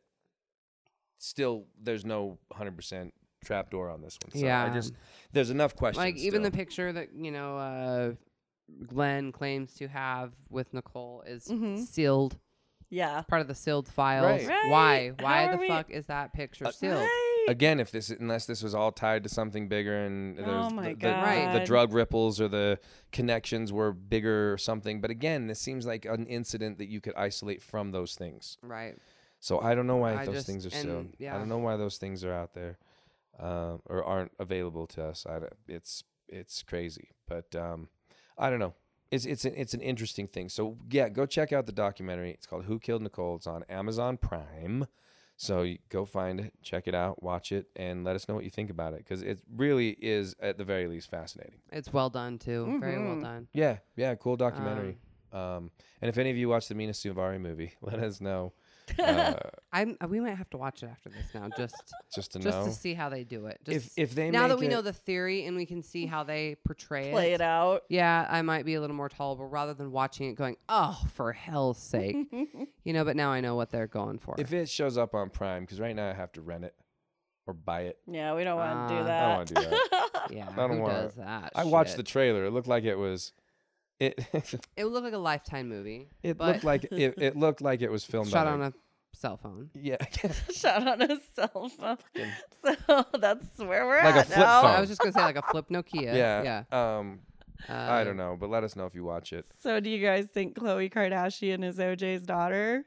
still there's no 100% trapdoor on this one. So I Yeah. just there's enough questions. like even the picture that you know uh, Glen claims to have with Nicole is Mhm. sealed Yeah. part of the sealed files. Right. Right. Why? Why How the are we- fuck is that picture Uh, sealed? Right. Again, if this unless this was all tied to something bigger and there's Oh my the, the, the, the drug ripples or the connections were bigger or something. But again, this seems like an incident that you could isolate from those things. Right. So I don't know why I those just- things are still. and, I don't know why those things are out there, um, or aren't available to us. I it's it's crazy, but um, I don't know. It's it's an, it's an interesting thing. So yeah, go check out the documentary. It's called Who Killed Nicole. It's on Amazon Prime. So go find it, check it out, watch it, and let us know what you think about it because it really is at the very least fascinating. It's well done too. Very well Mhm. done. Yeah, yeah, cool documentary. Um, and if any of you watch the Mena Suvari movie, let us know. Uh, I'm. uh, We might have to watch it after this now, just just to just know to see how they do it. Just if if they now that make we know the theory and we can see how they portray it. Play it out. Yeah, I might be a little more tolerable rather than watching it going, oh, for hell's sake, you know. But now I know what they're going for. If it shows up on Prime, because right now I have to rent it or buy it. Yeah, we don't want to Uh, do that. I don't wanna do that. yeah, I don't who wanna- does that? I watched the trailer. It looked like it was. It It would look like a lifetime movie. it looked like it, it looked like it was filmed Shot on on a cell phone. yeah Shot on a cell phone. So that's where we're Like a at flip now. phone. I was just gonna say like a flip Nokia. yeah yeah. um Uh, I don't know, but let us know if you watch it. So do you guys think Khloe Kardashian is OJ's daughter?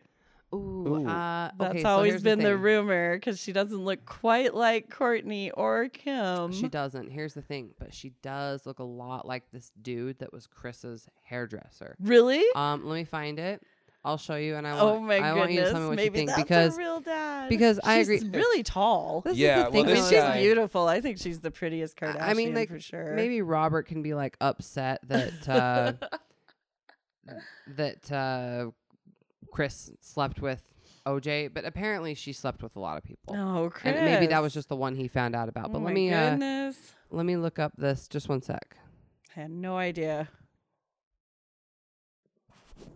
Ooh, Ooh. Uh, That's okay, so always here's been the, thing. rumor because she doesn't look quite like Kourtney or Kim. She doesn't. Here's the thing, but she does look a lot like this dude that was Kris's hairdresser. Really? Um, let me find it. I'll show you, and I want, oh my I want you to goodness! tell me what Maybe you think that's because a real dad. because I agree. She's agree- really tall. this Yeah, is the well, thing. I mean, she's guy- beautiful. I think she's the prettiest I- Kardashian I mean, like, for sure. maybe Robert can be like upset that uh, that uh, Kris slept with OJ, but apparently she slept with a lot of people. Oh, Kris. And maybe that was just the one he found out about. Oh But my let me uh, let me look up this. Just one sec. I had no idea.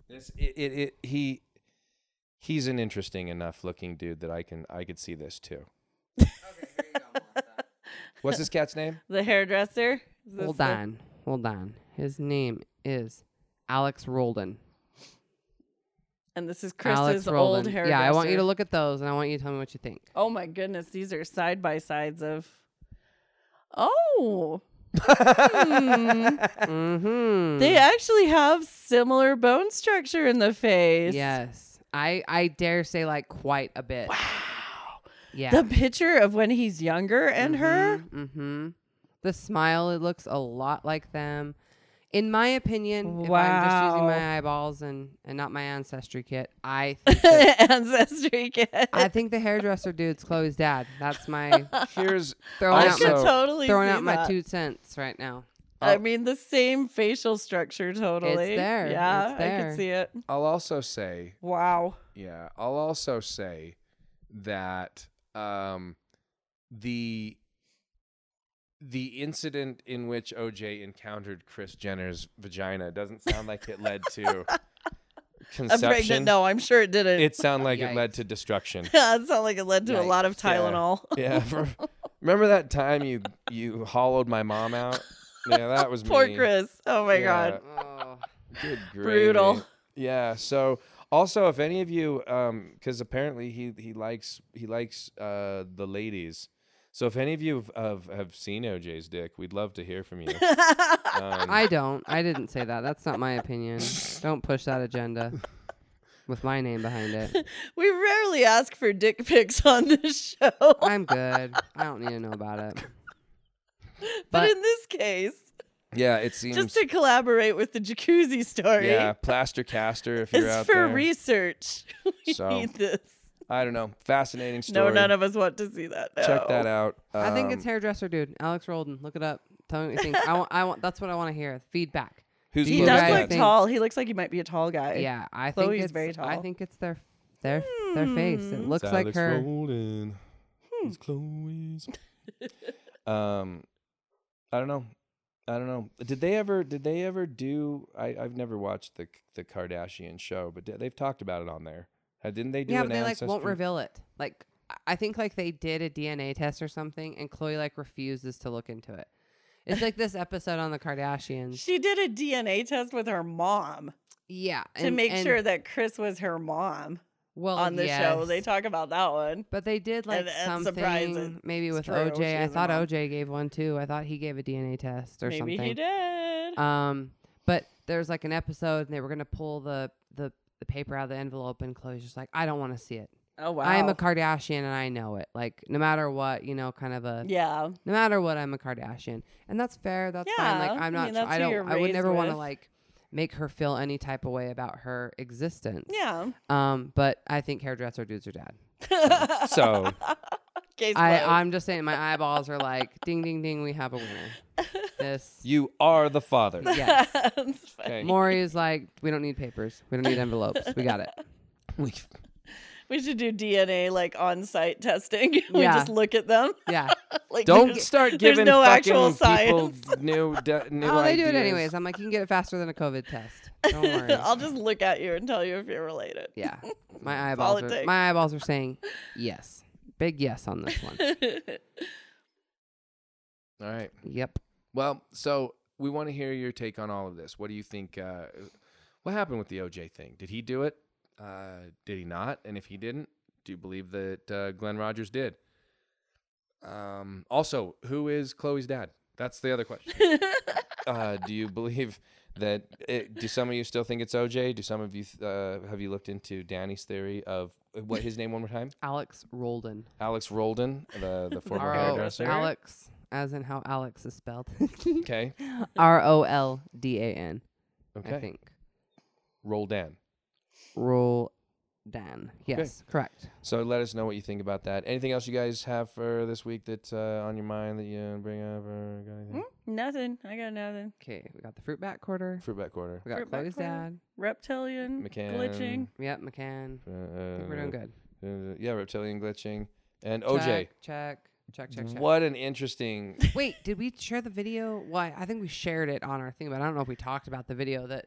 This it, it, it he he's an interesting enough looking dude that I can I could see this too. What's this cat's name? The hairdresser. Is this Hold the- on, hold on. His name is Alex Roldan. And this is Kris's old hairdresser. Yeah, I want you to look at those, and I want you to tell me what you think. Oh my goodness, these are side by sides of. Oh, Mm-hmm. they actually have similar bone structure in the face. Yes, I I dare say like quite a bit. Wow. Yeah. The picture of when he's younger and her. Mm-hmm. The smile, it looks a lot like them. In my opinion, if I'm just using my eyeballs and, and not my ancestry kit, I think that, Ancestry kit. I think the hairdresser dude's Khloe's dad. That's my Here's throwing I out my, totally throwing see out my two cents right now. I mean, the same facial structure, totally. there. Yeah, It's I can see it. I'll also say Wow. Yeah, I'll also say that um, the the incident in which OJ encountered Kris Jenner's vagina doesn't sound like it led to I'm conception. pregnant. No, I'm sure it didn't. It sounded like it led to destruction. Yeah, it sounded like it led to a lot of Yikes. Yeah. Tylenol. yeah. for- remember that time you you hollowed my mom out? Yeah, that was Poor me. Kris. Oh my Yeah. god. Oh. Good Brutal. gravy. Yeah. So also, if any of you, um, because apparently he he likes he likes uh the ladies. So if any of you have have, have seen OJ's dick, we'd love to hear from you. Um, I don't. I didn't say that. That's not my opinion. don't push that agenda with my name behind it. we rarely ask for dick pics on this show. I'm good. I don't need to know about it. but, but- in this case, yeah, it seems. just to collaborate with the jacuzzi story, yeah, plaster caster. If you're it's out for there, research. we So, need this. I don't know. Fascinating story. No, none of us want to see that. Check that no. out. I think it's Um, hairdresser dude, Alex Roldan. Look it up. Tell me what you think. I want. I want. That's what I want to hear. Feedback. Who's He does look think- tall. He looks like he might be a tall guy. Yeah, I Khloe's think it's very tall. I think it's their their their face. It Hmm. looks like her. Roldan. Hmm. It's Khloe's. um, I don't know. I don't know. Did they ever? Did they ever do? I I've never watched the the Kardashian show, but they've talked about it on there. Uh, didn't they do Yeah, an but they like won't ancestry- reveal it. Like I- I think like they did a DNA test or something, and Khloe like refuses to look into it. It's like this episode on the Kardashians. She did a DNA test with her mom Yeah, to and- make and- sure that Kris was her mom. well, on the show. They talk about that one. But they did like And- and surprise, something maybe with true, she OJ. I is a thought mom. OJ gave one too. I thought he gave a DNA test or Maybe something. he did. Um, but there's like an episode and they were gonna pull the the the paper out of the envelope and Khloe's just like, I don't want to see it. oh wow. I am a Kardashian and I know it. Like no matter what, you know, kind of a yeah. no matter what, I'm a Kardashian, and that's fair. That's fine. Like I'm I not. mean, tr- I don't. I would never want to like make her feel any type of way about her existence. Yeah. Um, but I think hairdresser dudes are dad. So Case I closed. I'm just saying my eyeballs are like ding ding ding. We have a winner. This. you are the father. Yes. That's funny. Okay. Maury is like, we don't need papers. We don't need envelopes. We got it. We- We should do DNA like on-site testing. we Yeah. just look at them. Yeah. like Don't there's- start there's giving no fucking actual people science. new de- new Oh, they do it anyways. I'm like, you can get it faster than a COVID test. Don't worry. I'll just look at you and tell you if you're related. yeah. My eyeballs are takes. my eyeballs are saying yes. Big yes on this one. All right. Yep. Well, so we want to hear your take on all of this. What do you think? Uh, what happened with the OJ thing? Did he do it? Uh, did he not? And if he didn't, do you believe that uh, Glen Rogers did? Um, also, who is Khloe's dad? That's the other question. uh, do you believe that? It, do some of you still think it's OJ? Do some of you th- uh, have you looked into Danny's theory of what his name one more time? Alex Roldan. Alex Roldan, the the former R O hairdresser. Alex, as in how Alex is spelled. Okay. R O L D A N. Okay. think. Roldan. Roldan. Yes, correct. So let us know what you think about that. Anything else you guys have for this week that's uh, on your mind that you uh, bring up or got anything? nothing. I got nothing. Okay, we got the fruit bat quarter. Fruit bat quarter. We got Fruit bat Khloe's quarter. dad. Reptilian McCann. glitching. Yep, McCann. Uh, I think we're doing good. uh, yeah, reptilian glitching. And OJ. Check, check, check, check, check. What an interesting. Wait, did we share the video? Why? I think we shared it on our thing, but I don't know if we talked about the video that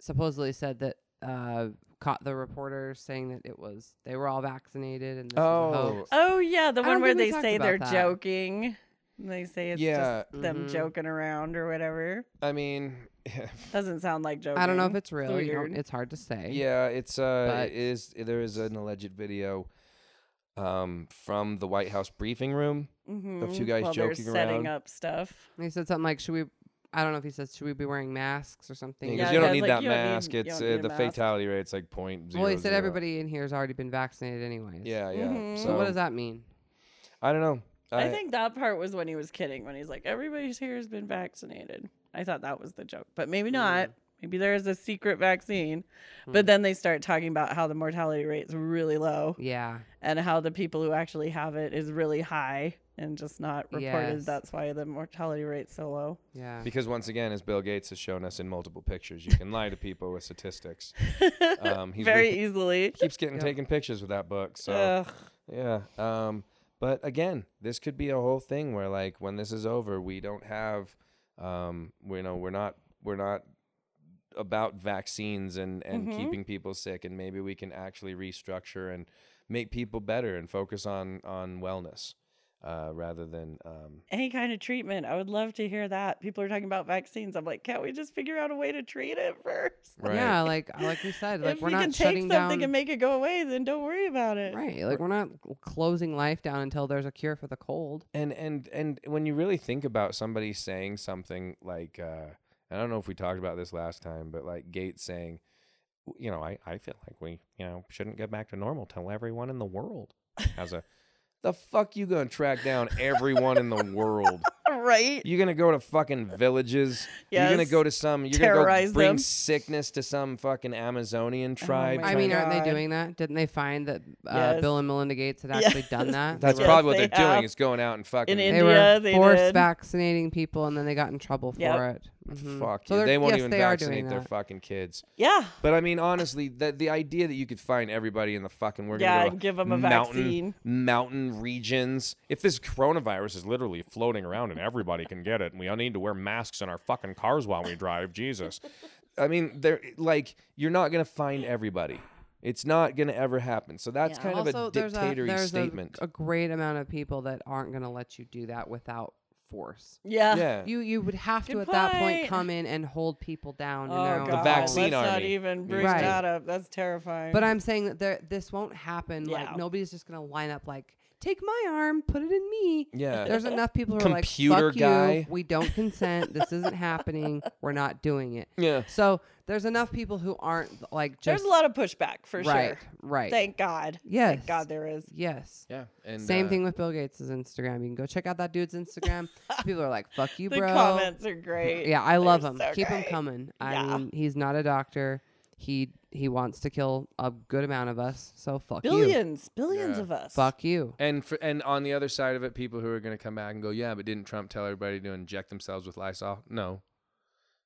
supposedly said that uh, caught the reporters saying that it was they were all vaccinated and this was a Oh, hoax. Oh yeah, the one where they say they're that. joking. They say it's Yeah. just them Mhm. joking around or whatever. I mean, Doesn't sound like joking. I don't know if it's real. You it's hard to say. yeah, it's uh, But- it is there is an alleged video, um, from the White House briefing room. Mhm. two guys While joking setting around. Setting up stuff. And he said something like, "Should we?" I don't know if he said, "Should we be wearing masks or something?" Because Yeah, you don't need like, that you don't need- mask. it's don't uh, need a the mask. fatality rate's like point zero. well, he said zero. everybody in here has already been vaccinated anyways. Yeah, yeah. Mhm. So, So what does that mean? I don't know. I think that part was when he was kidding, when he's like, "Everybody's here has been vaccinated." I thought that was the joke, but maybe not. Maybe there is a secret vaccine. But then they start talking about how the mortality rate is really low Yeah. and how the people who actually have it is really high and just not reported. Yes. That's why the mortality rate's so low. Yeah. Because once again, as Bill Gates has shown us in multiple pictures, you can lie to people with statistics. Um, he's Very re- easily. keeps getting Yep. taking pictures with that book. So Ugh. yeah. Um, but again, this could be a whole thing where like when this is over, we don't have, um, we know we're not we're not about vaccines and and Mhm. keeping people sick, and maybe we can actually restructure and make people better and focus on on wellness uh, rather than um, Any kind of treatment. I would love to hear that. People are talking about vaccines. I'm like, can't we just figure out a way to treat it first? right. Yeah, like like we said, like if we're we not can take shutting something down. and make it go away, then don't worry about it. right, like we're not closing life down until there's a cure for the cold. and and and when you really think about somebody saying something like uh i don't know if we talked about this last time but like gates saying you know i i feel like we you know shouldn't get back to normal till everyone in the world has a the fuck you gonna track down everyone in the world Right? You're gonna go to fucking villages you're gonna go to some you're Terrorize gonna go bring them. sickness to some fucking amazonian tribe my I mean, to- aren't they doing that? Didn't they find that uh, Yes. Bill and Melinda Gates had actually done that? that's They were probably what they they're doing have. is going out and fucking In they India, were they force did. vaccinating people, and then they got in trouble for Yep. it. Mhm. fuck So you. they're- they won't yes, even they are vaccinate their that. fucking kids Yeah. But I mean, honestly, the the idea that you could find everybody in the fucking we're Yeah, gonna go and give 'em a mountain, vaccine. mountain regions. If this coronavirus is literally floating around and everybody can get it, and we all need to wear masks in our fucking cars while we drive, Jesus. I mean, they're like you're not gonna find everybody. It's not gonna ever happen. So that's Yeah. kind also, of a there's a there's statement. A, a great amount of people that aren't going to let you do that without force. Yeah. yeah. You you would have to Good at that point point. come in and hold people down in Oh their own god. vaccine Let's not army. even bring Right. that up. That's terrifying. But I'm saying that there this won't happen. Yeah. Like nobody's just gonna line up like take my arm, put it in me. yeah. There's enough people who are like, Fuck guy. you. We don't consent. this isn't happening. We're not doing it. yeah. So there's enough people who aren't like There's a lot of pushback for right, sure. right. Thank God. yes, Thank God there is. yes. Yeah. And Same uh, thing with Bill Gates' Instagram. You can go check out that dude's Instagram. people are like, "Fuck you, The bro." comments are great. Yeah, I love They're him. so Keep him great. coming. I Yeah. mean, he's not a doctor. He he wants to kill a good amount of us. So fuck you. Billions, billions Yeah. of us. Fuck you. And for, and on the other side of it, people who are going to come back and go, yeah, but didn't Trump tell everybody to inject themselves with Lysol? No,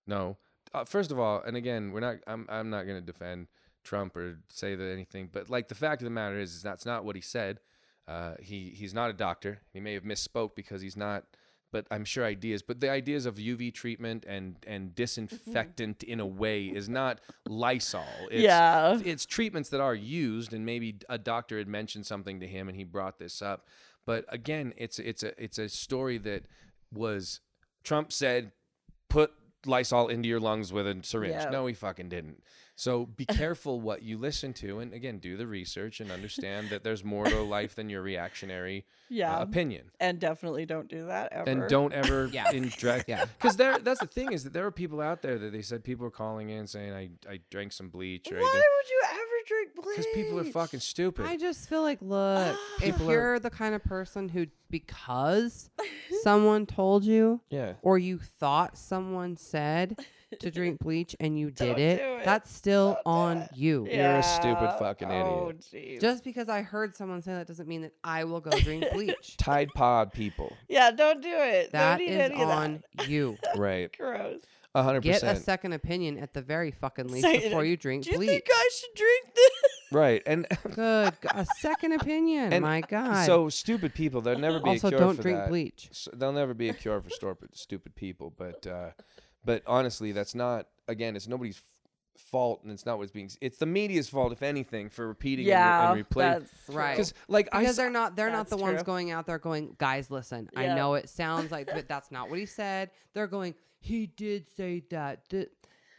no. Uh, first of all, and again, we're not. I'm I'm not going to defend Trump or say that anything, but like the fact of the matter is, is that's not what he said. Uh, he he's not a doctor. He may have misspoke because he's not. But I'm sure ideas. But the ideas of UV treatment and and disinfectant in a way is not Lysol. It's, Yeah. it's treatments that are used, and maybe a doctor had mentioned something to him, and he brought this up. But again, it's it's a it's a story that was Trump said, put Lysol into your lungs with a syringe. No, he fucking didn't. So be careful what you listen to, and again, do the research and understand that there's more to life than your reactionary yeah. uh, opinion. and definitely don't do that ever. And don't ever Yeah. inject. Yeah. Because there, that's the thing is that there are people out there that they said people are calling in saying I, I drank some bleach or Why would you ever drink bleach? because people are fucking stupid. I just feel like, look, ah. if People are- you're the kind of person who, because someone told you yeah. or you thought someone said to drink bleach and you did Don't it, do it. that's still Don't do on it. you. You're a stupid Yeah. fucking Oh, idiot. jeez. Just because I heard someone say that doesn't mean that I will go drink bleach. Tide Pod people. yeah, don't do it. that don't need is any of on that. you. Right. Gross. A hundred Get a percent. second opinion at the very fucking least Say- before you drink Do you bleach. think I should drink this? Right. And Good. g- A second opinion. And My God. so stupid people, there'll never be also, a cure don't for drink that. bleach. S there'll never be a cure for stupid stupid people, but uh but honestly, that's not again, it's nobody's f- fault and it's not what's being it's the media's fault if anything for repeating yeah, and, re- and replaying that's Right. cuz like I Because s- they're not they're not That's the ones going out there going, guys, listen, I know it sounds like but that's not what he said. They're going, he did say that. Th-.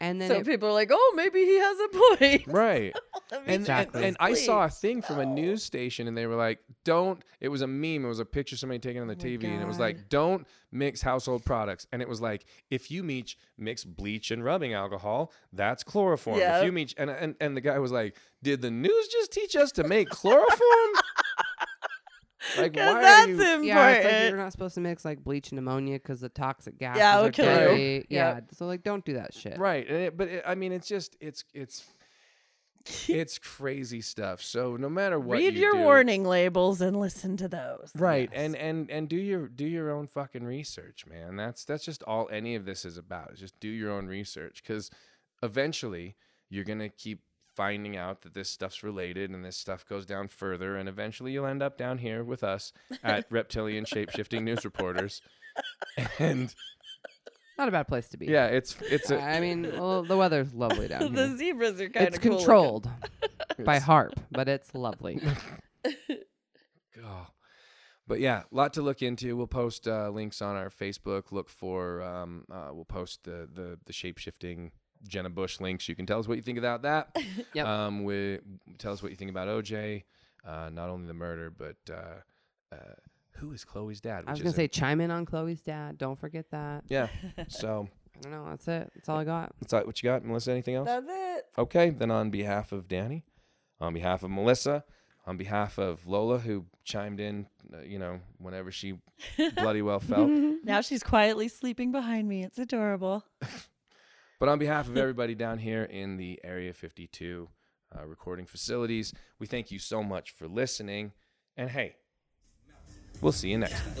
And then so it- people are like, oh, maybe he has a point. right. And Exactly. this and I saw a thing from a news station, and they were like, "Don't." It was a meme. It was a picture somebody taking on the Oh my TV, and it was like, "Don't mix household products." And it was like, if you mix mix bleach and rubbing alcohol, that's chloroform. Yeah. If you mix, and, and and the guy was like, "Did the news just teach us to make chloroform?" like, 'Cause why that's are you? important. yeah, it's like you're not supposed to mix like bleach and ammonia because the toxic gas. Yeah, it'll kill you. dirty. Yeah. So like, don't do that shit. Right, and it, but it, I mean, it's just it's it's it's crazy stuff. So no matter what, Read you your do- warning labels and listen to those. right Yes. and and and do your do your own fucking research man that's that's just all any of this is about is just do your own research because eventually you're gonna keep finding out that this stuff's related and this stuff goes down further and eventually you'll end up down here with us at reptilian shapeshifting news reporters and Not a bad place to be. yeah it's it's a I mean, well, the weather's lovely down here. the zebras are kind of It's controlled by HAARP, but it's lovely. Oh. But yeah, a lot to look into. We'll post uh, links on our Facebook. Look for um, uh, we'll post the the the shape shifting Jenna Bush links. You can tell us what you think about that. Yep. Um, we tell us what you think about OJ. Uh, not only the murder, but uh, uh, who is Khloe's dad? I was gonna is say a- chime in on Khloe's dad. Don't forget that. yeah. So I don't know. That's it. That's all I got. what's that? What you got, Melissa? Anything else? That's it. Okay, then on behalf of Danny, on behalf of Melissa, on behalf of Lola, who chimed in, uh, you know, whenever she bloody well felt. Now she's quietly sleeping behind me. It's adorable. But on behalf of everybody down here in the Area 52 uh, recording facilities, we thank you so much for listening. And hey, we'll see you next time.